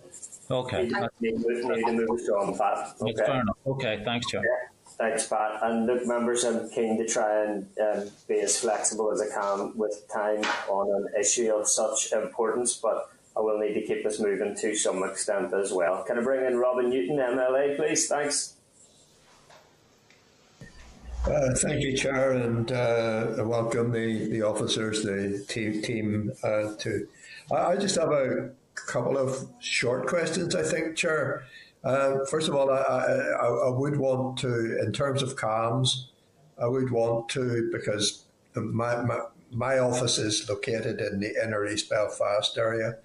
Okay. Okay. Need, need to move on, Pat. Okay. Fair enough. Okay. Thanks, Chair. Yeah. Thanks, Pat. And look, members, I'm keen to try and um, be as flexible as I can with time on an issue of such importance, but I will need to keep this moving to some extent as well. Can I bring in Robin Newton, MLA, please? Thanks. Uh, thank you, Chair, and uh, welcome the, the officers, the team, team uh, to. I, I just have a couple of short questions, I think, Chair. Uh, first of all, I, I, I, would want to, in terms of CAMHS, I would want to, because my, my, my office is located in the inner East Belfast area,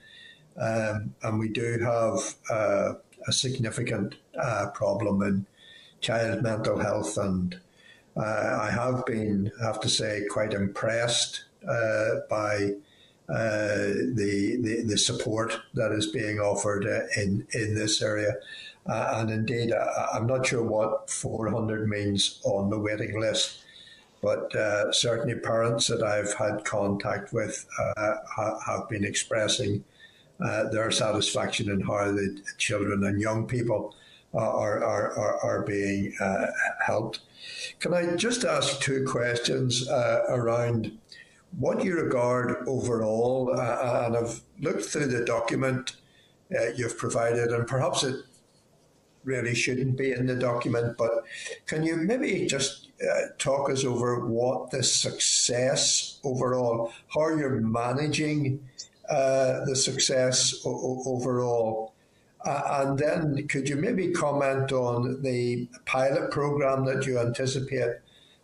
um, and we do have uh, a significant uh, problem in child mental health. And uh, I have been, I have to say, quite impressed uh, by uh, the, the, the support that is being offered in in this area. Uh, and indeed, I, am not sure what 400 means on the waiting list, but uh, certainly parents that I've had contact with uh, have been expressing uh, their satisfaction in how the children and young people are, are, are, are being helped. Can I just ask two questions around what you regard overall, uh, and I've looked through the document uh, you've provided, and perhaps it really shouldn't be in the document, but can you maybe just uh, talk us over what the success overall, how you're managing uh, the success o- overall? Uh, and then could you maybe comment on the pilot program that you anticipate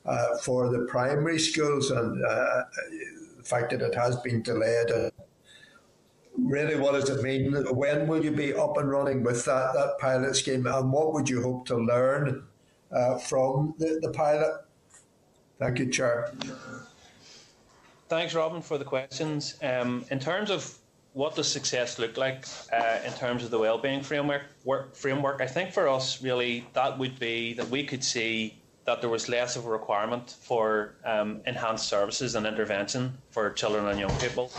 uh, for the primary schools and uh, the fact that it has been delayed. Really, what does it mean? When will you be up and running with that, that pilot scheme, and what would you hope to learn uh, from the, the pilot? Thank you, Chair. Thanks, Robin, for the questions. Um, in terms of what does success look like uh, in terms of the wellbeing framework, work, framework, I think for us, really, that would be that we could see that there was less of a requirement for um, enhanced services and intervention for children and young people,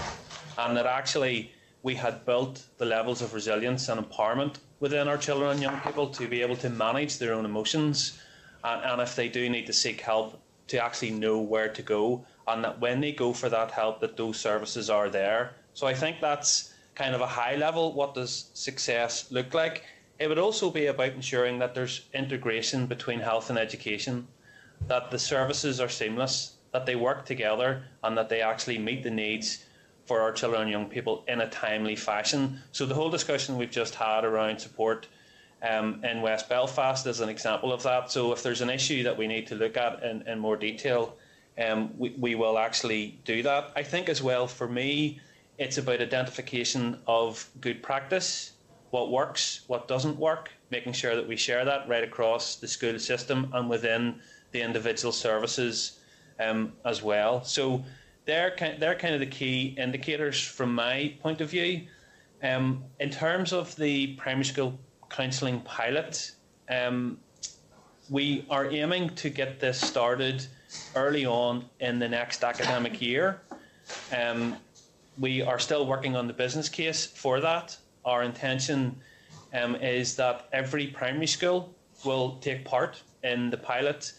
and that actually we had built the levels of resilience and empowerment within our children and young people to be able to manage their own emotions, and, and if they do need to seek help, to actually know where to go, and that when they go for that help, that those services are there. So I think that's kind of a high level. What does success look like? It would also be about ensuring that there's integration between health and education, that the services are seamless, that they work together, and that they actually meet the needs for our children and young people in a timely fashion. So the whole discussion we've just had around support um, in West Belfast is an example of that. So if there's an issue that we need to look at in, in more detail, um, we, we will actually do that. I think as well for me, it's about identification of good practice, what works, what doesn't work, making sure that we share that right across the school system and within the individual services um, as well. So they're kind, they're kind of the key indicators from my point of view. Um, in terms of the primary school counselling pilot, um, we are aiming to get this started early on in the next academic year. Um, we are still working on the business case for that. Our intention um, is that every primary school will take part in the pilot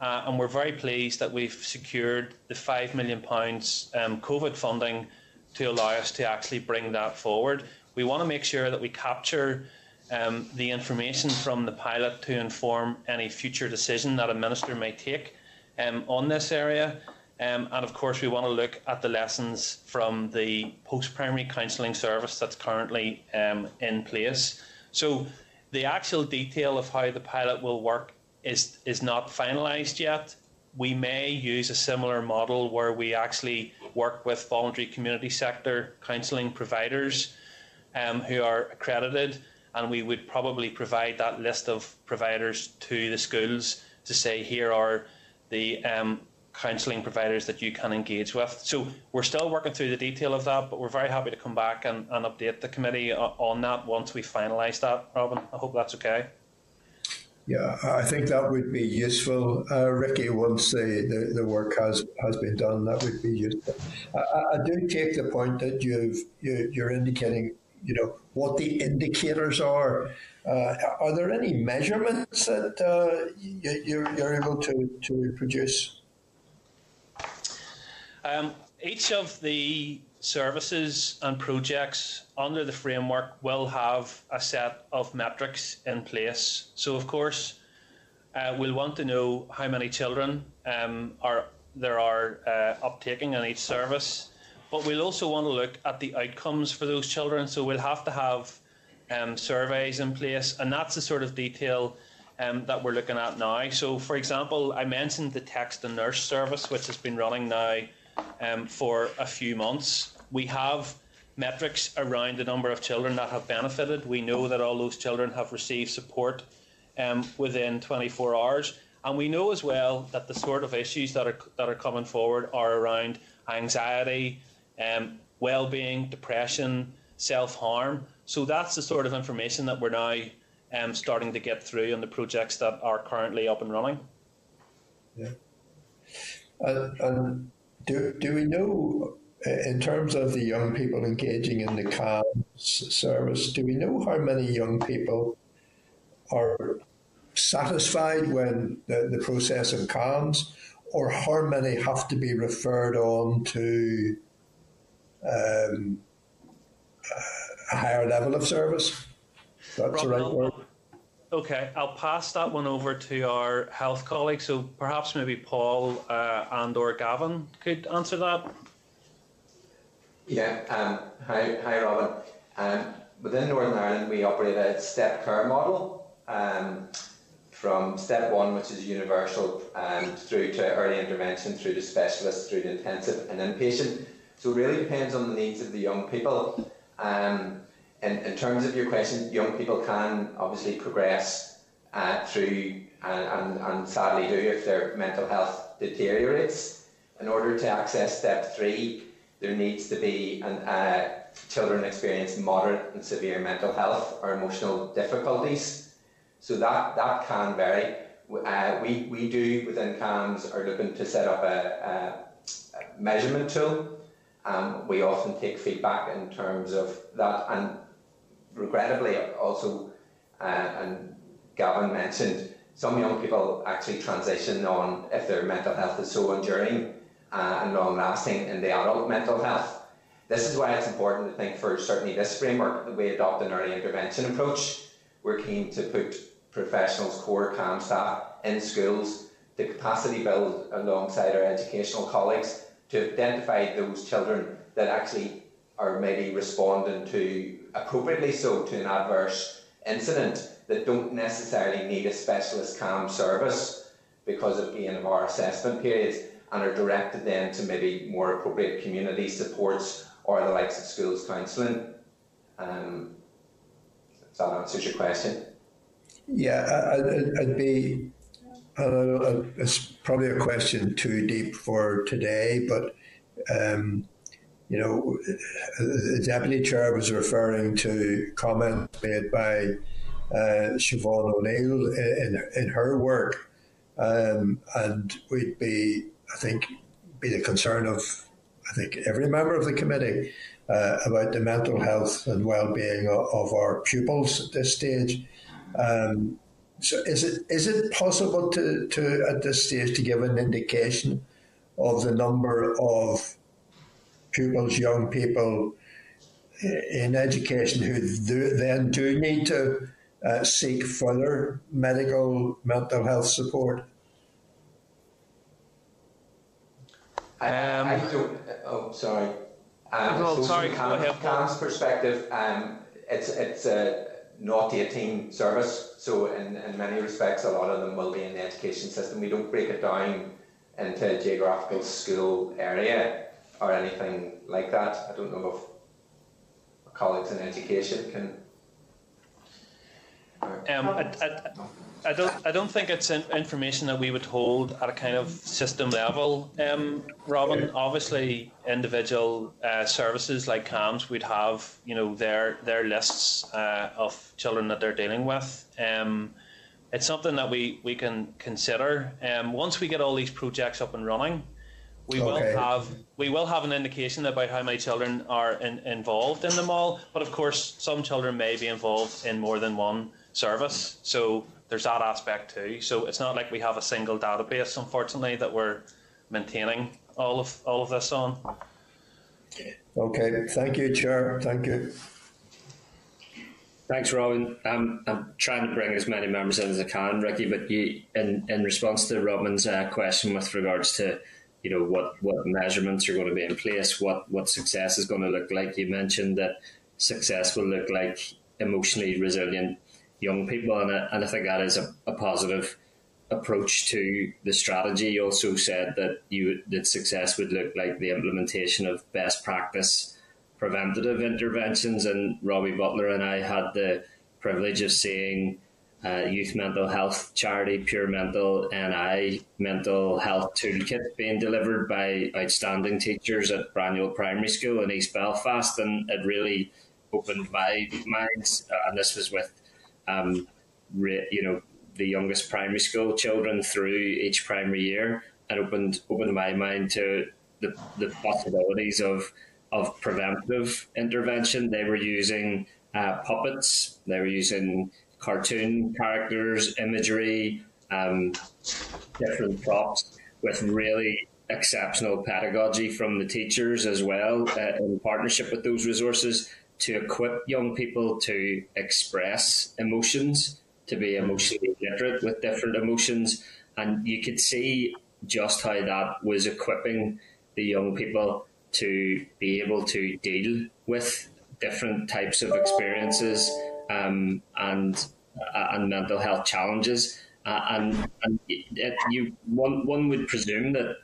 uh, and we're very pleased that we've secured the £5 million um, COVID funding to allow us to actually bring that forward. We want to make sure that we capture um, the information from the pilot to inform any future decision that a minister may take um, on this area. Um, and of course, we want to look at the lessons from the post primary counselling service that's currently um, in place. So, the actual detail of how the pilot will work is is not finalised yet. We may use a similar model where we actually work with voluntary community sector counselling providers um, who are accredited, and we would probably provide that list of providers to the schools to say here are the um, counselling providers that you can engage with. So we're still working through the detail of that, but we're very happy to come back and, and update the committee on that once we finalise that, Robin. I hope that's okay. Yeah, I think that would be useful, uh, Ricky. Once the, the, the, work has, has been done, that would be useful. I, I do take the point that you've you, you're indicating, you know, what the indicators are. Uh, are there any measurements that uh, you, you're, you're able to, to produce? Um, each of the services and projects under the framework will have a set of metrics in place. So, of course, uh, we'll want to know how many children um, are there are uh, uptaking in each service, but we'll also want to look at the outcomes for those children. So, we'll have to have um, surveys in place, and that's the sort of detail. Um, that we're looking at now. So, for example, I mentioned the text and nurse service, which has been running now um, for a few months. We have metrics around the number of children that have benefited. We know that all those children have received support um, within 24 hours. And we know as well that the sort of issues that are, that are coming forward are around anxiety, um, well being, depression, self harm. So that's the sort of information that we're now um, starting to get through on the projects that are currently up and running. Yeah. And, and do, do we know, uh, in terms of the young people engaging in the CAMHS service, do we know how many young people are satisfied when the, the process of CAMHS, or how many have to be referred on to um, a higher level of service? That's the right word. Okay, I'll pass that one over to our health colleague. So perhaps maybe Paul uh, and or Gavin could answer that. Yeah. Um, hi, hi, Robin. Um, within Northern Ireland, we operate a step care model. Um, from step one, which is universal, um, through to early intervention, through to specialists, through to intensive and inpatient. So it really depends on the needs of the young people. Um, in, in terms of your question, young people can obviously progress uh, through and, and, and sadly do if their mental health deteriorates. In order to access step three, there needs to be an, uh, children experience moderate and severe mental health or emotional difficulties. So that, that can vary. Uh, we, we do within CAMHS are looking to set up a, a, a measurement tool. Um, we often take feedback in terms of that, and regrettably, also, uh, and Gavin mentioned, some young people actually transition on if their mental health is so enduring uh, and long lasting in the adult mental health. This is why it's important to think for certainly this framework that we adopt an early intervention approach. We're keen to put professionals, core CAMHS staff in schools to capacity build alongside our educational colleagues to identify those children that actually are maybe responding to appropriately so to an adverse incident that don't necessarily need a specialist CAMHS service because of end of our assessment periods and are directed then to maybe more appropriate community supports or the likes of schools counselling. Um, if that answers your question. Yeah, I'd, be. It's probably a question too deep for today, but um, you know, the deputy chair was referring to comments made by uh, Siobhan O'Neill in, in her work, um, and we'd be, I think, be the concern of, I think, every member of the committee uh, about the mental health and well-being of, of our pupils at this stage. Um, so, is it is it possible to, to at this stage to give an indication of the number of pupils, young people in education who do, then do need to uh, seek further medical mental health support? Um, I, don't. Oh, sorry. Um, well, so sorry. From CAMHS, CAM's perspective, um, it's it's a not 18 service, so in, in many respects, a lot of them will be in the education system. We don't break it down into a geographical school area or anything like that. I don't know if colleagues in education can um, I, I, I, don't. I don't think it's information that we would hold at a kind of system level, um, Robin. Obviously, individual uh, services like CAMHS would have, you know, their their lists uh, of children that they're dealing with. Um, it's something that we, we can consider. Um, once we get all these projects up and running, we okay. will have we will have an indication about how many children are in, involved in them all. But of course, some children may be involved in more than one service. So there's that aspect too. So it's not like we have a single database, unfortunately, that we're maintaining all of all of this on. Okay, thank you, Chair. Thank you. Thanks, Robin. I'm, I'm trying to bring as many members in as I can, Ricky. But you, in in response to Robin's uh, question with regards to, you know, what what measurements are going to be in place, what what success is going to look like. You mentioned that success will look like emotionally resilient young people, and I, and I think that is a, a positive approach to the strategy. You also said that you that success would look like the implementation of best practice preventative interventions. And Robbie Butler and I had the privilege of seeing uh, youth mental health charity Pure Mental NI mental health toolkit being delivered by outstanding teachers at Braniel Primary School in East Belfast, and it really opened my mind. Uh, and this was with um, re, you know, the youngest primary school children through each primary year and opened opened my mind to the, the possibilities of of preventive intervention. They were using uh, puppets, they were using cartoon characters, imagery, um, different props with really exceptional pedagogy from the teachers as well uh, in partnership with those resources to equip young people to express emotions, to be emotionally literate with different emotions. And you could see just how that was equipping the young people to be able to deal with different types of experiences um, and uh, and mental health challenges. Uh, and and it, you one one would presume that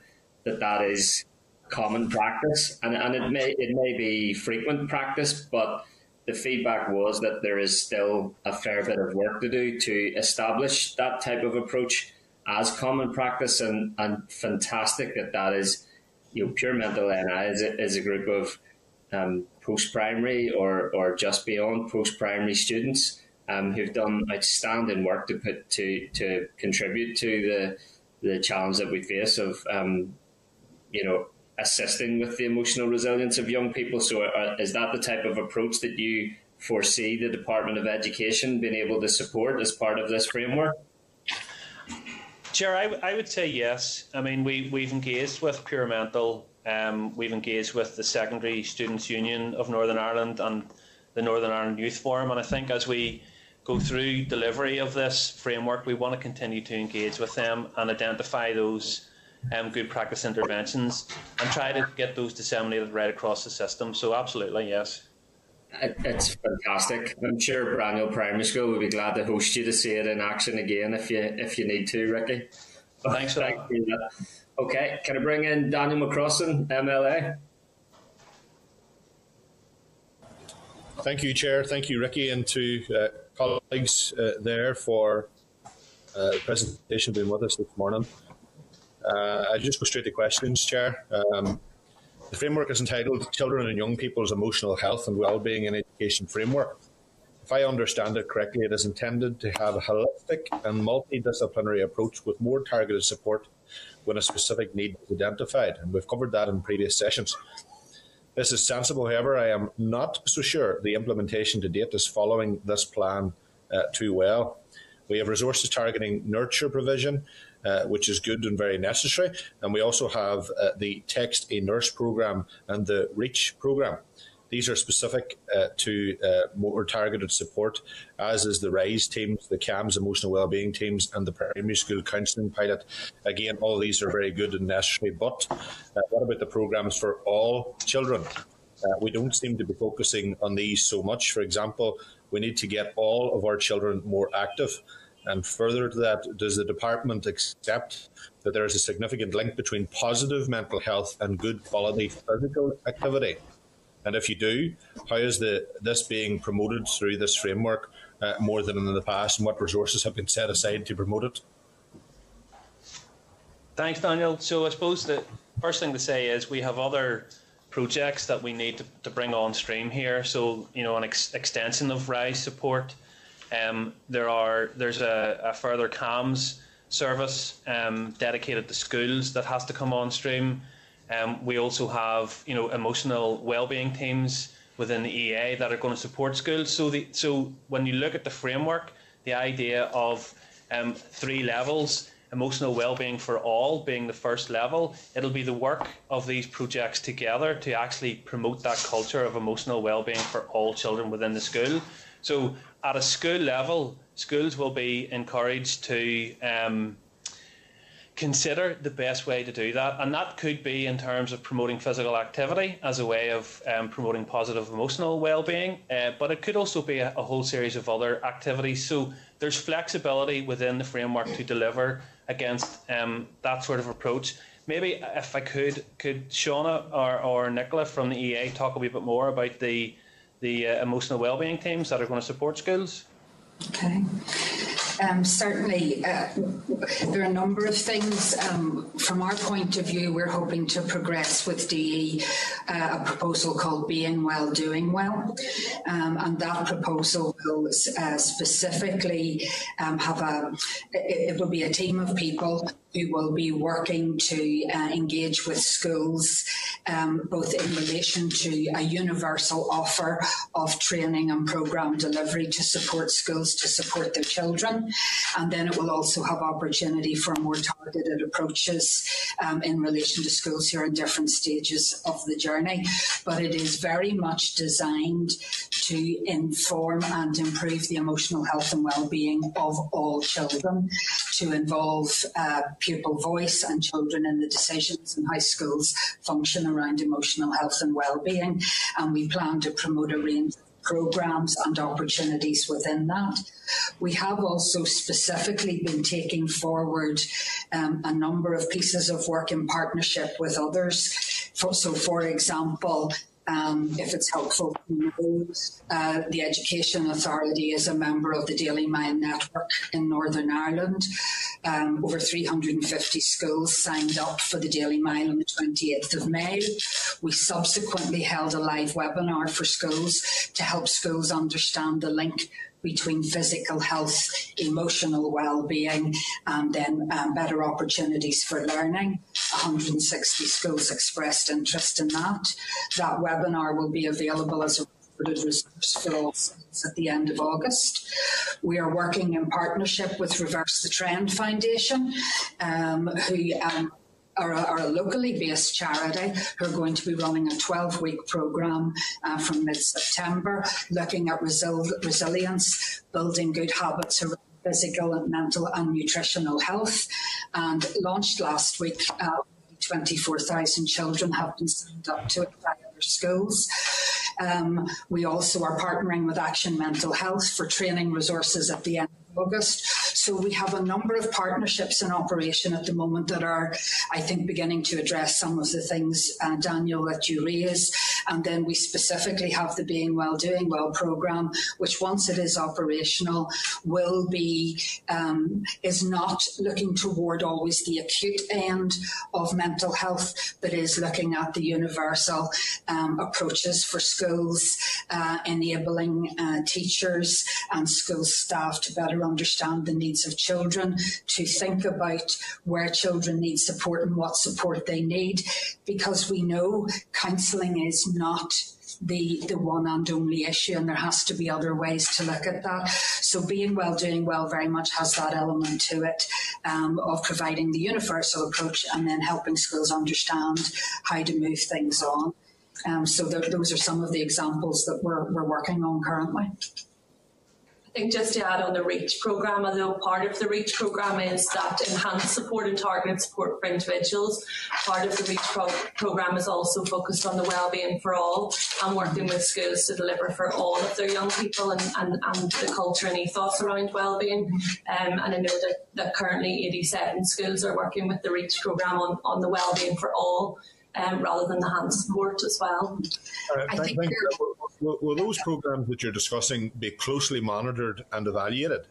that that is common practice, and, and it may it may be frequent practice, but the feedback was that there is still a fair bit of work to do to establish that type of approach as common practice, and, and fantastic that that is, you know, Pure Mental NI is a, is a group of um, post primary or, or just beyond post primary students um, who've done outstanding work to put to to contribute to the the challenge that we face of um, you know assisting with the emotional resilience of young people. So, uh, is that the type of approach that you foresee the Department of Education being able to support as part of this framework? Chair, I, I would say yes. I mean, we, we've engaged with Pure Mental, um, we've engaged with the Secondary Students' Union of Northern Ireland and the Northern Ireland Youth Forum, and I think as we go through delivery of this framework, we want to continue to engage with them and identify those um, good practice interventions and try to get those disseminated right across the system. So, absolutely, yes. It's fantastic. I'm sure Braniel Primary School will be glad to host you to see it in action again if you if you need to, Ricky. Thanks for that. Okay, can I bring in Daniel McCrossan, MLA? Thank you, Chair. Thank you, Ricky, and to uh, colleagues uh, there for uh, the presentation being with us this morning. Uh, I'll just go straight to questions, Chair. Um, the framework is entitled Children and Young People's Emotional Health and Wellbeing in Education Framework. If I understand it correctly, it is intended to have a holistic and multidisciplinary approach with more targeted support when a specific need is identified, and we've covered that in previous sessions. This is sensible, however, I am not so sure the implementation to date is following this plan uh, too well. We have resources targeting nurture provision, uh, which is good and very necessary. And we also have uh, the Text a Nurse program and the REACH program. These are specific uh, to uh, more targeted support, as is the RISE teams, the CAMHS emotional wellbeing teams, and the primary school counselling pilot. Again, all these are very good and necessary. But uh, what about the programs for all children? Uh, we don't seem to be focusing on these so much. For example, we need to get all of our children more active. And further to that, does the department accept that there is a significant link between positive mental health and good quality physical activity? And if you do, how is the, this being promoted through this framework uh, more than in the past, and what resources have been set aside to promote it? Thanks, Daniel. So I suppose the first thing to say is we have other projects that we need to, to bring on stream here. So, you know, an ex- extension of RISE support um, there are there's a, a further CAMHS service um, dedicated to schools that has to come on stream. Um, we also have you know emotional well-being teams within the EA that are going to support schools. So the so when you look at the framework, the idea of um, three levels emotional well-being for all being the first level it'll be the work of these projects together to actually promote that culture of emotional well-being for all children within the school so at a school level, schools will be encouraged to um, consider the best way to do that. And that could be in terms of promoting physical activity as a way of um, promoting positive emotional well-being, uh, but it could also be a, a, whole series of other activities. So there's flexibility within the framework to deliver against um, that sort of approach. Maybe if I could, could Shauna or, or Nicola from the EA talk a wee bit more about the the uh, emotional wellbeing teams that are going to support schools? Okay. Um, certainly, uh, there are a number of things. Um, from our point of view, we're hoping to progress with DE uh, a proposal called Being Well, Doing Well. Um, and that proposal will uh, specifically um, have a, it will be a team of people who will be working to uh, engage with schools, um, both in relation to a universal offer of training and programme delivery to support schools to support their children. And then it will also have opportunity for more targeted approaches um, in relation to schools who are in different stages of the journey. But it is very much designed to inform and improve the emotional health and well-being of all children, to involve uh, pupil voice and children in the decisions and how schools function around emotional health and well-being. And we plan to promote a range of programs and opportunities within that. We have also specifically been taking forward um, a number of pieces of work in partnership with others. For, so, for example, um, if it's helpful to know, uh, the Education Authority is a member of the Daily Mile Network in Northern Ireland. Um, over 350 schools signed up for the Daily Mile on the 28th of May. We subsequently held a live webinar for schools to help schools understand the link between physical health, emotional well-being, and then um, better opportunities for learning. 160 schools expressed interest in that. That webinar will be available as a recorded resource for all schools at the end of August. We are working in partnership with Reverse the Trend Foundation, um, who um, are a, are a, locally based charity who are going to be running a 12 week programme uh, from mid September looking at resil- resilience, building good habits around physical and mental and nutritional health. And launched last week, uh, 24,000 children have been signed up to it by other schools. Um, we also are partnering with Action Mental Health for training resources at the end August. So we have a number of partnerships in operation at the moment that are, I think, beginning to address some of the things, uh, Daniel, that you raise. And then we specifically have the Being Well, Doing Well programme, which once it is operational will be, um, is not looking toward always the acute end of mental health, but is looking at the universal um, approaches for schools, uh, enabling uh, teachers and school staff to better understand the needs of children, to think about where children need support and what support they need, because we know counselling is not the the one and only issue and there has to be other ways to look at that. So being well doing well very much has that element to it um, of providing the universal approach and then helping schools understand how to move things on. Um, so th- those are some of the examples that we're, we're working on currently think just to add on the REACH programme, although part of the REACH programme is that enhanced support and targeted support for individuals, part of the REACH pro- programme is also focused on the wellbeing for all and working with schools to deliver for all of their young people and, and, and the culture and ethos around wellbeing. Um, and I know that, that currently 87 schools are working with the REACH programme on, on the wellbeing for all um, rather than the hand support as well. Uh, I think will, will those programs that you're discussing be closely monitored and evaluated?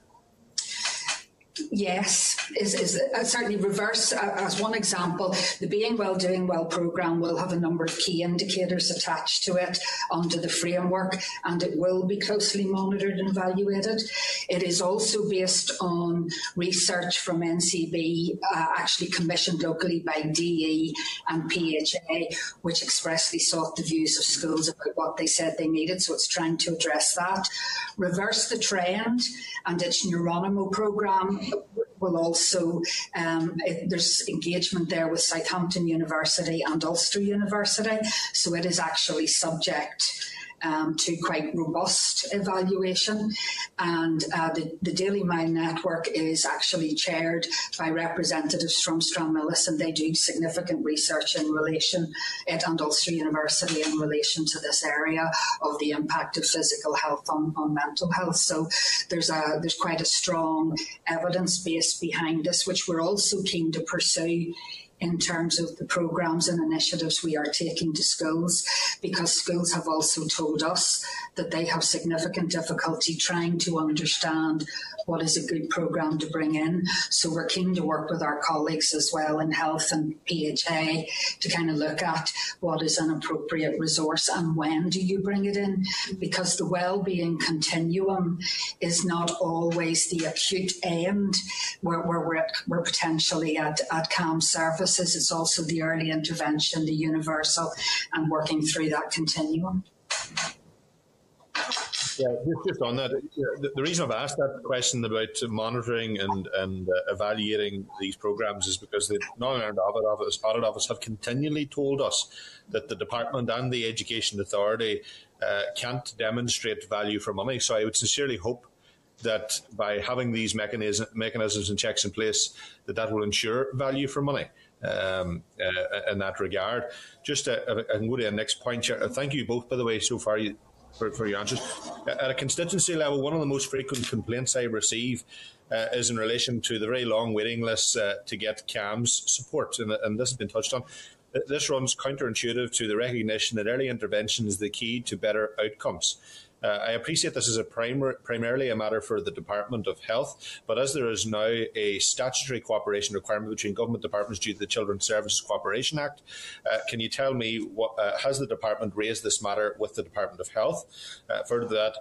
Yes, is, is uh, certainly reverse. Uh, as one example, the Being Well Doing Well programme will have a number of key indicators attached to it under the framework, and it will be closely monitored and evaluated. It is also based on research from NCB, uh, actually commissioned locally by DE and PHA, which expressly sought the views of schools about what they said they needed. So it's trying to address that. Reverse the trend and its Neuronimo programme will also um, it, there's engagement there with Southampton University and Ulster University, so it is actually subject um, to quite robust evaluation. And uh, the, the Daily Mile Network is actually chaired by representatives from Stranmillis, and they do significant research in relation at and Ulster University in relation to this area of the impact of physical health on, on mental health. So there's a there's quite a strong evidence base behind this, which we're also keen to pursue in terms of the programs and initiatives we are taking to schools because schools have also told us that they have significant difficulty trying to understand what is a good program to bring in. So we're keen to work with our colleagues as well in health and PHA to kind of look at what is an appropriate resource and when do you bring it in because the well-being continuum is not always the acute end where, where we're, we're potentially at, at CAMHS services. It's also the early intervention, the universal and working through that continuum. Yeah, just, on that, the, the, reason I've asked that question about monitoring and, and uh, evaluating these programs is because the Northern Ireland Audit Office, Audit Office have continually told us that the department and the Education Authority uh, can't demonstrate value for money. So I would sincerely hope that by having these mechanism, mechanisms and checks in place, that that will ensure value for money. Um, uh, in that regard, just uh, I can go to the next point. Thank you both, by the way, so far. You, for, for your answers. At a constituency level, one of the most frequent complaints I receive uh, is in relation to the very long waiting lists uh, to get CAMHS support, and, and, this has been touched on. this runs counterintuitive to the recognition that early intervention is the key to better outcomes. Uh, I appreciate this is a primar- primarily a matter for the Department of Health, but as there is now a statutory cooperation requirement between government departments due to the Children's Services Cooperation Act, uh, can you tell me what uh, has the department raised this matter with the Department of Health? Uh, further to that,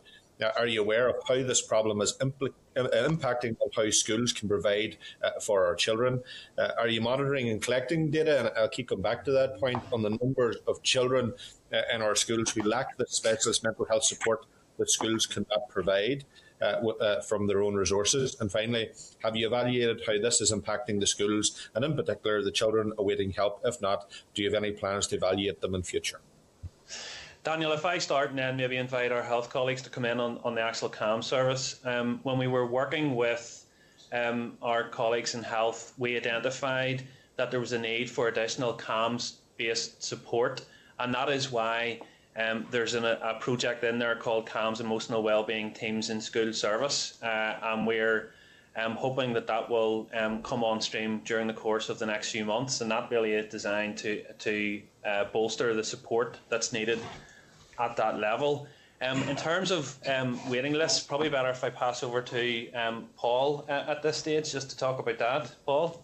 are you aware of how this problem is impl- uh, impacting on how schools can provide uh, for our children? Uh, are you monitoring and collecting data? And I'll keep coming back to that point on the numbers of children uh, in our schools who lack the specialist mental health support that schools cannot provide. Uh, uh, from their own resources? And finally, have you evaluated how this is impacting the schools and, in particular, the children awaiting help? If not, do you have any plans to evaluate them in future? Daniel, if I start and then maybe invite our health colleagues to come in on, on the actual CAMHS service. Um, when we were working with um, our colleagues in health, we identified that there was a need for additional CAMHS based support, and that is why um, there's an, a project in there called CAMHS Emotional Wellbeing Teams in School Service, uh, and we're um, hoping that that will um, come on stream during the course of the next few months, and that really is designed to to uh, bolster the support that's needed at that level. Um, in terms of um, waiting lists, probably better if I pass over to um, Paul uh, at this stage just to talk about that. Paul.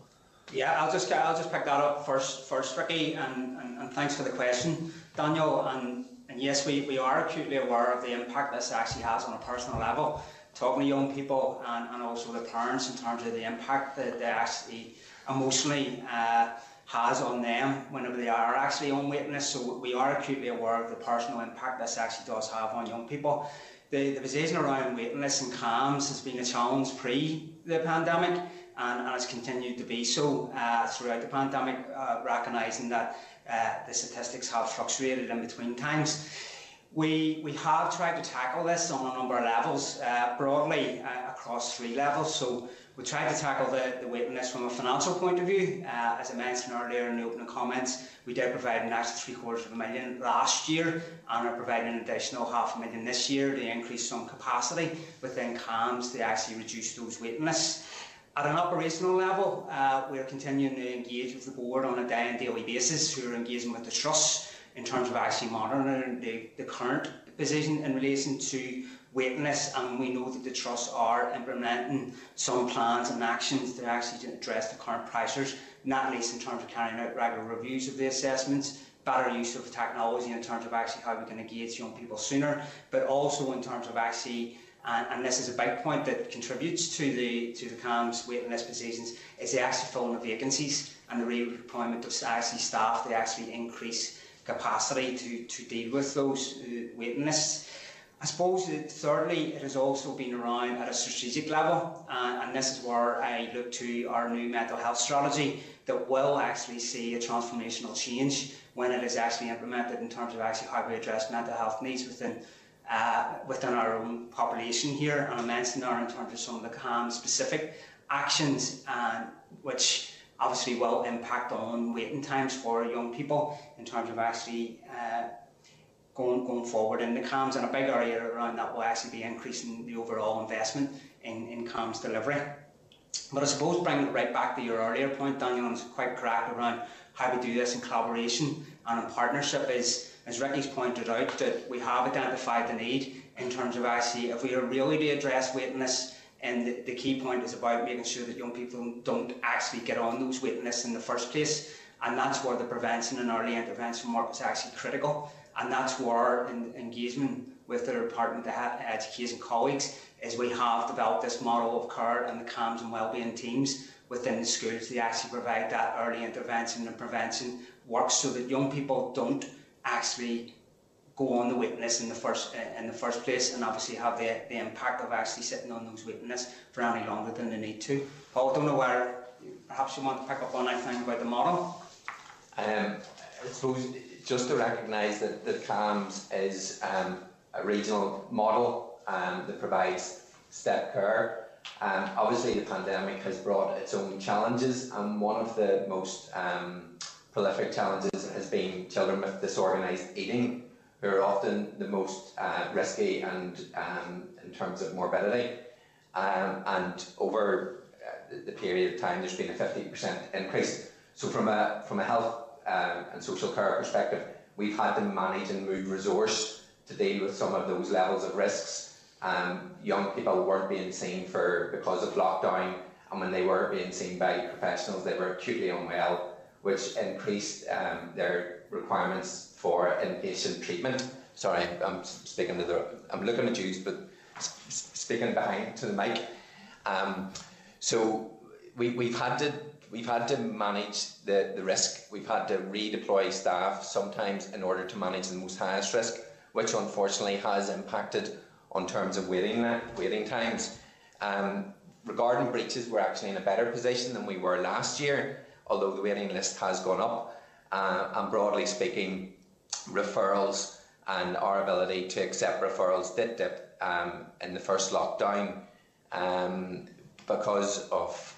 Yeah, I'll just I'll just pick that up first, first Ricky, and, and, and thanks for the question, Daniel. And, and yes, we, we are acutely aware of the impact this actually has on a personal level. Talking to young people and, and also the parents in terms of the impact that they actually emotionally uh, has on them whenever they are actually on waiting lists. So we are acutely aware of the personal impact this actually does have on young people. The, the position around waiting lists and CAMHS has been a challenge pre the pandemic and, and has continued to be so uh, throughout the pandemic, uh, recognising that uh, the statistics have fluctuated in between times. We, we have tried to tackle this on a number of levels, uh, broadly uh, across three levels. So we tried to tackle the, the waiting list from a financial point of view. Uh, as I mentioned earlier in the opening comments, we did provide an extra three quarters of a million last year and are providing an additional half a million this year to increase some capacity within CAMHS to actually reduce those waiting lists. At an operational level, uh, we're continuing to engage with the board on a day and daily basis who are engaging with the trust in terms of actually monitoring the, the current position in relation to waiting lists and we know that the trusts are implementing some plans and actions to actually address the current pressures, not least in terms of carrying out regular reviews of the assessments, better use of technology in terms of actually how we can engage young people sooner, but also in terms of actually and, and, this is a big point that contributes to the to the CAMHS waiting list positions is the actually filling of vacancies and the redeployment of actually staff to actually increase capacity to, to deal with those uh, waiting lists. I suppose that thirdly, it has also been around at a strategic level, uh, and this is where I look to our new mental health strategy that will actually see a transformational change when it is actually implemented in terms of actually how we address mental health needs within uh, within our own population here. And I mentioned there in terms of some of the CAMHS specific actions, uh, which obviously will impact on waiting times for young people in terms of actually uh, going going forward And the CAMHS and a big area around that will actually be increasing the overall investment in, in CAMHS delivery. But I suppose bringing it right back to your earlier point, Daniel, it's quite correct around how we do this in collaboration and in partnership is, as Ricky's pointed out, that we have identified the need in terms of actually, if we are really to address waiting lists, and the, the key point is about making sure that young people don't actually get on those waiting lists in the first place. And that's where the prevention and early intervention work is actually critical and that's where in engagement with the Department of Education colleagues is we have developed this model of care and the CAMHS and wellbeing teams within the schools to actually provide that early intervention and prevention work so that young people don't actually go on the list in the first in the first place and obviously have the, the impact of actually sitting on those waiting lists for any longer than they need to. Paul, I don't know where perhaps you want to pick up on anything about the model. Um, I suppose just to recognise that, that CAMHS is um, a regional model um, that provides step care. Um, obviously, the pandemic has brought its own challenges, and one of the most um, prolific challenges has been children with disorganised eating, who are often the most uh, risky and um, in terms of morbidity. Um, and over uh, the period of time, there's been a 50% increase. So, from a from a health um, and social care perspective, we've had to manage and move resource to deal with some of those levels of risks. Um, young people weren't being seen for because of lockdown, and when they were being seen by professionals, they were acutely unwell, which increased um, their requirements for inpatient treatment. Sorry, I'm speaking to the. I'm looking at you, but speaking behind to the mic. Um, so we, we've had to we've had to manage the, the risk. We've had to redeploy staff sometimes in order to manage the most highest risk, which unfortunately has impacted on terms of waiting waiting times. Um, regarding breaches, we're actually in a better position than we were last year, although the waiting list has gone up. Uh, and broadly speaking, referrals and our ability to accept referrals did dip um, in the first lockdown um, because of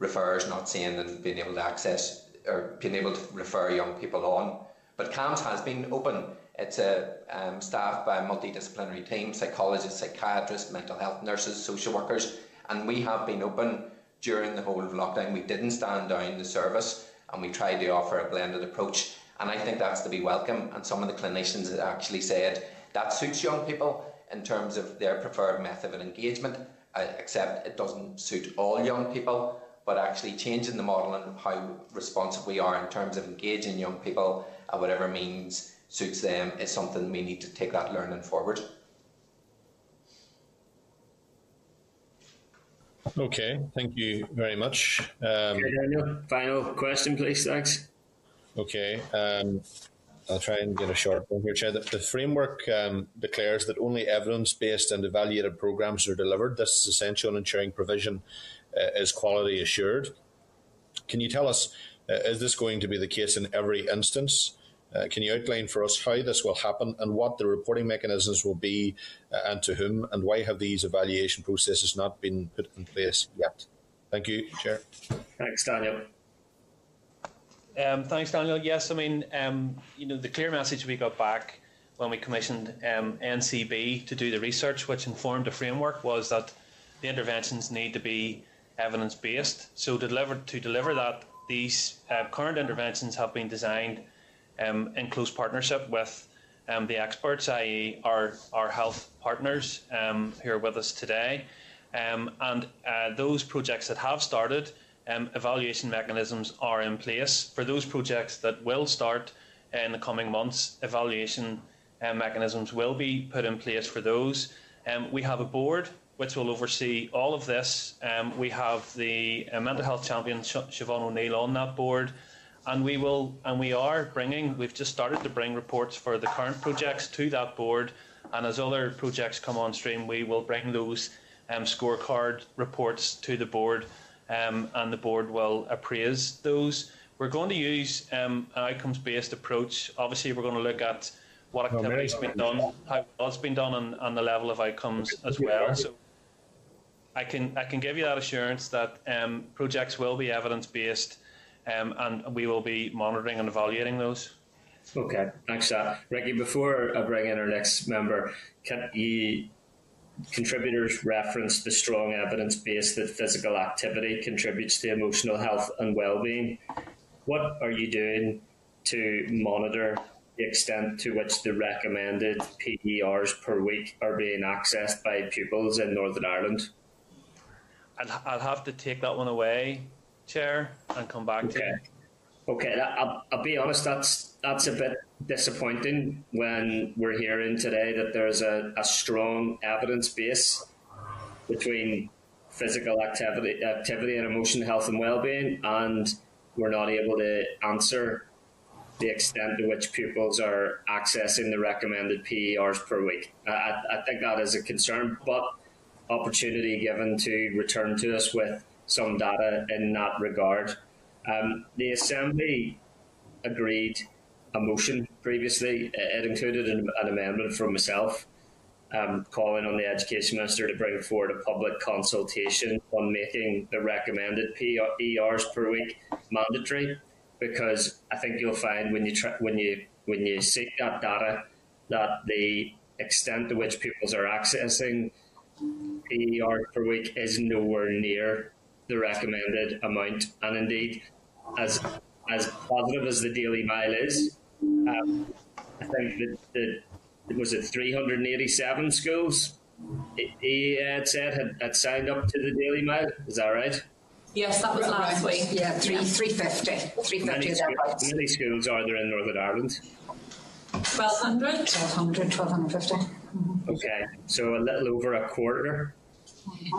referrers not seeing and being able to access or being able to refer young people on. But CAMHS has been open. It's a um, staffed by a multidisciplinary team, psychologists, psychiatrists, mental health nurses, social workers, and we have been open during the whole lockdown. We didn't stand down the service and we tried to offer a blended approach. And I think that's to be welcome. And some of the clinicians actually said that suits young people in terms of their preferred method of engagement, uh, except it doesn't suit all young people. But actually, changing the model and how responsive we are in terms of engaging young people at whatever means suits them is something we need to take that learning forward. Okay, thank you very much. Um, okay, Daniel, final question, please. Thanks. Okay, um, I'll try and get a short one here, Chair. The, the framework um, declares that only evidence based and evaluated programmes are delivered. This is essential in ensuring provision is quality assured. Can you tell us, uh, is this going to be the case in every instance? Uh, can you outline for us how this will happen and what the reporting mechanisms will be uh, and to whom, and why have these evaluation processes not been put in place yet? Thank you, Chair. Thanks, Daniel. Um, thanks, Daniel. Yes, I mean, um, you know, the clear message we got back when we commissioned um, NCB to do the research, which informed the framework, was that the interventions need to be evidence based. So, to deliver to deliver that, these uh, current interventions have been designed um, in close partnership with um, the experts, i.e., our our health partners um, who are with us today, um, and uh, those projects that have started um, evaluation mechanisms are in place. For those projects that will start in the coming months, evaluation um, mechanisms will be put in place for those. Um, we have a board which will oversee all of this. Um, we have the uh, mental health champion Siobhan O'Neill on that board, and we will and we are bringing. We've just started to bring reports for the current projects to that board, and as other projects come on stream, we will bring those um, scorecard reports to the board um, and the board will appraise those. We're going to use um, an outcomes based approach. Obviously, we're going to look at what activities have been done, how well it's been done, and, and the level of outcomes as well. So, I can I can give you that assurance that um, projects will be evidence based, um, and we will be monitoring and evaluating those. Okay, thanks, that. Ricky. Before I bring in our next member, can you contributors reference the strong evidence base that physical activity contributes to emotional health and well-being. What are you doing to monitor the extent to which the recommended PE hours per week are being accessed by pupils in Northern Ireland? I'll, I'll have to take that one away, Chair, and come back okay. to you. Okay, I'll, I'll be honest. That's that's a bit disappointing when we're hearing today that there's a, a strong evidence base between physical activity, activity and emotional health and well-being, and we're not able to answer the extent to which pupils are accessing the recommended PE hours per week. I, I think that is a concern, but opportunity given to return to us with some data in that regard. Um, the Assembly agreed a motion previously. It included an, an amendment from myself um, calling on the Education Minister to bring forward a public consultation on making the recommended ERs per week mandatory. Because I think you'll find when you when you when you seek that data that the extent to which pupils are accessing PER per week is nowhere near the recommended amount, and indeed, as as positive as the Daily Mile is, um, I think that, that was it 387 schools he had said had, had signed up to the Daily Mile. Is that right? Yes, that was last week. Yeah, three, 350. How 350 many, is how many schools are there in Northern Ireland? 1200. 1200, 1250. Okay, so a little over a quarter.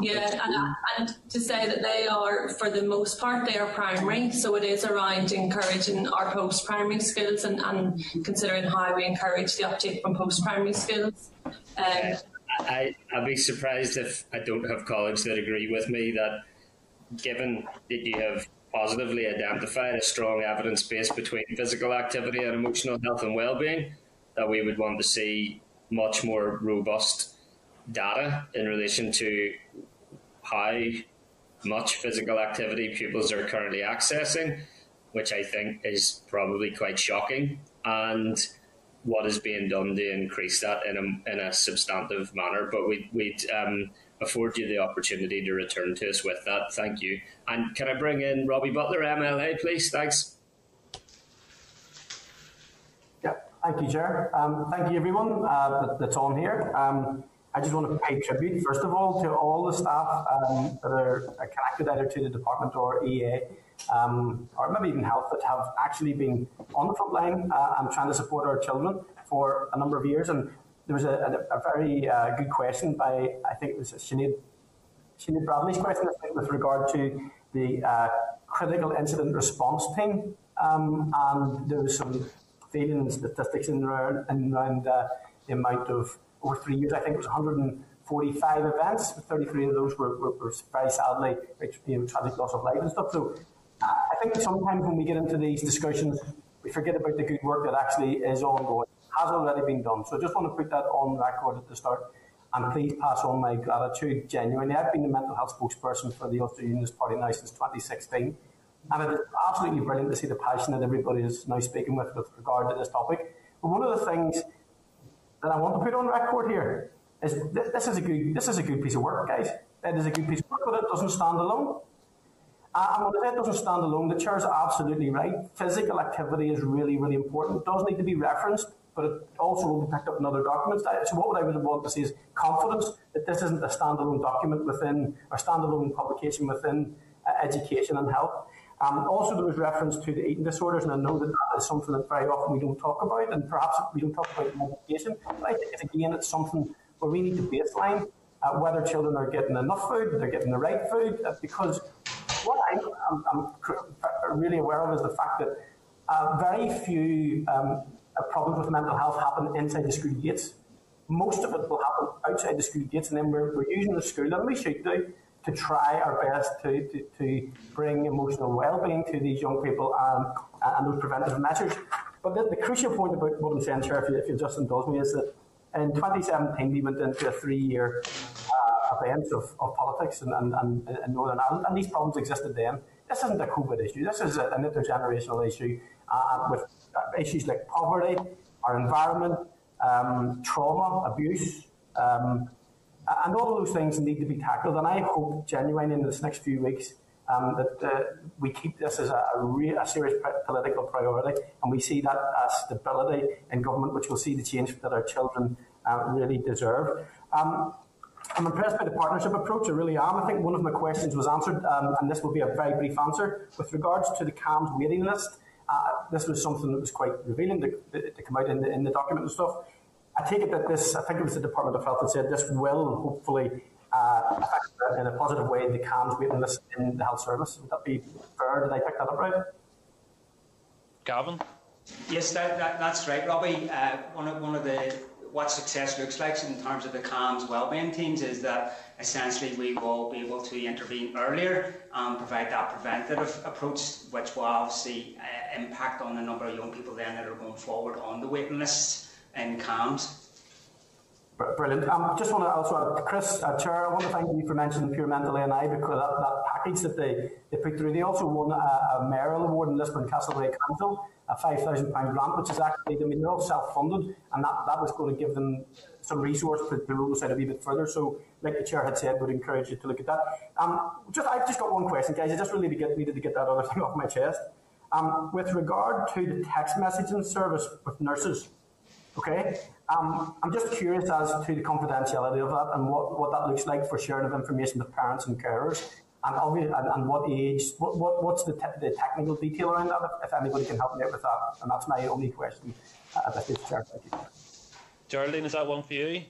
Yeah, and, and to say that they are, for the most part, they are primary, so it is around encouraging our post primary schools and, and considering how we encourage the uptake from post primary schools. Um, I, I'd be surprised if I don't have colleagues that agree with me that given that you have positively identified a strong evidence base between physical activity and emotional health and well-being, that we would want to see much more robust data in relation to how much physical activity pupils are currently accessing, which I think is probably quite shocking, and what is being done to increase that in a, in a substantive manner. But we, we'd um, afford you the opportunity to return to us with that. Thank you. And can I bring in Robbie Butler, MLA, please? Thanks. Yeah, thank you, Chair. Um, thank you, everyone uh, that's on here. Um, I just want to pay tribute, first of all, to all the staff um, that are connected either to the department or EA, um, or maybe even health, that have actually been on the front line uh, and trying to support our children for a number of years. And there was a, a, a very uh, good question by, I think it was Sinead, Sinead Bradley's question, think, with regard to the uh, critical incident response team. Um, and there was some feeling and statistics in around, in around uh, the amount of over three years. I think it was 145 events. 33 of those were, were, were very sadly you know, tragic loss of life and stuff. So I think sometimes when we get into these discussions, we forget about the good work that actually is ongoing, has already been done. So I just want to put that on record at the start. And please pass on my gratitude genuinely. I've been the mental health spokesperson for the Ulster Unionist Party now since 2016. And it is absolutely brilliant to see the passion that everybody is now speaking with with regard to this topic. But one of the things that I want to put on record here is th- this is a good this is a good piece of work, guys. It is a good piece of work, but it doesn't stand alone. And when it doesn't stand alone, the chair is absolutely right. Physical activity is really, really important. It does need to be referenced, but it also will be picked up in other documents. So what I would want to see is confidence that this isn't a standalone document within, or standalone publication within uh, education and health. Um, also, there was reference to the eating disorders, and I know that that is something that very often we don't talk about, and perhaps we don't talk about medication. But I think, it's, again, it's something where we need to baseline uh, whether children are getting enough food, they're getting the right food, uh, because what I'm, I'm, I'm really aware of is the fact that uh, very few um, uh, problems with mental health happen inside the school gates. Most of it will happen outside the school gates, and then we're, we're using the school, and we should do, to try our best to, to, to bring emotional well-being to these young people um, and those preventative measures. But the, the crucial point about saying, Chair, if you, if you just indulge me, is that in 2017 we went into a three-year uh, event of, of politics in, in, in, Northern Ireland, and these problems existed then. This isn't a COVID issue. This is an intergenerational issue uh, with uh, issues like poverty, our environment, um, trauma, abuse, um, and all of those things need to be tackled. And I hope genuinely in this next few weeks um, that uh, we keep this as a, a, re- a serious political priority and we see that as stability in government, which will see the change that our children uh, really deserve. Um, I'm impressed by the partnership approach, I really am. I think one of my questions was answered, um, and this will be a very brief answer. With regards to the CAMHS waiting list, uh, this was something that was quite revealing to, to come out in the, in the document and stuff. I take it that this, I think it was the Department of Health that said this will hopefully uh, affect in a positive way the CAMHS waiting list in the health service. Would that be fair? Did I pick that up right? Gavin? Yes, that, that, that's right, Robbie. Uh, one, of, one of the what success looks like in terms of the CAMHS wellbeing teams is that essentially we will be able to intervene earlier and provide that preventative approach, which will obviously uh, impact on the number of young people then that are going forward on the waiting lists Brilliant. Um, just want to also, Chris, uh, Chair, I want to thank you for mentioning Pure Mental NI because that, that package that they, they put through, they also won a, a award in Lisburn Castlereagh Council, a £5,000 grant, which is actually, I mean, they're all self-funded, and that, that was going to give them some resource to, to roll this out a wee bit further. So, like the Chair had said, would encourage you to look at that. Um, just, I've just got one question, guys. I just really get, needed to get that other [LAUGHS] thing off my chest. Um, with regard to the text messaging service with nurses, okay, um, I'm just curious as to the confidentiality of that and what, what that looks like for sharing of information with parents and carers. And, obviously, and, and what age, what, what, what's the, te the technical detail around that, if, if, anybody can help me out with that. And that's my only question at this stage, Thank you. Geraldine, is that one for you?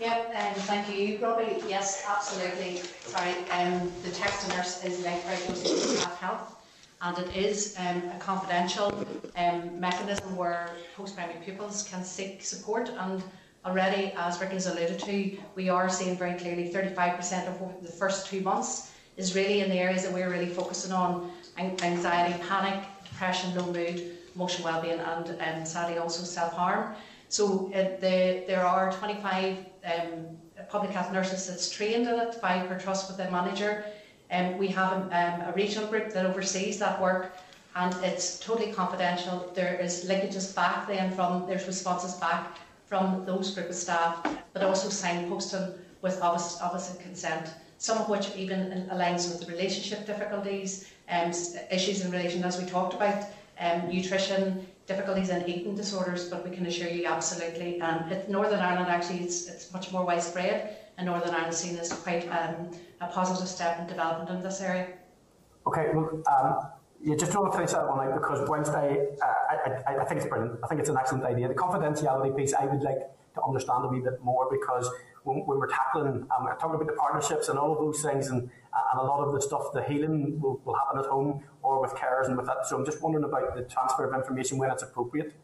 Yeah, um, thank you, Robbie. Yes, absolutely. Sorry, um, the text nurse is linked very closely to staff health, and it is um, a confidential um, mechanism where post-primary pupils can seek support. And already, as Ricky has alluded to, we are seeing very clearly 35% of the first two months is really in the areas that we're really focusing on: anxiety, panic, depression, low mood, emotional well-being, and um, sadly also self-harm. So uh, the, there are 25 um, public health nurses that's trained in it, five per trust with a manager. Um, we have a, um, a regional group that oversees that work and it's totally confidential. There is linkages back then from, there's responses back from those group of staff, but also signposting with opposite consent, some of which even aligns with relationship difficulties, um, issues in relation, as we talked about, um, nutrition, difficulties in eating disorders, but we can assure you absolutely. And um, Northern Ireland actually it's, it's much more widespread, and Northern Ireland is seen as quite um, a positive step in development in this area. Okay, well, um, you just want to finish that one out because Wednesday, uh, I, I, I think it's brilliant. I think it's an excellent idea. The confidentiality piece, I would like to understand a wee bit more because when, when we're tackling, um, we're talking about the partnerships and all of those things, and, and a lot of the stuff, the healing will, will happen at home or with carers and with that. So I'm just wondering about the transfer of information when it's appropriate.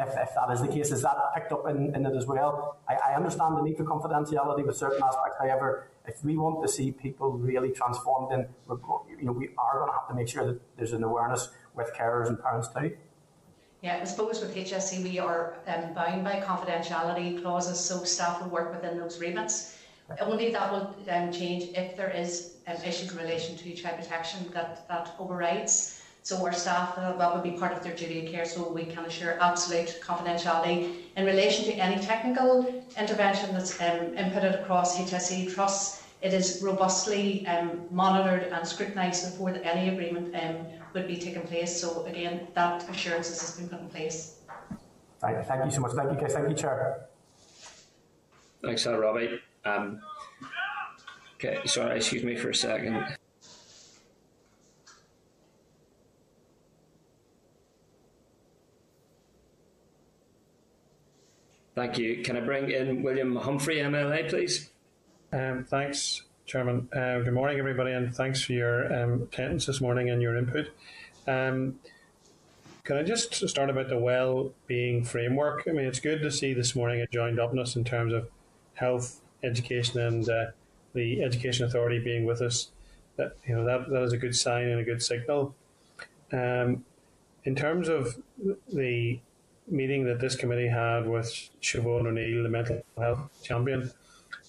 If, if that is the case, is that picked up in, in it as well? I, I understand the need for confidentiality with certain aspects. However, if we want to see people really transformed, then you know we are going to have to make sure that there's an awareness with carers and parents too. Yeah, I suppose with HSC we are um, bound by confidentiality clauses, so staff will work within those remits. Only that will um, change if there is um, issues in relation to child protection that, that overrides. So our staff, uh, that would be part of their duty of care, so we can assure absolute confidentiality. In relation to any technical intervention that's um, inputted across HSC trusts, it is robustly um, monitored and scrutinised before any agreement um, would be taking place. So again, that assurance has been put in place. Thank, thank you so much. Thank you, guys. Thank you, Chair. Thanks, Robbie. Um, okay, sorry, excuse me for a second. Thank you. Can I bring in William Humphrey, MLA, please? Um, thanks, Chairman. Uh, good morning, everybody, and thanks for your um, attendance this morning and your input. Um, can I just start about the well-being framework? I mean, it's good to see this morning a joined upness in terms of health, education, and uh, the Education Authority being with us. That you know that that is a good sign and a good signal. Um, in terms of the meeting that this committee had with Siobhan O'Neill, the mental health champion,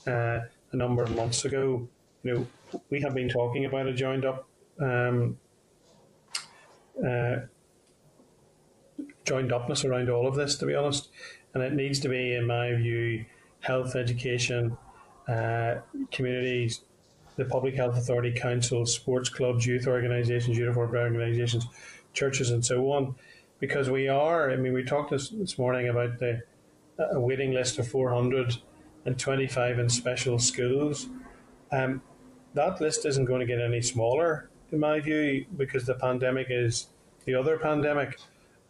uh, a number of months ago, you know, we have been talking about a joined up um, uh, joined upness around all of this, to be honest. And it needs to be, in my view, health, education, uh, communities, the Public Health Authority, councils, sports clubs, youth organisations, uniform organisations, churches, and so on. Because we are, I mean, we talked this, this morning about the a waiting list of 425 in special schools. Um, that list isn't going to get any smaller, in my view, because the pandemic is the other pandemic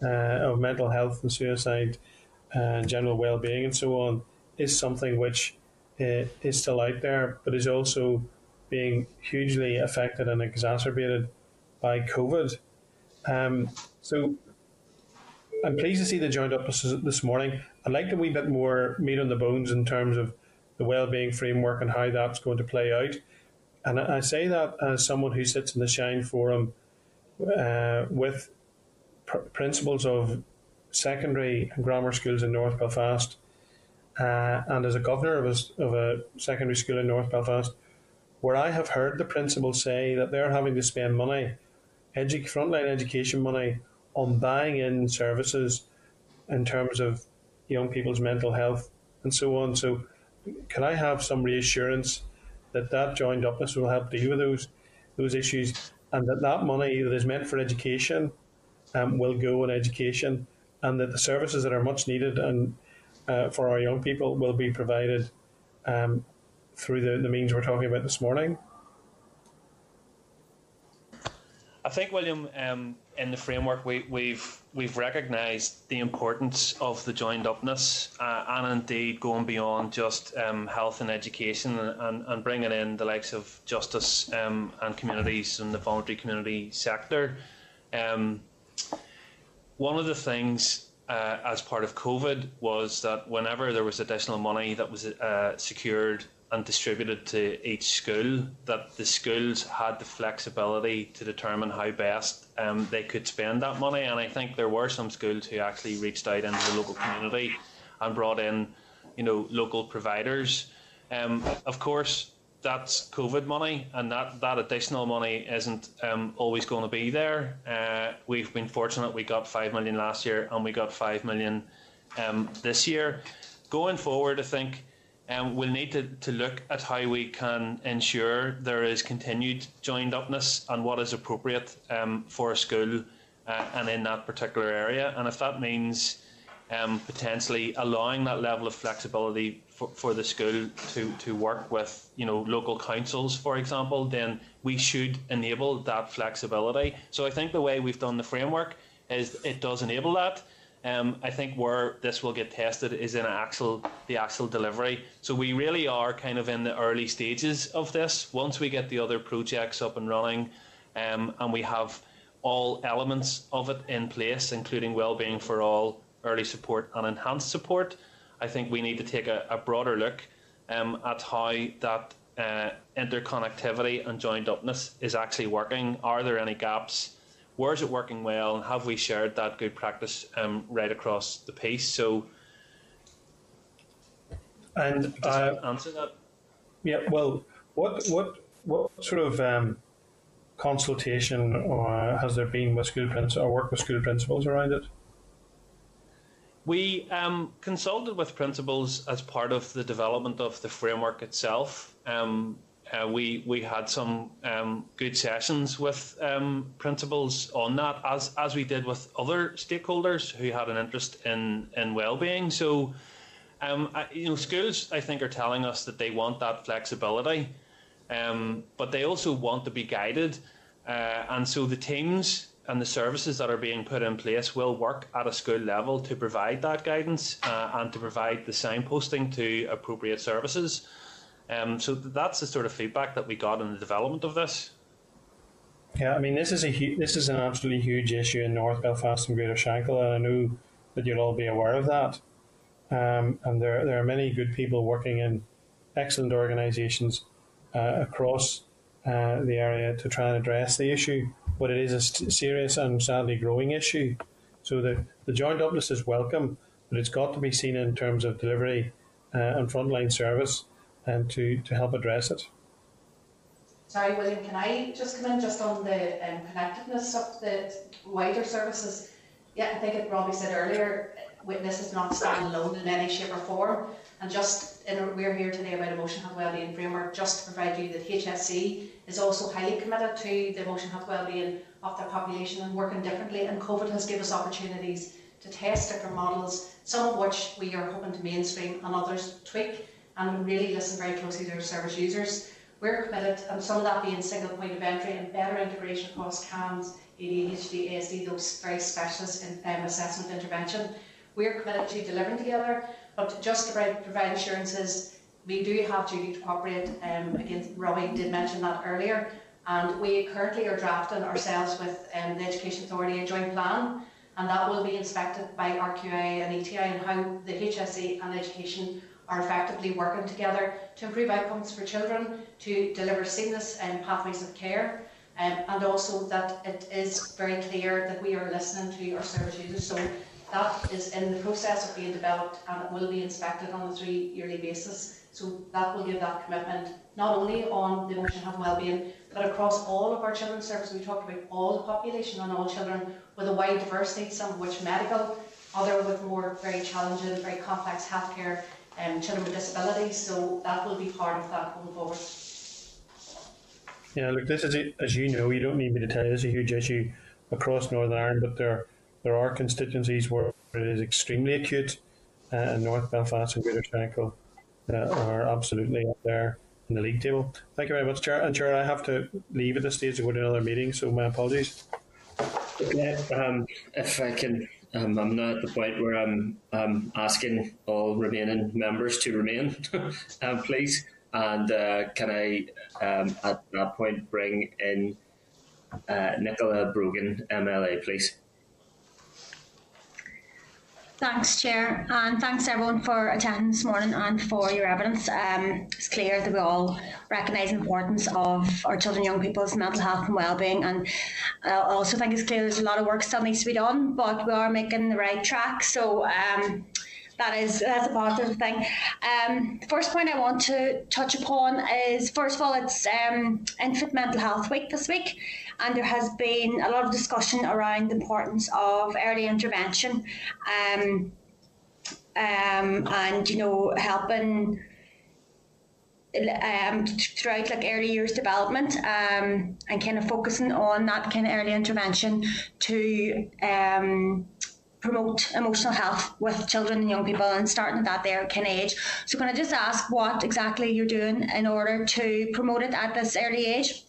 uh, of mental health and suicide uh, and general well-being and so on is something which uh, is still out there, but is also being hugely affected and exacerbated by COVID. Um, so I'm pleased to see the joined up this morning. I'd like a wee bit more meat on the bones in terms of the well-being framework and how that's going to play out. And I say that as someone who sits in the Shine Forum uh, with pr- principals of secondary and grammar schools in North Belfast, uh, and as a governor of a, of a secondary school in North Belfast, where I have heard the principals say that they're having to spend money, edu- frontline education money, on buying in services in terms of young people's mental health and so on. So, can I have some reassurance that that joined upness will help deal with those those issues, and that that money that is meant for education um, will go in education, and that the services that are much needed and uh, for our young people will be provided um, through the, the means we're talking about this morning? I think, William, um, in the framework, we, we've we've recognised the importance of the joined upness uh, and indeed going beyond just um, health and education and, and bringing in the likes of justice um, and communities and the voluntary community sector. Um, one of the things uh, as part of COVID was that whenever there was additional money that was uh, secured and distributed to each school, that the schools had the flexibility to determine how best um, they could spend that money. And I think there were some schools who actually reached out into the local community and brought in, you know, local providers. Um, of course, that's COVID money, and that, that additional money isn't um, always going to be there. Uh, we've been fortunate; we got five million last year, and we got five million um, this year. Going forward, I think um, we'll need to, to look at how we can ensure there is continued joined upness and what is appropriate um, for a school uh, and in that particular area. And if that means um, potentially allowing that level of flexibility for, for the school to, to work with you know local councils, for example, then we should enable that flexibility. So I think the way we've done the framework is it does enable that. Um, I think where this will get tested is in actual the actual delivery. So we really are kind of in the early stages of this. Once we get the other projects up and running, um, and we have all elements of it in place, including well-being for all, early support, and enhanced support, I think we need to take a, a broader look um, at how that uh, interconnectivity and joined upness is actually working. Are there any gaps? Where is it working well, and have we shared that good practice um, right across the piece? So, and uh, answer that. Yeah. Well, what what what sort of um, consultation or uh, has there been with school principals or work with school principals around it? We um, consulted with principals as part of the development of the framework itself. Um, uh, we we had some um, good sessions with um, principals on that, as as we did with other stakeholders who had an interest in in well-being. So, um, I, you know, schools I think are telling us that they want that flexibility, um, but they also want to be guided, uh, and so the teams and the services that are being put in place will work at a school level to provide that guidance uh, and to provide the signposting to appropriate services. Um, so that's the sort of feedback that we got in the development of this. Yeah, I mean, this is a hu- this is an absolutely huge issue in North Belfast and Greater Shankill, and I know that you'll all be aware of that. Um, and there there are many good people working in excellent organisations uh, across uh, the area to try and address the issue. But it is a st- serious and sadly growing issue. So the the joint upness is welcome, but it's got to be seen in terms of delivery uh, and frontline service and to, to help address it. Sorry, William, can I just come in just on the um, connectedness of the wider services? Yeah, I think it Robbie said earlier, Witness is not standing alone in any shape or form. And just in we're here today about emotional health wellbeing framework, just to provide you that HSC is also highly committed to the emotional health wellbeing of their population and working differently. And COVID has given us opportunities to test different models, some of which we are hoping to mainstream and others tweak and really listen very closely to our service users. We're committed, and some of that being single point of entry and better integration across CAMHS, ADHD, ASD, those very specialist in, um, assessment intervention. We're committed to delivering together, but just to provide, assurances, we do have duty to cooperate. Um, Robbie did mention that earlier, and we currently are drafting ourselves with um, the Education Authority a joint plan, and that will be inspected by RQI and ETI and how the HSC and education are effectively working together to improve outcomes for children, to deliver seamless um, pathways of care, um, and also that it is very clear that we are listening to our service users. So that is in the process of being developed and it will be inspected on a three yearly basis. So that will give that commitment not only on the emotional health and wellbeing, but across all of our children's services. We talk about all the population and all children with a wide diversity, some of which medical, other with more very challenging, very complex healthcare um, children with disabilities. So that will be part of that going forward. Yeah, look, this is, as you know, you don't need me to tell you, this is a huge issue across Northern Ireland, but there there are constituencies where it is extremely acute, uh, and North Belfast and Greater Shankill uh, are absolutely up there in the league table. Thank you very much, Chair. And Chair, I have to leave at this stage to go to another meeting, so my apologies. Okay, um, if I can, um, I'm now at the point where I'm um, asking all remaining members to remain, [LAUGHS] um, please. And uh, can I, um, at that point, bring in uh, Nicola Brogan, MLA, please? Thanks, Chair, and thanks everyone for attending this morning and for your evidence. Um, it's clear that we all recognise the importance of our children and young people's mental health and well-being, and I also think it's clear there's a lot of work still needs to be done, but we are making the right track. So. Um, that is that's a positive thing. Um, the first point I want to touch upon is first of all, it's um, Infant Mental Health Week this week, and there has been a lot of discussion around the importance of early intervention um, um, and you know helping um, throughout like early years development um, and kind of focusing on that kind of early intervention to um, promote emotional health with children and young people and starting at that there kind age. So can I just ask what exactly you're doing in order to promote it at this early age?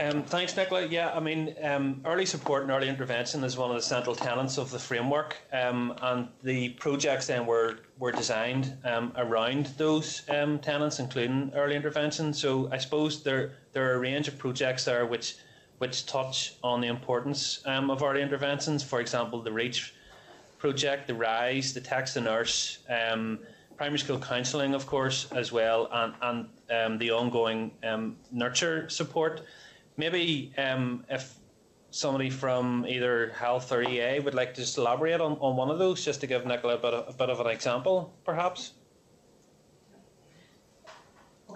Um, thanks, Nicola. Yeah, I mean, um, early support and early intervention is one of the central tenets of the framework, um, and the projects then were were designed um, around those um, tenets, including early intervention. So I suppose there there are a range of projects there which which touch on the importance um, of early interventions. For example, the REACH project, the RISE, the Text the Nurse, primary school counselling, of course, as well, and and the ongoing nurture support. Maybe um, if somebody from either health or EA would like to just elaborate on, on one of those, just to give Nicola a bit of, a bit of an example, perhaps.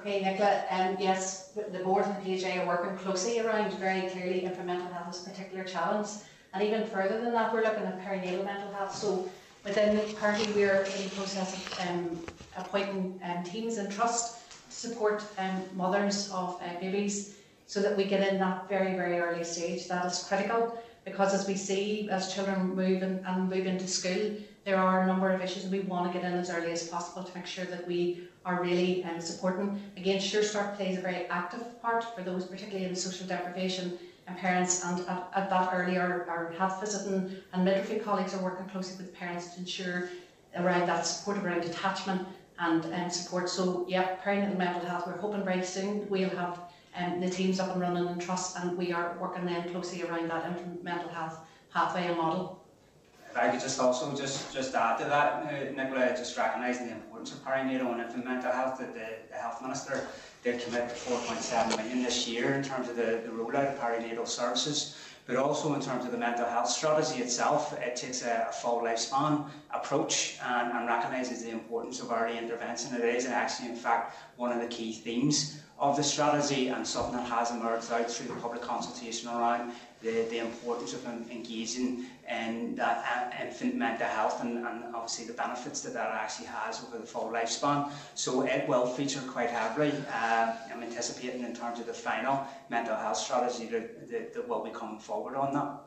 Okay, Nicola, um, yes, the board and the PJ are working closely around very clearly infant health as a particular challenge. And even further than that, we're looking at perinatal mental health. So within the party, we're in the process of um, appointing um, teams and trust to support um, mothers of uh, babies so that we get in that very, very early stage. That is critical because as we see as children move and, and move into school, there are a number of issues we want to get in as early as possible to make sure that we are really um, supporting. Again, Sure Start plays a very active part for those, particularly in social deprivation and parents and at, at that early our, health visiting and midwifery colleagues are working closely with parents to ensure around that support around attachment and um, support. So yeah, perinatal mental health, we're hoping very soon we'll have um, the team's up and running in trust and we are working then closely around that mental health pathway and model. If I could just also just, just add to that, uh, Nicola, just recognising the importance of perinatal and infant mental health, that the, the Health Minister did commit to 4.7 million this year in terms of the, the rollout of perinatal services but also in terms of the mental health strategy itself, it takes a, a full lifespan approach and, and recognises the importance of early intervention. It is actually, in fact, one of the key themes of the strategy and something that has emerged out through the public consultation around the, the importance of engaging in that infant mental health and, and obviously the benefits that that actually has over the full lifespan. So it will feature quite heavily. Uh, I'm anticipating in terms of the final mental health strategy that, that, that will be coming forward on that.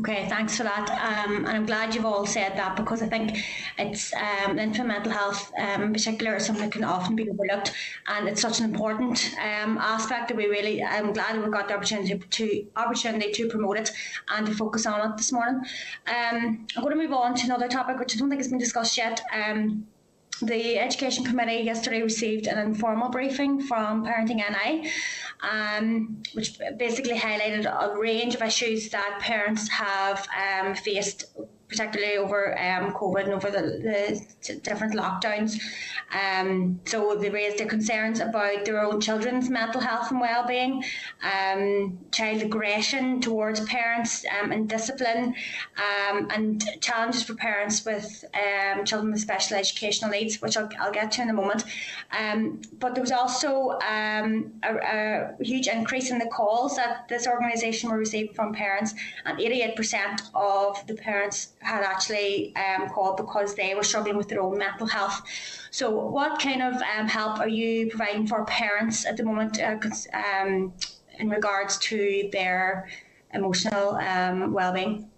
Okay, thanks for that. Um, and I'm glad you've all said that because I think it's um, infant mental health um, in particular is something that can often be overlooked and it's such an important um, aspect that we really, I'm glad we've got the opportunity to, opportunity to promote it and to focus on it this morning. Um, I'm going to move on to another topic which I don't think has been discussed yet. Um, the Education Committee yesterday received an informal briefing from Parenting NI um, which basically highlighted a range of issues that parents have um, faced particularly over um, COVID and over the, the different lockdowns. Um, so they raised their concerns about their own children's mental health and well-being, um, child aggression towards parents um, and discipline, um, and challenges for parents with um, children with special educational needs, which I'll, I'll get to in a moment. But there was also a, a, huge increase in the calls that this organisation were receiving from parents, and 88% of the parents had actually um, called because they were struggling with their own mental health. So, what kind of um, help are you providing for parents at the moment uh, um, in regards to their emotional um, well-being?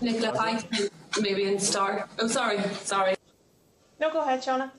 Nicola, if I can maybe start. Oh, sorry, sorry. No, go ahead, Shauna.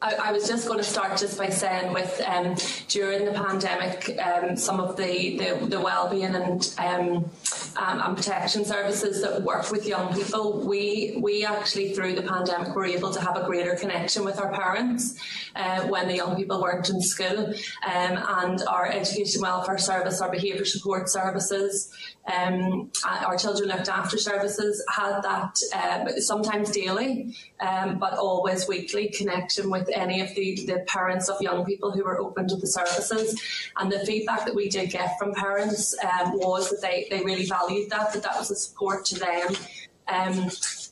I, I, was just going to start just by saying with um, during the pandemic, um, some of the, the, the well-being and um, um, and protection services that work with young people, we we actually through the pandemic were able to have a greater connection with our parents uh, when the young people weren't in school, um, and our education welfare service, our behaviour support services, um, our children looked after services had that uh, sometimes daily, um, but always weekly connection with any of the, the parents of young people who were open to the services. And the feedback that we did get from parents um, was that they, they really valued that, that that was a support to them. Um,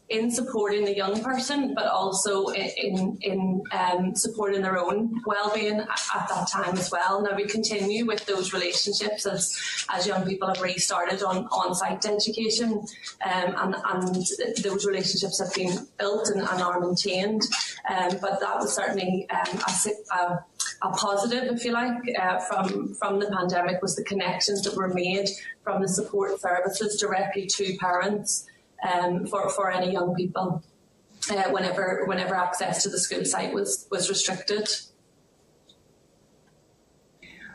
in supporting the young person, but also in in um, supporting their own well-being at, at, that time as well. Now we continue with those relationships as as young people have restarted on on-site education, um, and and those relationships have been built and, and are maintained. Um, but that was certainly um, a, a, a, positive, if you like, uh, from from the pandemic was the connections that were made from the support services directly to parents um, for for any young people uh, whenever whenever access to the school site was was restricted.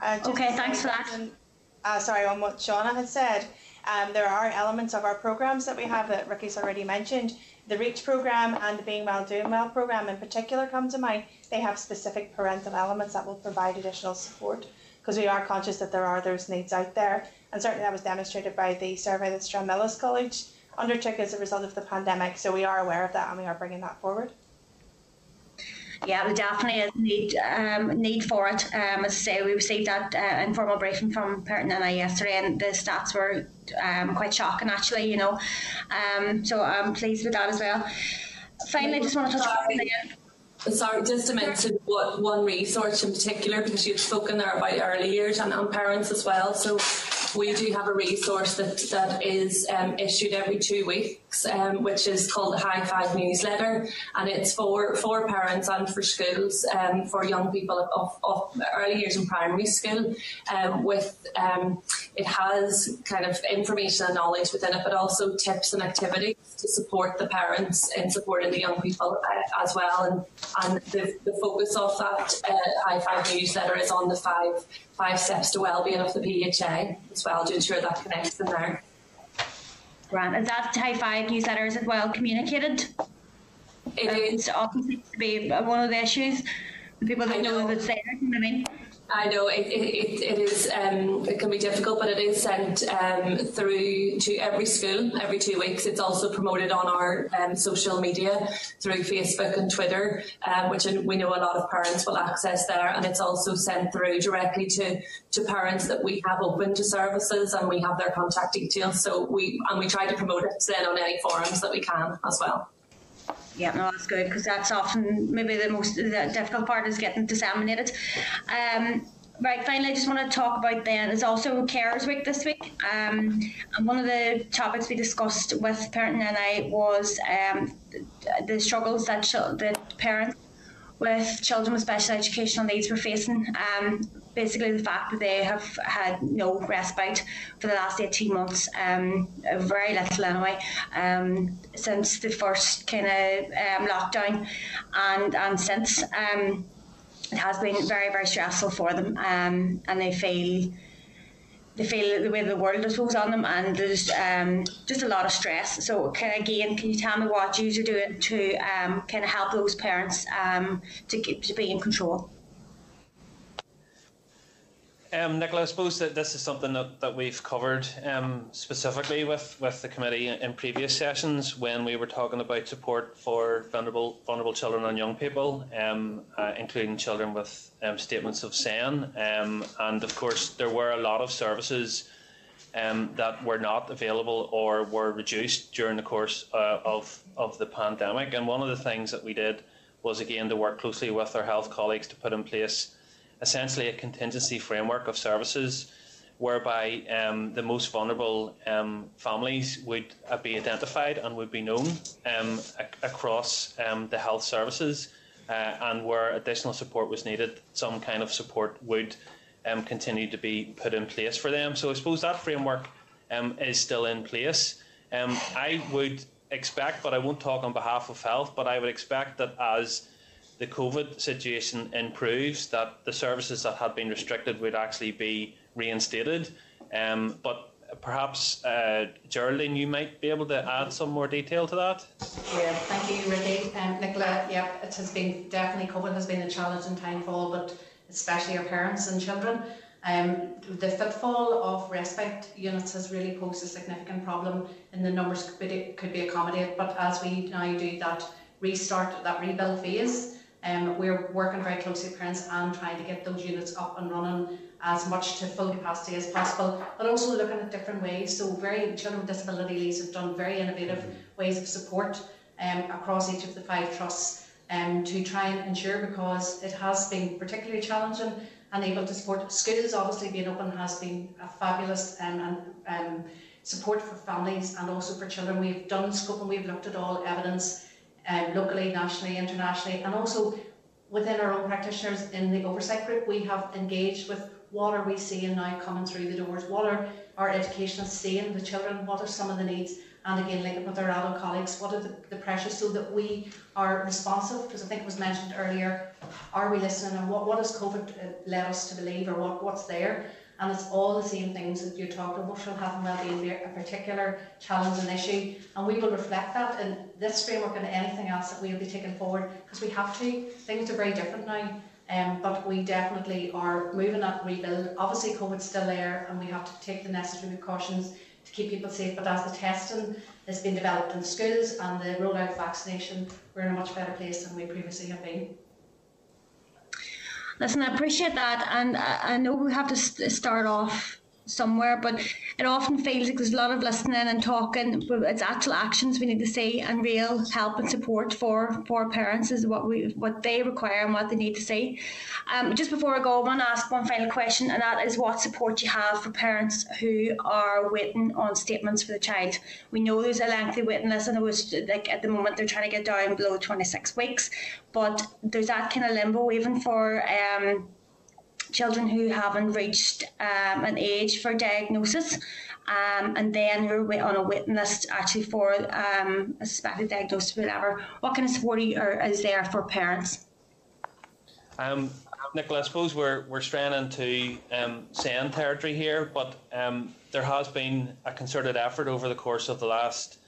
Uh, okay, thanks for that. uh, sorry, on what Shauna had said, um, there are elements of our programs that we have that Ricky's already mentioned. The REACH program and the Being Well Doing Well program in particular come to mind. They have specific parental elements that will provide additional support because we are conscious that there are those needs out there. And certainly that was demonstrated by the survey that Stranmillis College undertook as a result of the pandemic. So we are aware of that and we are bringing that forward. Yeah, there definitely is need um, need for it. Um, as I say, we received that uh, informal briefing from Parenting NI yesterday, and the stats were um, quite shocking, actually. You know, um, so I'm pleased with that as well. Finally, I just want to touch on Sorry, just to mention what one resource in particular, because you've spoken there about early years and, and parents as well. So we do have a resource that, that is um, issued every two weeks, um, which is called the High Five newsletter, and it's for, for parents and for schools, um, for young people of, of early years in primary school. Um, with um, it has kind of information and knowledge within it, but also tips and activities to support the parents in supporting the young people uh, as well. And and the, the focus of that uh, High Five newsletter is on the five five steps to well-being of the PHA as well to ensure that connects in there. Grant, is that High Five newsletter is it well communicated? It um, is obviously to be one of the issues. The people that know, know that say it, you know I mean? I know it, it, it is um, it can be difficult, but it is sent um, through to every school every two weeks. It's also promoted on our um, social media through Facebook and Twitter, um, which we know a lot of parents will access there, and it's also sent through directly to to parents that we have open to services, and we have their contact details. So we and we try to promote it then on any forums that we can as well. Yeah, no, that's good because that's often maybe the most the difficult part is getting disseminated. Um, right, finally, I just want to talk about then is also Carers Week this week. Um, and one of the topics we discussed with Parenting NI was um, the, struggles that the parents with children with special educational needs were facing. Um, basically, the fact that they have had no respite for the last 18 months, um, very little anyway, um, since the first kind of um, lockdown, and, and since. Um, it has been very, very stressful for them, um, and they feel they feel the way the world is suppose on them and there's um, just a lot of stress so of again can you tell me what you are doing to um, kind of help those parents um, to, keep, to be in control um, Nicola, I suppose that this is something that, that we've covered um, specifically with, with the committee in previous sessions when we were talking about support for vulnerable vulnerable children and young people, um, uh, including children with um, statements of SEN. Um, and of course, there were a lot of services um, that were not available or were reduced during the course uh, of, of the pandemic. And one of the things that we did was again to work closely with our health colleagues to put in place essentially a contingency framework of services whereby um, the most vulnerable um, families would uh, be identified and would be known um, ac- across um, the health services, uh, and where additional support was needed, some kind of support would um, continue to be put in place for them. So I suppose that framework um, is still in place. I would expect, but I won't talk on behalf of health, but I would expect that as the COVID situation improves, that the services that had been restricted would actually be reinstated. Um, but perhaps, uh, Geraldine, you might be able to add some more detail to that. Yeah, thank you, Ricky. Um, Nicola, yeah, it has been definitely COVID has been a challenging time for all, but especially our parents and children. Um, the footfall of respite units has really posed a significant problem in the numbers could be, could be accommodated. But as we now do that restart, that rebuild phase, um, we're working very closely with parents and trying to get those units up and running as much to full capacity as possible, but also looking at different ways. So, very children with disability leads have done very innovative ways of support um, across each of the five trusts um, to try and ensure because it has been particularly challenging and able to support schools. Obviously, being open has been a fabulous um, and um, support for families and also for children. We've done scope and we've looked at all evidence um, locally, nationally, internationally, and also within our own practitioners in the oversight group, we have engaged with what are we seeing now coming through the doors? What are our educationists seeing the children? What are some of the needs? And again, linking with our adult colleagues, what are the, the pressures so that we are responsive? Because I think it was mentioned earlier, are we listening and what, what has COVID uh, led us to believe or what, what's there? And it's all the same things that you talked about. Health and well-being a particular challenge and issue, and we will reflect that in this framework and anything else that we'll be taking forward because we have to. Things are very different now. Um, but we definitely are moving that rebuild. Obviously, COVID's still there, and we have to take the necessary precautions to keep people safe. But as the testing has been developed in schools and the rollout of vaccination, we're in a much better place than we previously have been. Listen, I appreciate that, and uh, I, know we have to start off somewhere, but it often feels like there's a lot of listening and talking, but it's actual actions we need to see and real help and support for for parents is what we what they require and what they need to see. Um, just before I go, I want to ask one final question, and that is what support you have for parents who are waiting on statements for the child. We know there's a lengthy waiting list, and it was like at the moment they're trying to get down below 26 weeks, but there's that kind of limbo even for. Um, children who haven't reached um, an age for diagnosis. Um, and then who are on a waiting list actually for um, a suspected diagnosis, whatever. What kind of support are, is there for parents? Um, Nicola, I suppose we're, we're straying into um, territory here, but um, there has been a concerted effort over the course of the last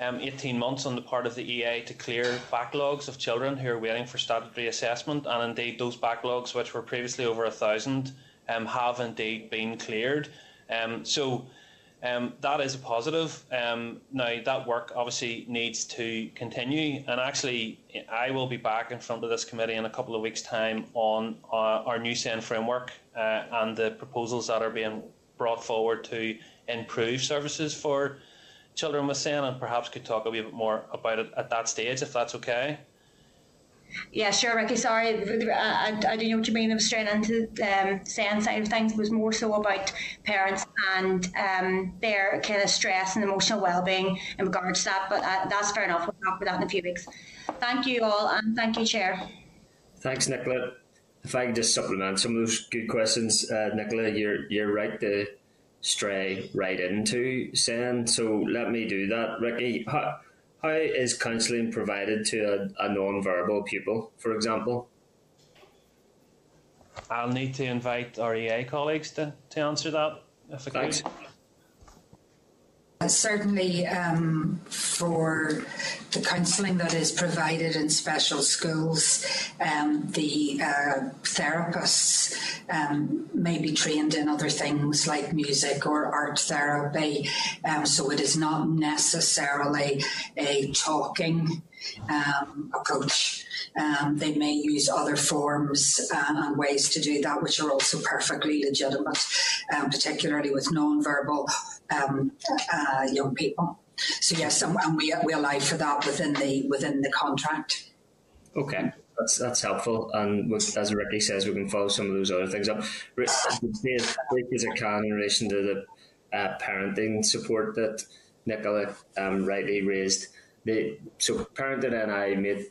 um, 18 months on the part of the EA to clear backlogs of children who are waiting for statutory assessment, and indeed those backlogs, which were previously over a thousand, um, have indeed been cleared. Um, so um, that is a positive. Um, now that work obviously needs to continue, and actually I will be back in front of this committee in a couple of weeks' time on uh, our new SEN framework uh, and the proposals that are being brought forward to improve services for children with SEN and perhaps could talk a wee bit more about it at that stage, if that's okay. Yeah, sure, Ricky. Sorry, I, I, do know what you mean. I was straight into the um, SEN side of things. It was more so about parents and um, their kind of stress and emotional well-being in regards to that. But uh, that's fair enough. We'll talk about that in a few weeks. Thank you all, and thank you, Chair. Thanks, Nicola. If I can just supplement some of those good questions, uh, Nicola, you're you're right. The stray right into SEN. So let me do that. Ricky, how, how is counselling provided to a, a non-verbal pupil, for example? I'll need to invite our EA colleagues to, to answer that. If I Thanks. Certainly, um, for the counselling that is provided in special schools, um, the uh, therapists um, may be trained in other things like music or art therapy, um, so it is not necessarily a talking um, approach. Um, they may use other forms uh, and ways to do that, which are also perfectly legitimate, um, particularly with non-verbal um, uh, young people. So yes, and, we we allow for that within the within the contract. Okay, that's that's helpful. And as Ricky says, we can follow some of those other things up. As I can in relation to the uh, parenting support that Nicola um, rightly raised. The, so Parenting NI made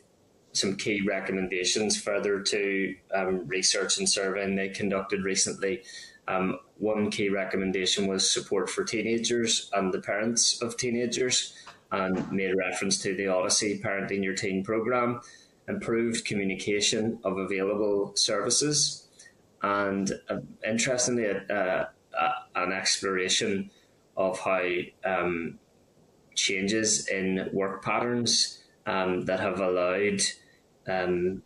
some key recommendations further to um, research and surveying they conducted recently. Um, one key recommendation was support for teenagers and the parents of teenagers, and made reference to the Odyssey Parenting Your Teen program, improved communication of available services, and uh, interestingly, uh, uh, an exploration of how um, changes in work patterns um, that have allowed um,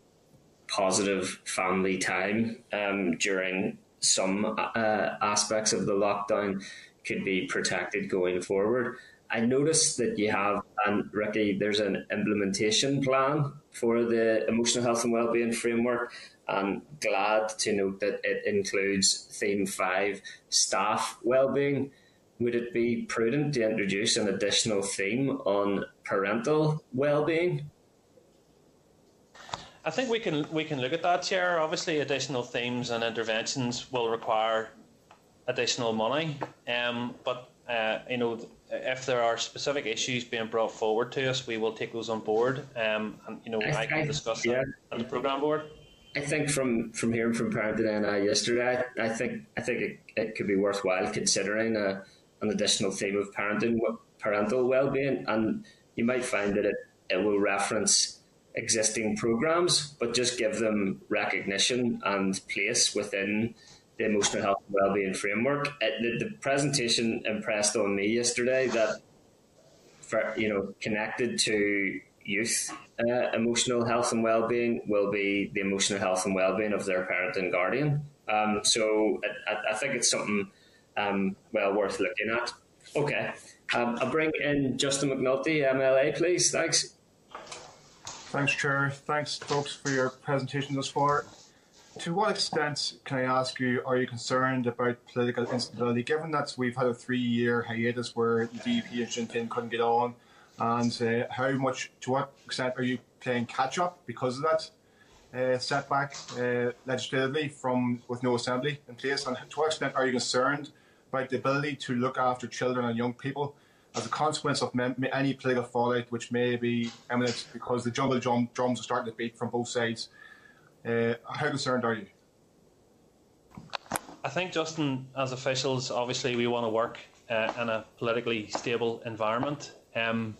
positive family time um, during some uh, aspects of the lockdown could be protected going forward. I noticed that you have, and Ricky, there's an implementation plan for the emotional health and wellbeing framework. I'm glad to note that it includes theme five staff wellbeing. Would it be prudent to introduce an additional theme on parental wellbeing? I think we can we can look at that, Chair. Obviously, additional themes and interventions will require additional money, um, but uh, you know if there are specific issues being brought forward to us, we will take those on board, um, and you know I, I can discuss yeah. that at the program board. I think from, from hearing from Parenting NI yesterday, I, I think I think it, it could be worthwhile considering a, an additional theme of parenting parental well-being, and you might find that it, it will reference existing programs, but just give them recognition and place within the emotional health and wellbeing framework. The, the, presentation impressed on me yesterday that, for, you know, connected to youth uh, emotional health and well-being will be the emotional health and well-being of their parent and guardian. Um, so I, I, think it's something um, well worth looking at. Okay, um, I'll bring in Justin McNulty, MLA, please. Thanks. Thanks, Chair. Thanks, folks, for your presentation thus far. To what extent, can I ask you, are you concerned about political instability, given that we've had a three-year hiatus where the DUP and Sinn Féin couldn't get on, and uh, how much, to what extent are you playing catch-up because of that uh, setback uh, legislatively from with no assembly in place, and to what extent are you concerned about the ability to look after children and young people as a consequence of any political fallout which may be imminent because the jungle drum, drums are starting to beat from both sides. Uh, how concerned are you? I think, Justin, as officials, obviously we want to work uh, in a politically stable environment. Um,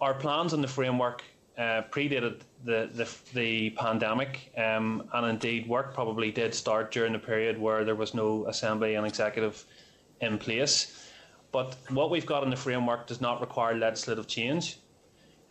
our plans on the framework uh, predated the, the, the pandemic, um, and indeed, work probably did start during the period where there was no assembly and executive in place. But what we've got in the framework does not require legislative change.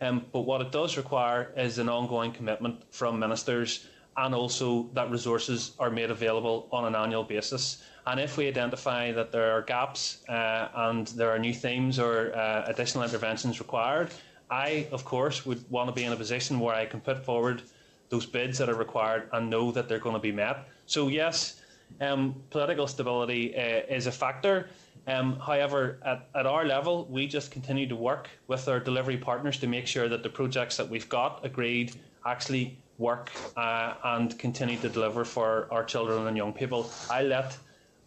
Um, but what it does require is an ongoing commitment from ministers and also that resources are made available on an annual basis. And if we identify that there are gaps uh, and there are new themes or uh, additional interventions required, I, of course, would want to be in a position where I can put forward those bids that are required and know that they're going to be met. So, yes, um, political stability uh, is a factor. Um, however, at, at our level, we just continue to work with our delivery partners to make sure that the projects that we've got agreed actually work uh, and continue to deliver for our children and young people. I let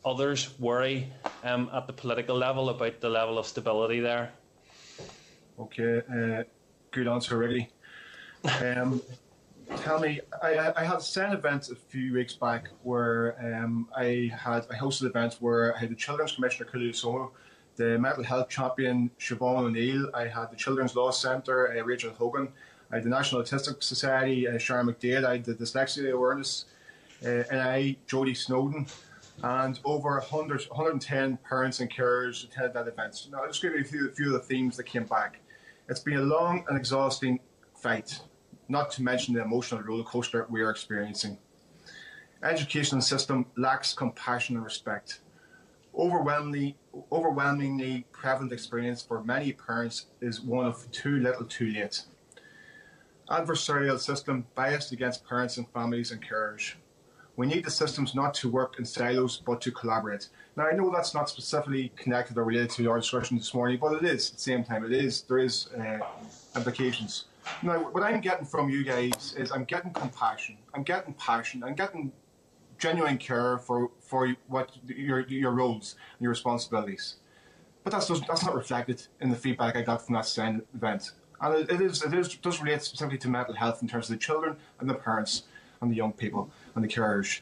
others worry um, at the political level about the level of stability there. Okay, uh, good answer, Ricky. Um, tell me, I, I had a SEN event a few weeks back where um, I had I hosted events where I had the Children's Commissioner Koulla Yiasouma, the mental health champion Siobhan O'Neill, I had the Children's Law Centre uh, Rachel Hogan, I had the National Autistic Society uh, Sharon McDade, I had the Dyslexia Awareness, uh, and I Jodie Snowden, and over 100, 110 parents and carers attended that event. Now I'll just give you a few, a few of the themes that came back. It's been a long and exhausting fight not to mention the emotional roller coaster we are experiencing. Education system lacks compassion and respect. Overwhelmingly, overwhelmingly prevalent experience for many parents is one of too little too late. Adversarial system biased against parents and families and carers. We need the systems not to work in silos but to collaborate. Now I know that's not specifically connected or related to our discussion this morning, but it is at the same time. It is there is uh, implications. Now, what I'm getting from you guys is I'm getting compassion, I'm getting passion, I'm getting genuine care for, for what your, your roles and your responsibilities. But that's, just, that's not reflected in the feedback I got from that same event. And it, is it is does relate specifically to mental health in terms of the children and the parents and the young people and the carers.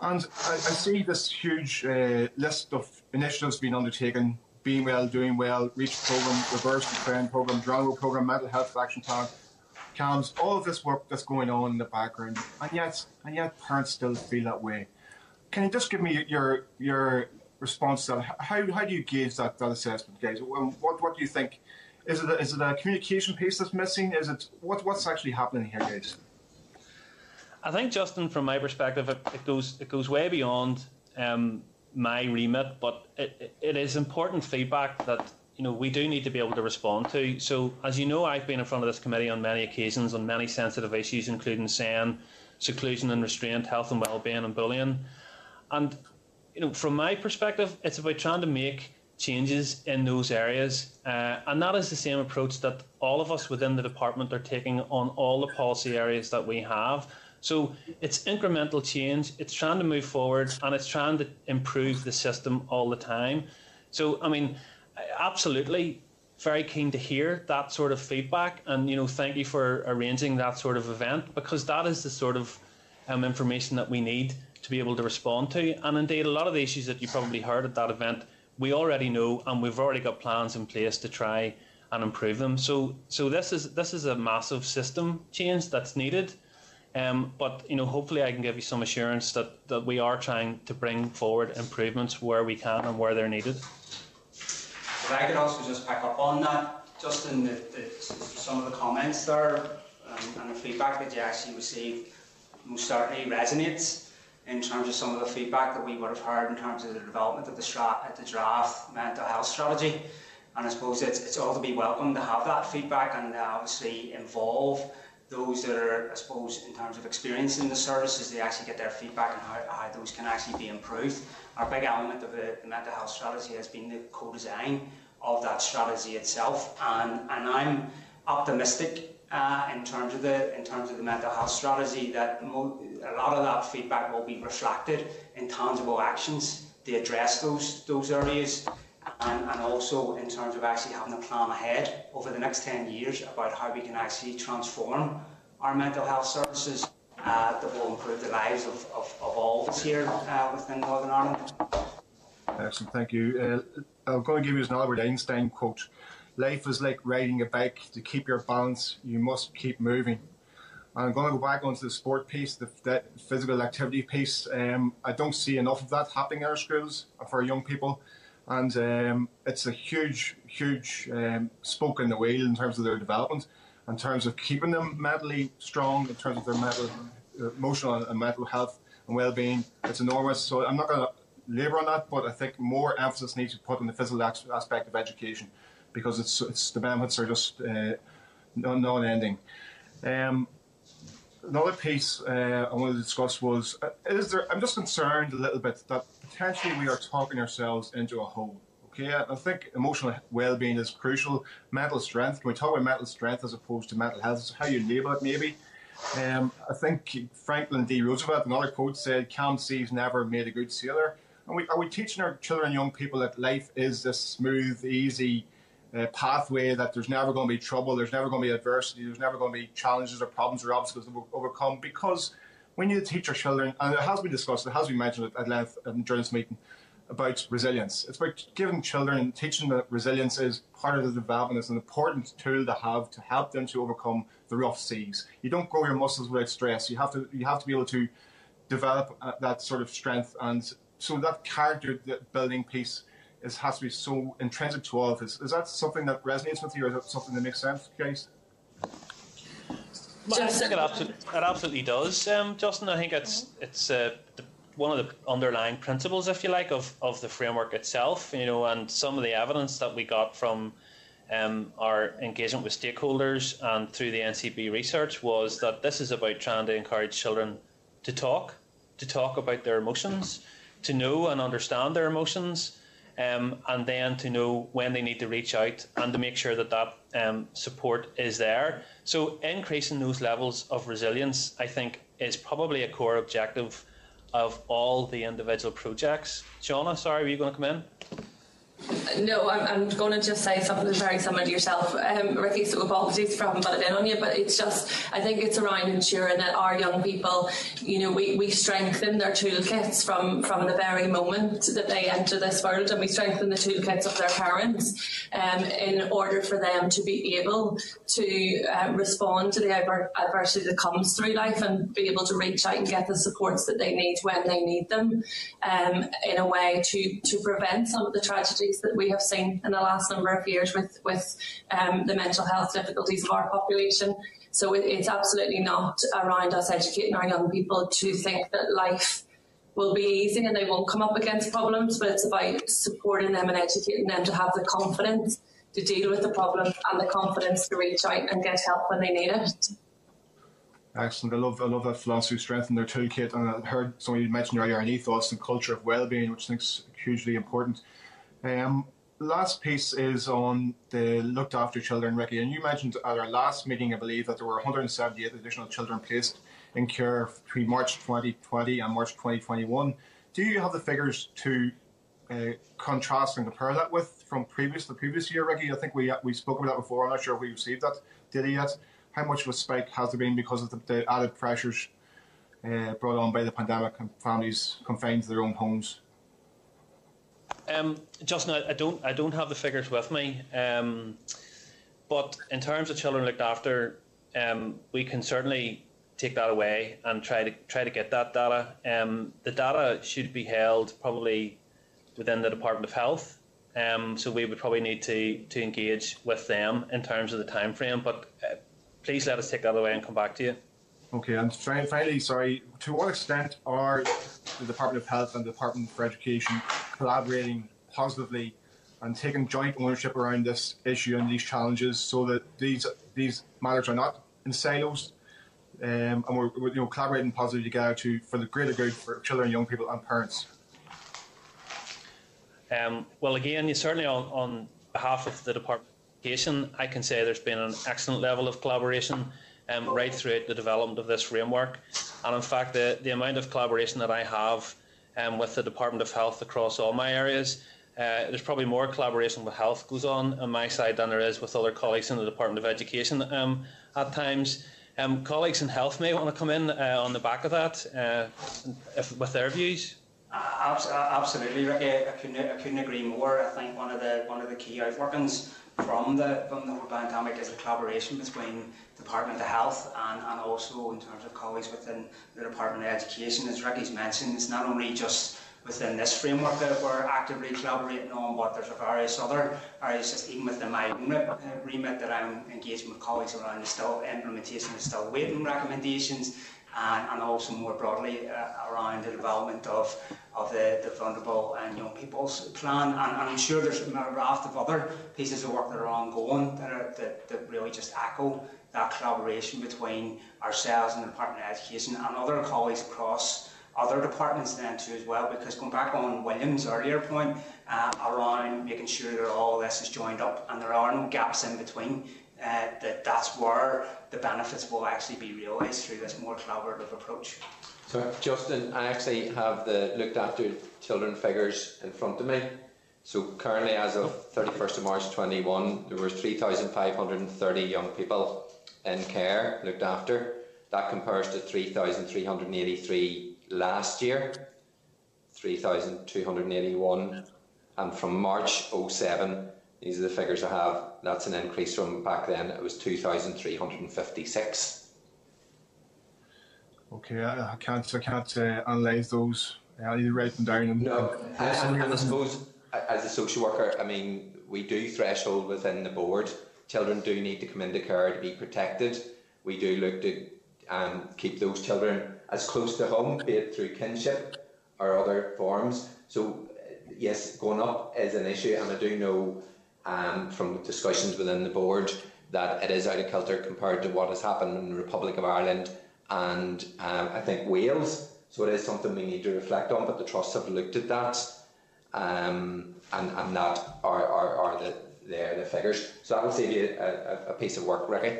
And I, I see this huge uh, list of initiatives being undertaken being well, doing well, reach program, reverse the program, Drongo program, mental health action plan, CAMHS, all of this work that's going on in the background, and yet, and yet parents still feel that way. Can you just give me your your response to that? How, how do you gauge that, that assessment, guys? What what do you think? Is it a, is it a communication piece that's missing? Is it what what's actually happening here, guys? I think Justin, from my perspective, it, it goes it goes way beyond um, my remit, but it, it is important feedback that you know we do need to be able to respond to. So, as you know, I've been in front of this committee on many occasions on many sensitive issues, including SEN, seclusion and restraint, health and well-being, and bullying. And you know, from my perspective, it's about trying to make changes in those areas, uh, and that is the same approach that all of us within the department are taking on all the policy areas that we have. So it's incremental change. It's trying to move forward and it's trying to improve the system all the time. So I mean, absolutely, very keen to hear that sort of feedback. And you know, thank you for arranging that sort of event because that is the sort of um, information that we need to be able to respond to. And indeed, a lot of the issues that you probably heard at that event, we already know, and we've already got plans in place to try and improve them. So, so this is this is a massive system change that's needed. Um, but you know, hopefully, I can give you some assurance that, that we are trying to bring forward improvements where we can and where they're needed. If I could also just pick up on that, just in the, the, some of the comments there um, and the feedback that you actually received most certainly resonates in terms of some of the feedback that we would have heard in terms of the development of the, stra- the draft mental health strategy. And I suppose it's, it's all to be welcome to have that feedback and obviously involve those that are, I suppose, in terms of experience in the services, they actually get their feedback on how, how those can actually be improved. Our big element of the, the mental health strategy has been the co-design of that strategy itself, and, and I'm optimistic uh, in terms of the in terms of the mental health strategy that a lot of that feedback will be reflected in tangible actions. To address those those areas and, and also in terms of actually having a plan ahead over the next 10 years about how we can actually transform our mental health services uh, that will improve the lives of, of, of all of us here uh, within Northern Ireland. Excellent, thank you. Uh, I'm going to give you an Albert Einstein quote. Life is like riding a bike. To keep your balance, you must keep moving. I'm going to go back onto the sport piece, the, the physical activity piece. Um, I don't see enough of that happening in our schools for young people and um, it's a huge, huge um, spoke in the wheel in terms of their development, in terms of keeping them mentally strong, in terms of their mental, emotional, and mental health and well-being. It's enormous. So I'm not going to labour on that, but I think more emphasis needs to be put on the physical aspect of education because it's, it's the benefits are just uh, non-ending. Um, another piece uh, I wanted to discuss was uh, is there? I'm just concerned a little bit that potentially we are talking ourselves into a hole. Okay, I think emotional well-being is crucial. Mental strength. When we talk about mental strength as opposed to mental health, how you label it, maybe. Um, I think Franklin D. Roosevelt, another quote said, "Calm seas never made a good sailor." And we, are we teaching our children and young people that life is this smooth, easy uh, pathway? That there's never going to be trouble, there's never going to be adversity, there's never going to be challenges or problems or obstacles to overcome because we need to teach our children, and it has been discussed, it has been mentioned at length during this meeting, about resilience. It's about giving children, teaching that resilience is part of the development. It's an important tool to have to help them to overcome the rough seas. You don't grow your muscles without stress. You have to you have to be able to develop uh, that sort of strength, and so that character building piece is has to be so intrinsic to all of us. Is that something that resonates with you, or is that something that makes sense, guys? I think it absolutely, it absolutely does, um, Justin. I think it's it's uh, the, one of the underlying principles, if you like, of, of the framework itself. You know, and some of the evidence that we got from um, our engagement with stakeholders and through the NCB research was that this is about trying to encourage children to talk, to talk about their emotions, to know and understand their emotions, um, and then to know when they need to reach out and to make sure that that um, support is there. So increasing those levels of resilience, I think, is probably a core objective of all the individual projects. Shauna, sorry, were you going to come in? No, I'm, I'm going to just say something very similar to yourself, um, Ricky. So apologies for having butted in on you, but it's just I think it's around ensuring that our young people, you know, we, we strengthen their toolkits from from the very moment that they enter this world, and we strengthen the toolkits of their parents, um, in order for them to be able to uh, respond to the adversity that comes through life and be able to reach out and get the supports that they need when they need them, um, in a way to to prevent some of the tragedies that we have seen in the last number of years with with um, the mental health difficulties of our population. So it, it's absolutely not around us educating our young people to think that life will be easy and they won't come up against problems, but it's about supporting them and educating them to have the confidence to deal with the problem and the confidence to reach out and get help when they need it. Excellent. I love I love that philosophy, strengthen their toolkit. And I heard somebody mention earlier an ethos and culture of well-being, which I think is hugely important. Um, last piece is on the looked after children, Ricky. And you mentioned at our last meeting, I believe, that there were 178 additional children placed in care between March 2020 and March 2021. Do you have the figures to uh, contrast and compare that with from previous the previous year, Ricky? I think we we spoke about that before. I'm not sure if we received that data yet. How much of a spike has there been because of the, the added pressures uh, brought on by the pandemic and families confined to their own homes? Um, Justin, I, I don't I don't have the figures with me, um, but in terms of children looked after, um, we can certainly take that away and try to try to get that data. Um, the data should be held probably within the Department of Health, um, so we would probably need to to engage with them in terms of the time frame. But uh, please let us take that away and come back to you. Okay, and finally, sorry, to what extent are the Department of Health and the Department for Education collaborating positively and taking joint ownership around this issue and these challenges so that these these matters are not in silos um, and we're, we're, you know collaborating positively together to for the greater good for children, young people, and parents. Um, well, again, certainly on, on behalf of the Department of Education, I can say there's been an excellent level of collaboration um, right throughout the development of this framework. And in fact, the, the amount of collaboration that I have um, with the Department of Health across all my areas, uh, there's probably more collaboration with health goes on on my side than there is with other colleagues in the Department of Education um, at times. Um, colleagues in health may want to come in uh, on the back of that uh, if, with their views. Absolutely, Ricky. I couldn't, I couldn't agree more. I think one of the one of the key outworkings from the from the whole pandemic is a collaboration between the Department of Health and, and also in terms of colleagues within the Department of Education. As Ricky's mentioned, it's not only just within this framework that we're actively collaborating on, but there's a various other areas, just even within my own remit that I'm engaging with colleagues around the still implementation of still waiting recommendations and, and also more broadly uh, around the development of, of the, the vulnerable and young people's plan. And, and, I'm sure there's a raft of other pieces of work that are ongoing that, are, that, that really just echo that collaboration between ourselves and the Department of Education and other colleagues across other departments then too as well because going back on William's earlier point uh, around making sure that all this is joined up and there are no gaps in between uh, that that's where the benefits will actually be realised through this more collaborative approach. So, Justin, I actually have the looked after children figures in front of me. So, currently, as of 31st of March 21, there were 3,530 young people in care looked after. That compares to 3,383 last year, 3,281, and from March 07 these are the figures I have. That's an increase from back then. It was 2,356. Okay, I, I can't I can't uh, analyse those. I need to write them down. And, no, and, and, and I suppose as a social worker, I mean, we do threshold within the board. Children do need to come into care to be protected. We do look to um, keep those children as close to home, be it through kinship or other forms. So, yes, going up is an issue, and I do know um, from discussions within the board that it is out of kilter compared to what has happened in the Republic of Ireland and um, I think Wales. So it is something we need to reflect on, but the trusts have looked at that. Um, and, and that are, are, are the, the, the figures. So that will save you a, a, piece of work, Ricky.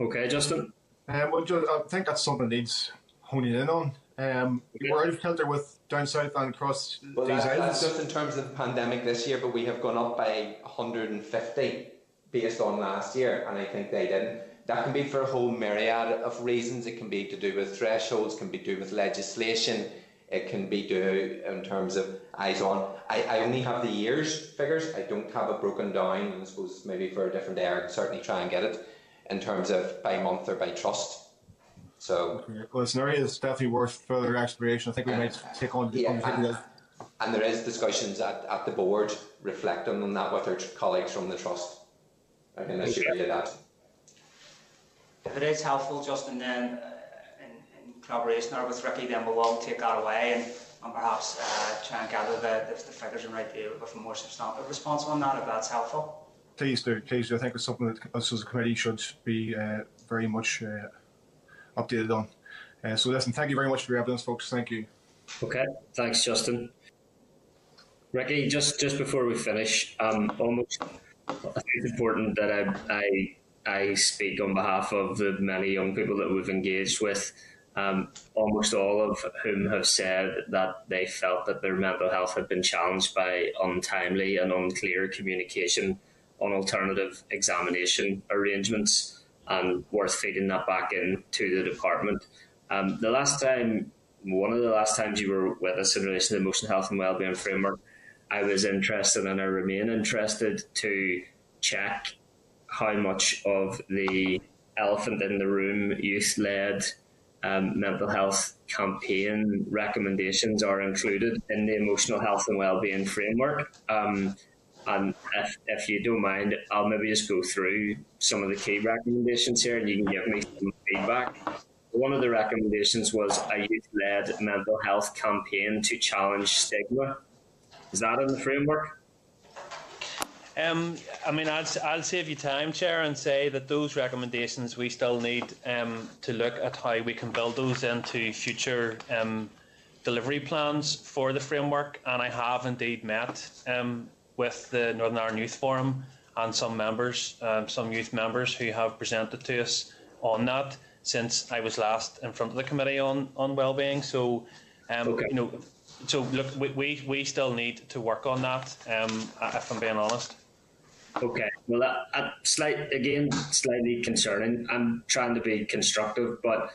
Okay, Justin. Um, well, I think that's something that needs honing in on. Um, we're out of kilter with down south and across well, these that, islands. That's just in terms of the pandemic this year, but we have gone up by 150 based on last year, and I think they didn't. That can be for a whole myriad of reasons. It can be to do with thresholds, can be to do with legislation, it can be do in terms of eyes on. I, I only have the years figures. I don't have it broken down. And I suppose maybe for a different day, I can certainly try and get it in terms of by month or by trust. So, okay. well, it's an area that's definitely worth further exploration. I think we might take on yeah, and, and, there is discussions at, at the board reflecting on that with our colleagues from the trust. I can assure you that. If it is helpful, Justin, then uh, in, in collaboration or with Ricky, then we'll all take that away and, and perhaps uh, try and gather the, the, the figures and write the, with a more substantive response on that, if that's helpful. Please do, please do. I think it's something that us as a committee should be uh, very much uh, updated on. Uh, so listen, thank you very much for your evidence, folks. Thank you. Okay, thanks, Justin. Ricky, just just before we finish, um, almost I think it's important that I, I I speak on behalf of the many young people that we've engaged with. Um, almost all of whom have said that they felt that their mental health had been challenged by untimely and unclear communication on alternative examination arrangements and worth feeding that back into the department. Um, the last time, one of the last times you were with us in relation to the emotional health and wellbeing framework, I was interested and I remain interested to check how much of the elephant in the room youth led um, mental health campaign recommendations are included in the emotional health and well-being framework. Um, and if, if you don't mind, I'll maybe just go through some of the key recommendations here and you can give me some feedback. One of the recommendations was a youth led mental health campaign to challenge stigma. Is that in the framework? Um, I mean, I'll, I'll save you time, Chair, and say that those recommendations we still need um, to look at how we can build those into future um, delivery plans for the framework. And I have indeed met um, with the Northern Ireland Youth Forum and some members, um, some youth members who have presented to us on that since I was last in front of the committee on, on wellbeing. So, um, okay. you know, so look, we, we, we still need to work on that. Um, if I'm being honest. Okay. Well, that slight again, slightly concerning. I'm trying to be constructive, but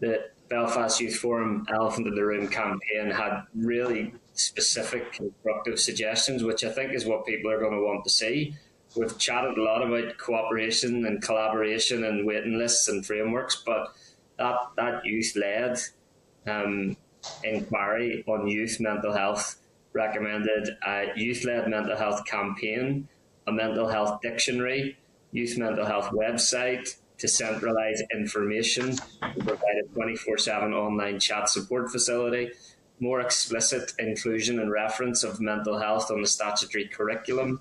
the Belfast Youth Forum Elephant in the Room campaign had really specific constructive suggestions, which I think is what people are going to want to see. We've chatted a lot about cooperation and collaboration and waiting lists and frameworks, but that, that youth led um, inquiry on youth mental health recommended a youth led mental health campaign, a mental health dictionary, youth mental health website to centralise information, provide a 24 7 online chat support facility, more explicit inclusion and reference of mental health on the statutory curriculum,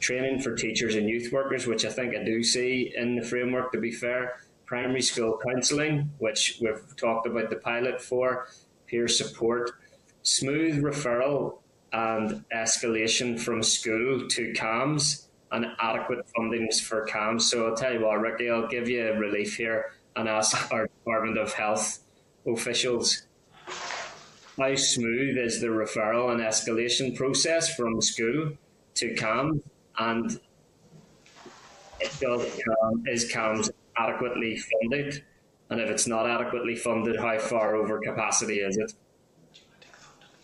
training for teachers and youth workers, which I think I do see in the framework, to be fair, primary school counselling, which we've talked about the pilot for, peer support, smooth referral and escalation from school to CAMHS, and adequate fundings for CAMHS. So I'll tell you what, Ricky, I'll give you a relief here and ask our Department of Health officials how smooth is the referral and escalation process from school to CAMHS, and is CAMHS adequately funded? And if it's not adequately funded, how far over capacity is it?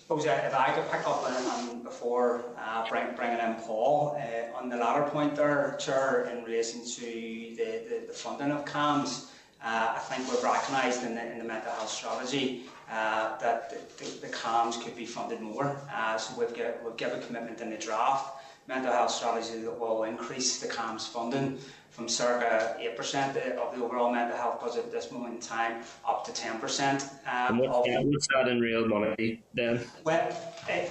Suppose if I could pick up on, before uh, bring, bringing in Paul uh, on the latter point there, Chair, in relation to the, the, the funding of CAMHS, uh, I think we've recognised in the, in the mental health strategy uh, that the, the, the CAMHS could be funded more. Uh, so we've, get, we've given a commitment in the draft mental health strategy that will increase the CAMHS funding from circa 8% of the overall mental health budget at this moment in time up to 10%. Um, what's, that, what's that in real money then? Well,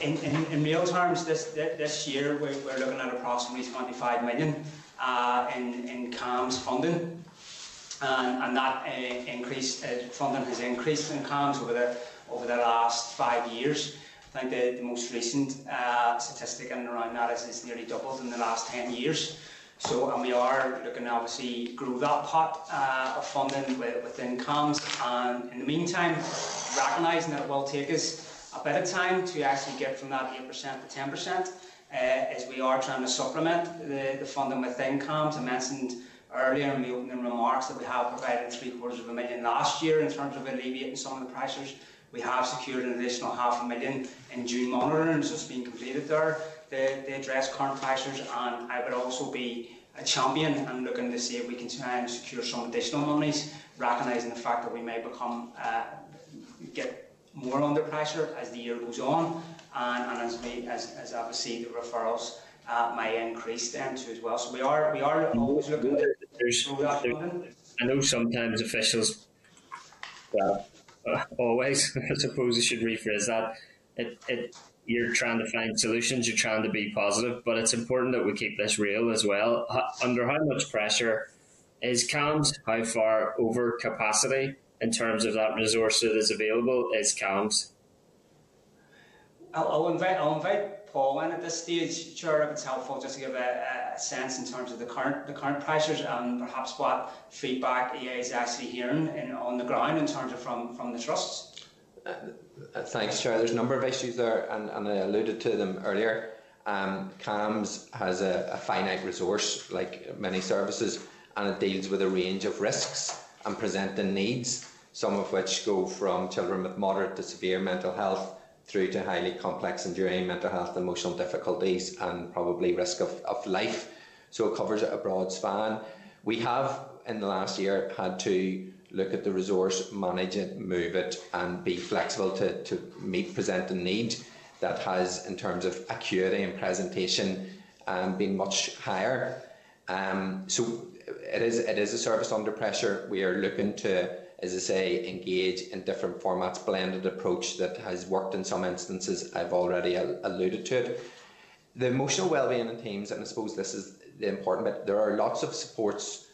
in, in, in real terms, this this year we're, we're looking at approximately 25 million uh, in, in CAMHS funding. And, and that uh, increase, uh, funding has increased in CAMHS over the, over the last five years. I think the, the most recent uh, statistic and around that is it's nearly doubled in the last 10 years. So, and we are looking to obviously grow that pot uh, of funding with, within CAMHS. And in the meantime, recognising that it will take us a bit of time to actually get from that 8% to 10%, uh, as we are trying to supplement the, the funding within CAMHS. I mentioned earlier in the opening remarks that we have provided three quarters of a million last year in terms of alleviating some of the pressures. We have secured an additional half a million in June monitoring, so it's been completed there to, to address current pressures. And I would also be a champion and looking to see if we can try and secure some additional monies, recognising the fact that we may become uh, get more under pressure as the year goes on, and, and as we as, as obviously the referrals uh, may increase then too as well. So we are we are always looking to there's, I know sometimes officials, well, uh, always, [LAUGHS] I suppose I should rephrase that. It, it, you're trying to find solutions, you're trying to be positive, but it's important that we keep this real as well. under how much pressure is CAMHS? How far over capacity in terms of that resource that is available is CAMHS? I'll, I'll, invite, I'll invite Paul in at this stage, Chair, if it's helpful, just to give a, a, sense in terms of the current the current pressures and perhaps what feedback EA is actually hearing in, on the ground in terms of from, from the trusts. Uh, thanks, Chair. There's a number of issues there, and, and I alluded to them earlier. Um, CAMHS has a, a finite resource, like many services, and it deals with a range of risks and presenting needs, some of which go from children with moderate to severe mental health through to highly complex enduring mental health and emotional difficulties and probably risk of, of life. So it covers a broad span. We have in the last year had to look at the resource, manage it, move it, and be flexible to, to meet presenting need that has, in terms of acuity and presentation, um, been much higher. Um, so it is it is a service under pressure. We are looking to as I say, engage in different formats, blended approach that has worked in some instances. I've already alluded to it. The emotional well-being in teams, and I suppose this is the important bit. There are lots of supports.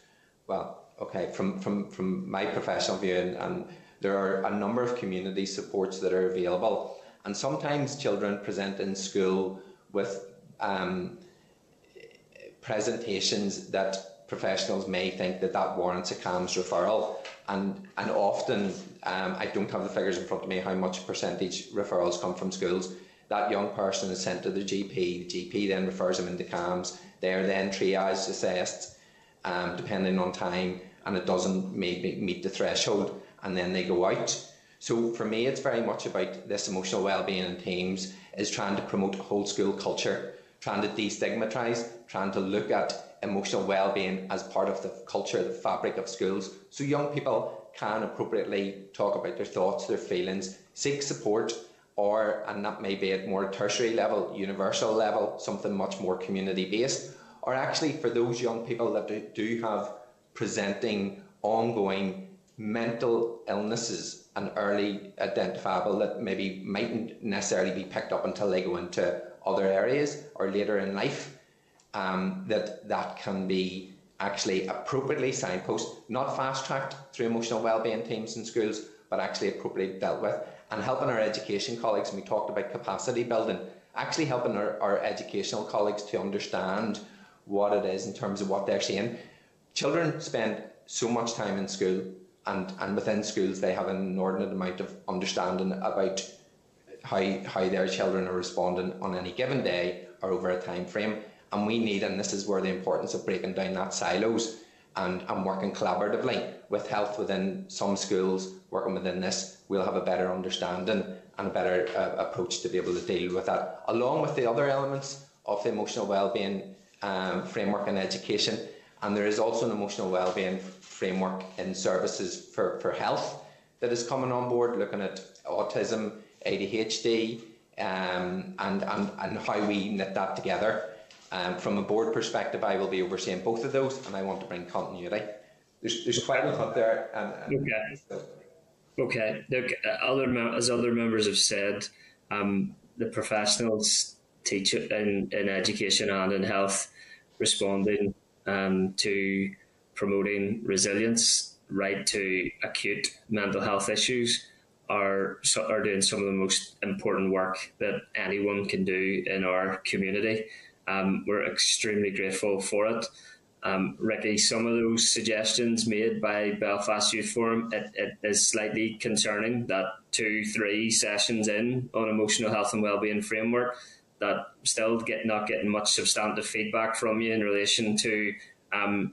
Well, okay, from from from my professional view, and, and there are a number of community supports that are available, and sometimes children present in school with um, presentations that professionals may think that that warrants a CAMHS referral and and often um, I don't have the figures in front of me how much percentage referrals come from schools. That young person is sent to the GP. The GP then refers them into CAMHS. They are then triaged, assessed, um, depending on time, and it doesn't maybe meet the threshold, and then they go out. So for me, it's very much about this emotional well-being in teams is trying to promote whole school culture, trying to destigmatise, trying to look at emotional well-being as part of the culture, the fabric of schools, so young people can appropriately talk about their thoughts, their feelings, seek support, or and that may be at more tertiary level, universal level, something much more community-based, or actually for those young people that do, have presenting ongoing mental illnesses and early identifiable that maybe mightn't necessarily be picked up until they go into other areas or later in life um, that that can be actually appropriately signposted, not fast tracked through emotional wellbeing teams in schools, but actually appropriately dealt with, and helping our education colleagues. And we talked about capacity building, actually helping our, our educational colleagues to understand what it is in terms of what they're seeing. Children spend so much time in school, and, and within schools, they have an inordinate amount of understanding about how, how their children are responding on any given day or over a time frame and we need, and this is where the importance of breaking down that silos and, and working collaboratively with health within some schools, working within this, we'll have a better understanding and a better uh, approach to be able to deal with that, along with the other elements of the emotional wellbeing um, framework in education. And there is also an emotional wellbeing framework in services for, for health that is coming on board, looking at autism, ADHD, um, and, and, and how we knit that together. Um, from a board perspective, I will be overseeing both of those, and I want to bring continuity. There's, there's quite a lot there. And, and okay. So. Okay. Look, other as other members have said, um, the professionals teach in, in education and in health, responding um, to promoting resilience, right to acute mental health issues, are are doing some of the most important work that anyone can do in our community. Um, we're extremely grateful for it. Um, Ricky, some of those suggestions made by Belfast Youth Forum, it, it is slightly concerning that two, three sessions in on emotional health and wellbeing framework, that still get not getting much substantive feedback from you in relation to um,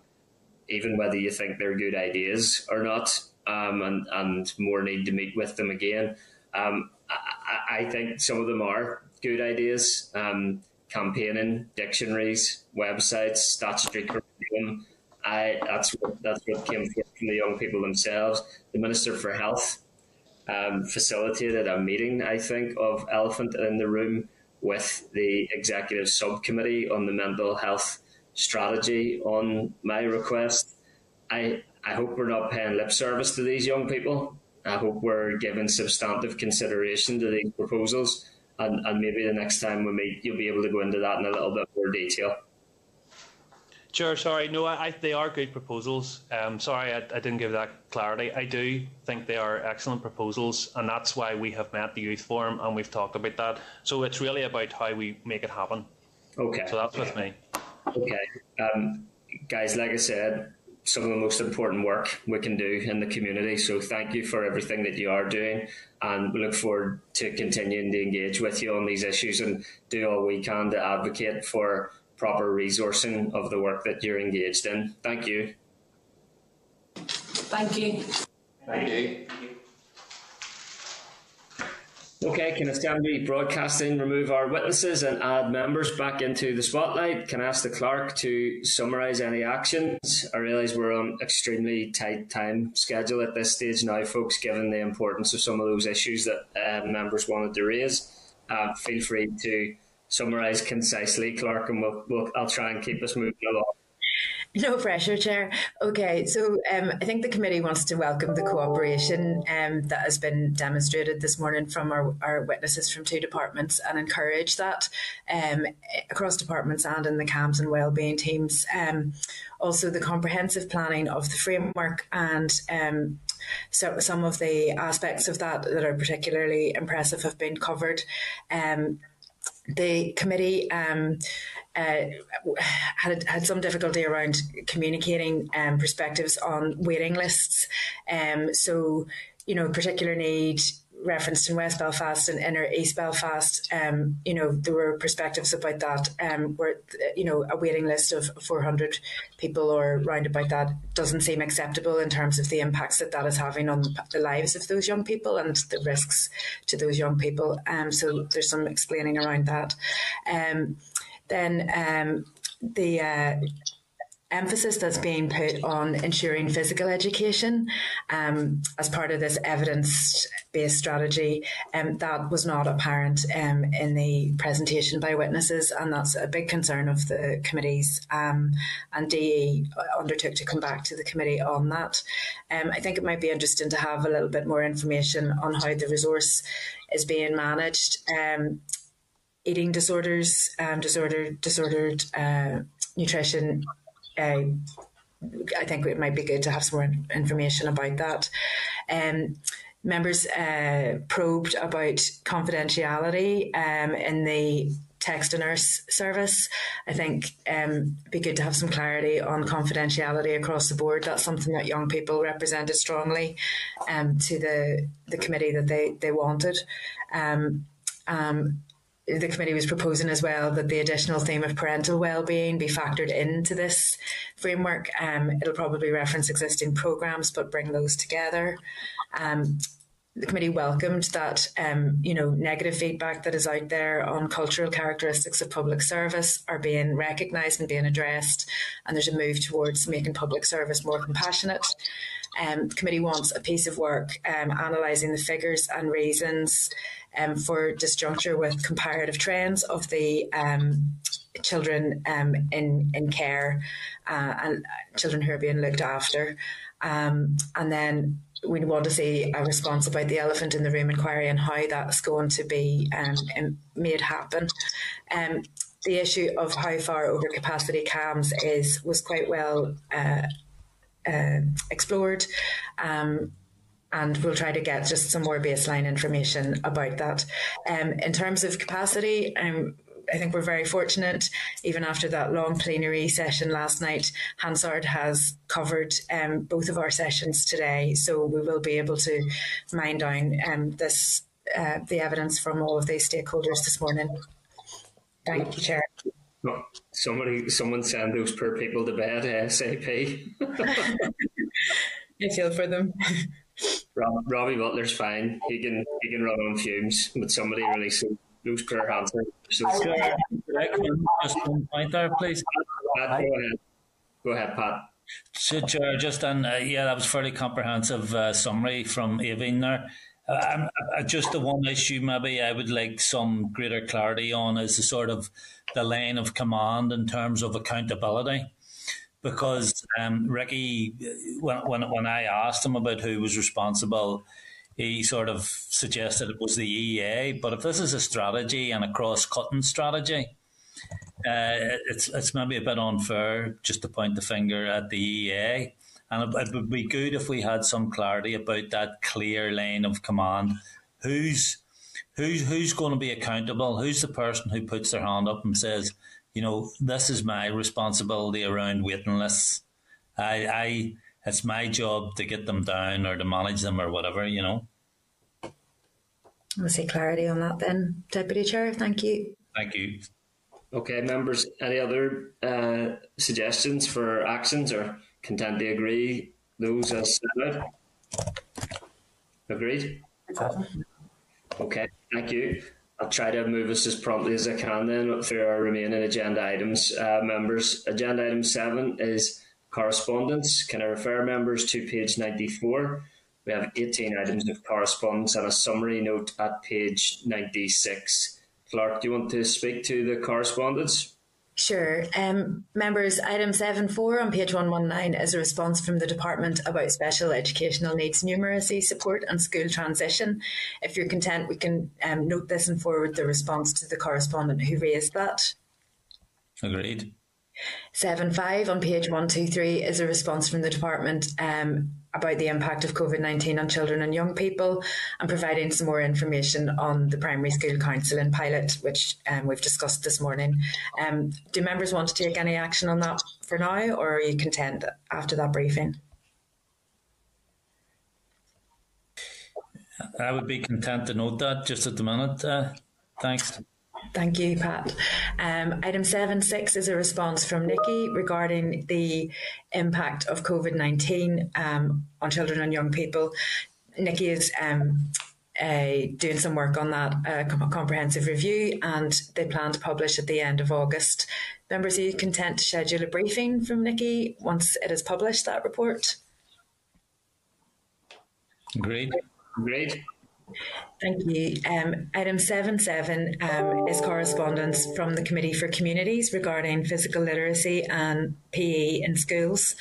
even whether you think they're good ideas or not, um, and and more need to meet with them again. Um, I, I, think some of them are good ideas. Um, campaigning, dictionaries, websites, statutory curriculum. I that's what that's what came from the young people themselves. The Minister for Health um, facilitated a meeting, I think, of Elephant in the Room with the executive subcommittee on the mental health strategy on my request. I I hope we're not paying lip service to these young people. I hope we're giving substantive consideration to these proposals and, and maybe the next time we meet, you'll be able to go into that in a little bit more detail. Sure, sorry. No, I, they are good proposals. Um, sorry, I, I, didn't give that clarity. I do think they are excellent proposals, and that's why we have met the youth forum and we've talked about that. So it's really about how we make it happen. Okay. So that's with me. Okay. Um, guys, like I said, some of the most important work we can do in the community. So thank you for everything that you are doing, and we look forward to continuing to engage with you on these issues and do all we can to advocate for proper resourcing of the work that you're engaged in. Thank you. Thank you. Thank you. Okay, can Assembly Broadcasting remove our witnesses and add members back into the spotlight? Can I ask the clerk to summarise any actions? I realise we're on extremely tight time schedule at this stage now, folks, given the importance of some of those issues that uh, members wanted to raise. Uh, feel free to summarise concisely, Clerk, and we'll, we'll, I'll try and keep us moving along. No pressure, Chair. Okay, so um, I think the committee wants to welcome the cooperation um, that has been demonstrated this morning from our, our witnesses from two departments and encourage that um, across departments and in the CAMHS and wellbeing teams. Um, also, the comprehensive planning of the framework and um, so some of the aspects of that that are particularly impressive have been covered. Um, the committee um, uh, had had some difficulty around communicating um, perspectives on waiting lists. Um, so, you know, particular need referenced in West Belfast and inner East Belfast, um, you know, there were perspectives about that, um, where, you know, a waiting list of 400 people or round about that doesn't seem acceptable in terms of the impacts that that is having on the lives of those young people and the risks to those young people. Um, so there's some explaining around that. Um, then um, the uh, emphasis that's being put on ensuring physical education um, as part of this evidence-based strategy um, that was not apparent um, in the presentation by witnesses and that's a big concern of the committees um, and DE undertook to come back to the committee on that. Um, I think it might be interesting to have a little bit more information on how the resource is being managed um, eating disorders, disordered disordered uh, nutrition uh, I think it might be good to have some more information about that. Um, members uh, probed about confidentiality um, in the text to nurse service. I think um, be good to have some clarity on confidentiality across the board. That's something that young people represented strongly um, to the the committee that they they wanted. Um, um, the committee was proposing as well that the additional theme of parental well-being be factored into this framework. Um, it'll probably reference existing programs, but bring those together. Um, the committee welcomed that um, you know negative feedback that is out there on cultural characteristics of public service are being recognised and being addressed, and there's a move towards making public service more compassionate. Um, the committee wants a piece of work um, analysing the figures and reasons um, for disjuncture with comparative trends of the um, children um, in in care uh, and children who are being looked after, um, and then we want to see a response about the elephant in the room inquiry and how that's going to be um, made happen. Um, the issue of how far overcapacity capacity is was quite well uh, uh, explored. Um, and we'll try to get just some more baseline information about that. Um, in terms of capacity, um, I think we're very fortunate. Even after that long plenary session last night, Hansard has covered um, both of our sessions today, so we will be able to mine down um, this uh, the evidence from all of these stakeholders this morning. Thank you, Chair. Oh, somebody, someone send those poor people to bed ASAP. [LAUGHS] I feel for them. [LAUGHS] Rob, Robbie Butler's fine. He can he can run on fumes, but somebody releasing those poor hands. So, just one point there, please. Pat, go ahead. Go ahead, Pat. So, just on uh, yeah, that was fairly comprehensive uh, summary from Aveen there. Uh, uh, just the one issue maybe I would like some greater clarity on is the sort of the line of command in terms of accountability because um, Ricky, when, when when I asked him about who was responsible, he sort of suggested it was the EA. But if this is a strategy and a cross-cutting strategy, uh, it's it's maybe a bit unfair just to point the finger at the EA. And it, it would be good if we had some clarity about that clear line of command. Who's who's who's going to be accountable? Who's the person who puts their hand up and says, you know, this is my responsibility around waiting lists. I, I, it's my job to get them down or to manage them or whatever, you know. We'll see clarity on that then, Deputy Chair. Thank you. Thank you. Okay, members, any other uh, suggestions for actions or content to agree those as set out? Agreed? Okay, thank you. I'll try to move us as promptly as I can then through our remaining agenda items. Uh, members, agenda item seven is correspondence. Can I refer members to page 94? We have 18 items of correspondence and a summary note at page 96. Clerk, do you want to speak to the correspondence? Sure. Um, members, item 7.4 on page 119 is a response from the Department about special educational needs numeracy support and school transition. If you're content, we can um, note this and forward the response to the correspondent who raised that. Agreed. 7.5 on page 123 is a response from the Department um, about the impact of COVID 19 on children and young people and providing some more information on the Primary School council Counselling pilot, which um, we've discussed this morning. Um, do members want to take any action on that for now, or are you content after that briefing? I would be content to note that just at the minute. Uh, thanks. Thank you, Pat. Um, item 7.6 is a response from NICCY regarding the impact of COVID 19 um, on children and young people. NICCY is um, uh, doing some work on that uh, comprehensive review and they plan to publish at the end of August. Members, are you content to schedule a briefing from NICCY once it is published, that report? Great. Great. Thank you. Um, item 7.7 um, is correspondence from the Committee for Communities regarding physical literacy and PE in schools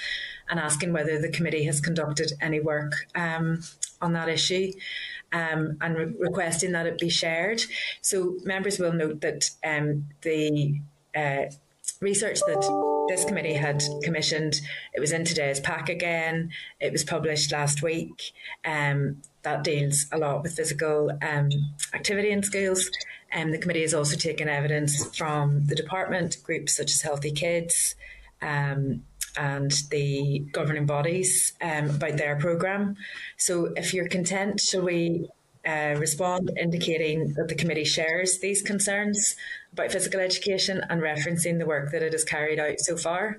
and asking whether the committee has conducted any work um, on that issue. Um, and re- requesting that it be shared. So members will note that um, the uh, research that this committee had commissioned, it was in today's pack again. It was published last week. Um, that deals a lot with physical um, activity in schools. And um, the committee has also taken evidence from the department, groups such as Healthy Kids, um, and the governing bodies um, about their programme. So, if you're content, shall we uh, respond indicating that the committee shares these concerns about physical education and referencing the work that it has carried out so far?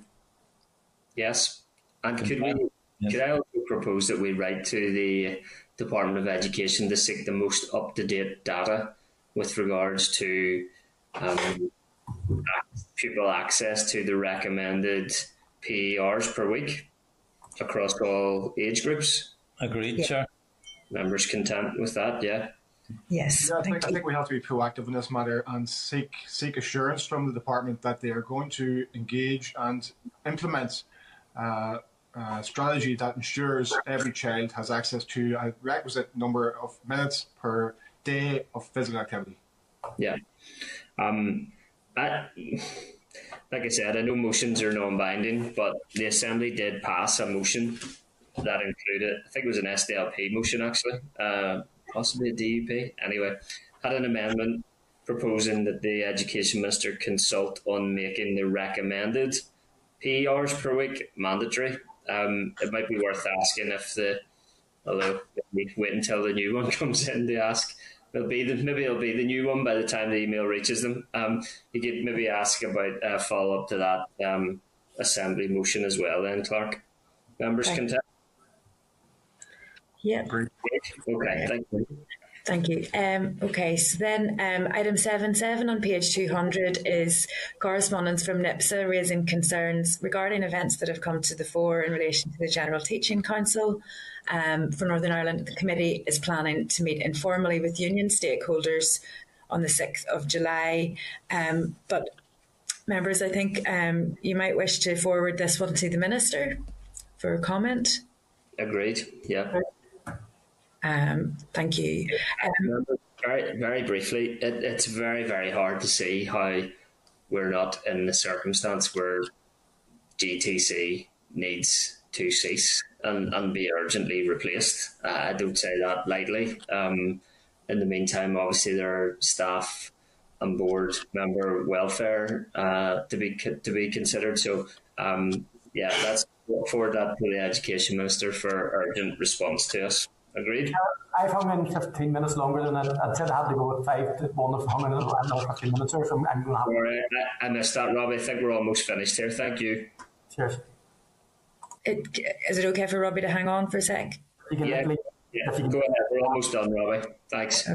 Yes. And could we could I also propose that we write to the Department of Education to seek the most up to date data with regards to um, pupil access to the recommended PERs per week across all age groups. Agreed, yeah. sir. Members content with that, yeah. Yes. Yeah, I think, I think we have to be proactive in this matter and seek seek assurance from the department that they are going to engage and implement uh, uh, strategy that ensures every child has access to a requisite number of minutes per day of physical activity. Yeah. Um, I, like I said, I know motions are non binding, but the Assembly did pass a motion that included, I think it was an SDLP motion actually, uh, possibly a DUP. Anyway, had an amendment proposing that the education minister consult on making the recommended hours per week mandatory. Um, it might be worth asking if the, although we wait until the new [LAUGHS] one comes in to ask. It'll be the, maybe it'll be the new one by the time the email reaches them. Um, you could maybe ask about a uh, follow up to that um, assembly motion as well. Then Clerk, members can tell. Yeah. Okay, thank you. Thank you. Um, okay, so then um, item 7.7 on page 200 is correspondence from NIPSA raising concerns regarding events that have come to the fore in relation to the General Teaching Council. Um, for Northern Ireland, the committee is planning to meet informally with union stakeholders on the 6th of July. Um, but members, I think um, you might wish to forward this one to the Minister for comment. Agreed, yeah. Um, thank you. Um, very, very briefly, it, it's very, very hard to see how we're not in the circumstance where GTC needs to cease and, and be urgently replaced. Uh, I don't say that lightly. Um, in the meantime, obviously, there are staff and board member welfare uh, to be to be considered. So, um, yeah, let's forward that to the education minister for urgent response to us. Agreed. I've hung in 15 minutes longer than I, I said I had to go with five to one of hung in another 15 minutes or so I'm going to have Sorry, I, I missed that, Robbie. I think we're almost finished here. Thank you. Cheers. It, is it okay for Robbie to hang on for a sec? Yeah, yeah. go ahead. We're almost done, Robbie. Thanks.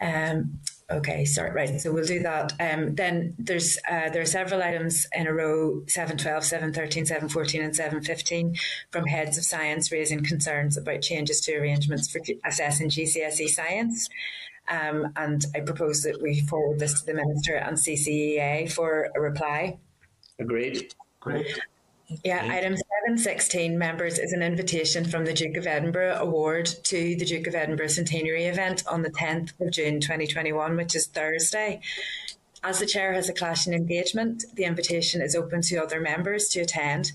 Um, Okay, sorry, right. So we'll do that. Um, then there's uh, there are several items in a row: 712, 713, 714, and 715 from heads of science raising concerns about changes to arrangements for assessing GCSE science. Um, and I propose that we forward this to the minister and CCEA for a reply. Agreed. Great. Yeah, item 716, members, is an invitation from the Duke of Edinburgh Award to the Duke of Edinburgh Centenary event on the 10th of June 2021, which is Thursday. As the chair has a clash in engagement, the invitation is open to other members to attend.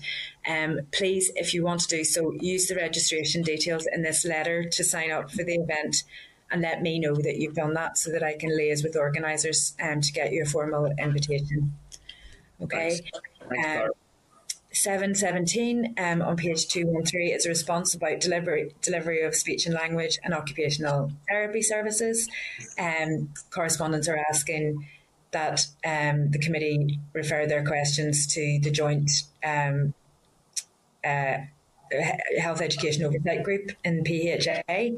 Um, please, if you want to do so, use the registration details in this letter to sign up for the event and let me know that you've done that so that I can liaise with organisers um, to get you a formal invitation. Okay. Thanks. Thanks, um, 717 um, on page 213 is a response about delivery, delivery of speech and language and occupational therapy services. Um, correspondents are asking that um, the committee refer their questions to the joint um, uh, health education oversight group in PHA.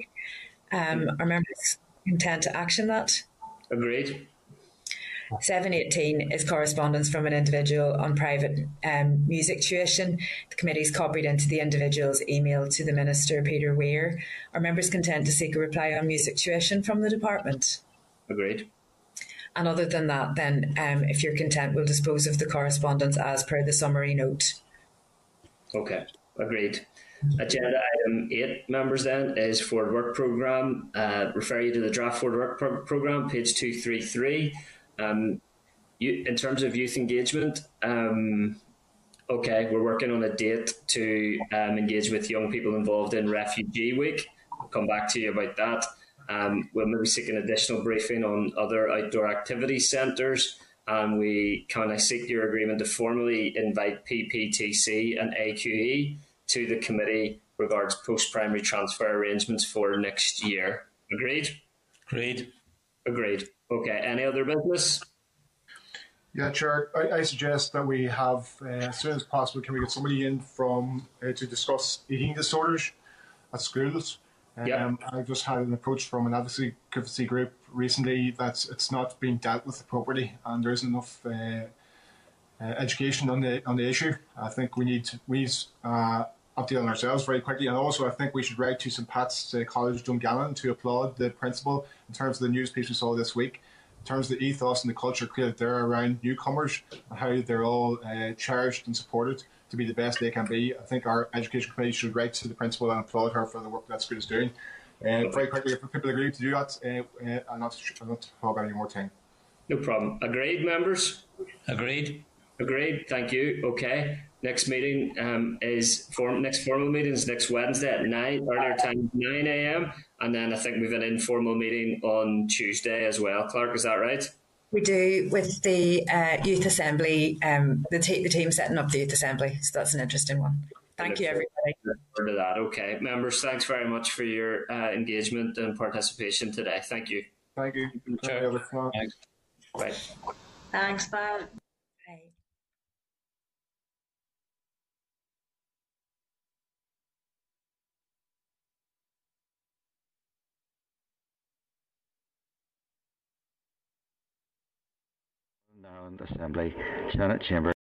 Um, are members intend to action that? Agreed. 718 is correspondence from an individual on private um, music tuition. The committee's copied into the individual's email to the Minister, Peter Weir. Are members content to seek a reply on music tuition from the department? Agreed. And other than that, then, um, if you're content, we'll dispose of the correspondence as per the summary note. Okay, agreed. Agenda item eight, members, then, is forward work programme. Uh, refer you to the draft forward work pro- programme, page 233. Um, you, in terms of youth engagement, um, okay, we're working on a date to um, engage with young people involved in Refugee Week. I'll come back to you about that. Um, we'll maybe seek an additional briefing on other outdoor activity centres. And we kind of seek your agreement to formally invite PPTC and AQE to the committee regards post primary transfer arrangements for next year. Agreed? Agreed. Agreed. Okay. Any other business? Yeah, Chair. I, I suggest that we have, uh, as soon as possible, can we get somebody in from uh, to discuss eating disorders at schools? Um, yeah. I just had an approach from an advocacy, advocacy group recently that it's not being dealt with appropriately, and there isn't enough uh, uh, education on the on the issue. I think we need we need uh, update on ourselves very quickly, and also I think we should write to St Pat's uh, College Dungannon to applaud the principal in terms of the news piece we saw this week, in terms of the ethos and the culture created there around newcomers and how they're all uh, charged and supported to be the best they can be. I think our education committee should write to the principal and applaud her for the work that school is doing. Uh, very quickly, if people agree to do that, uh, uh, I'm, not, I'll not hog any more time. No problem. Agreed, members? Agreed. Agreed. Thank you. Okay. Next meeting um, is form next formal meeting is next Wednesday at nine earlier time nine a.m. and then I think we've an informal meeting on Tuesday as well. Clerk, is that right? We do with the uh, youth assembly. Um, the, te- the team setting up the youth assembly, so that's an interesting one. Thank you, everybody. To that, okay, members. Thanks very much for your uh, engagement and participation today. Thank you. Thank you. Sure. Thanks. Bye. Thanks, bye. Assembly, Senate Chamber.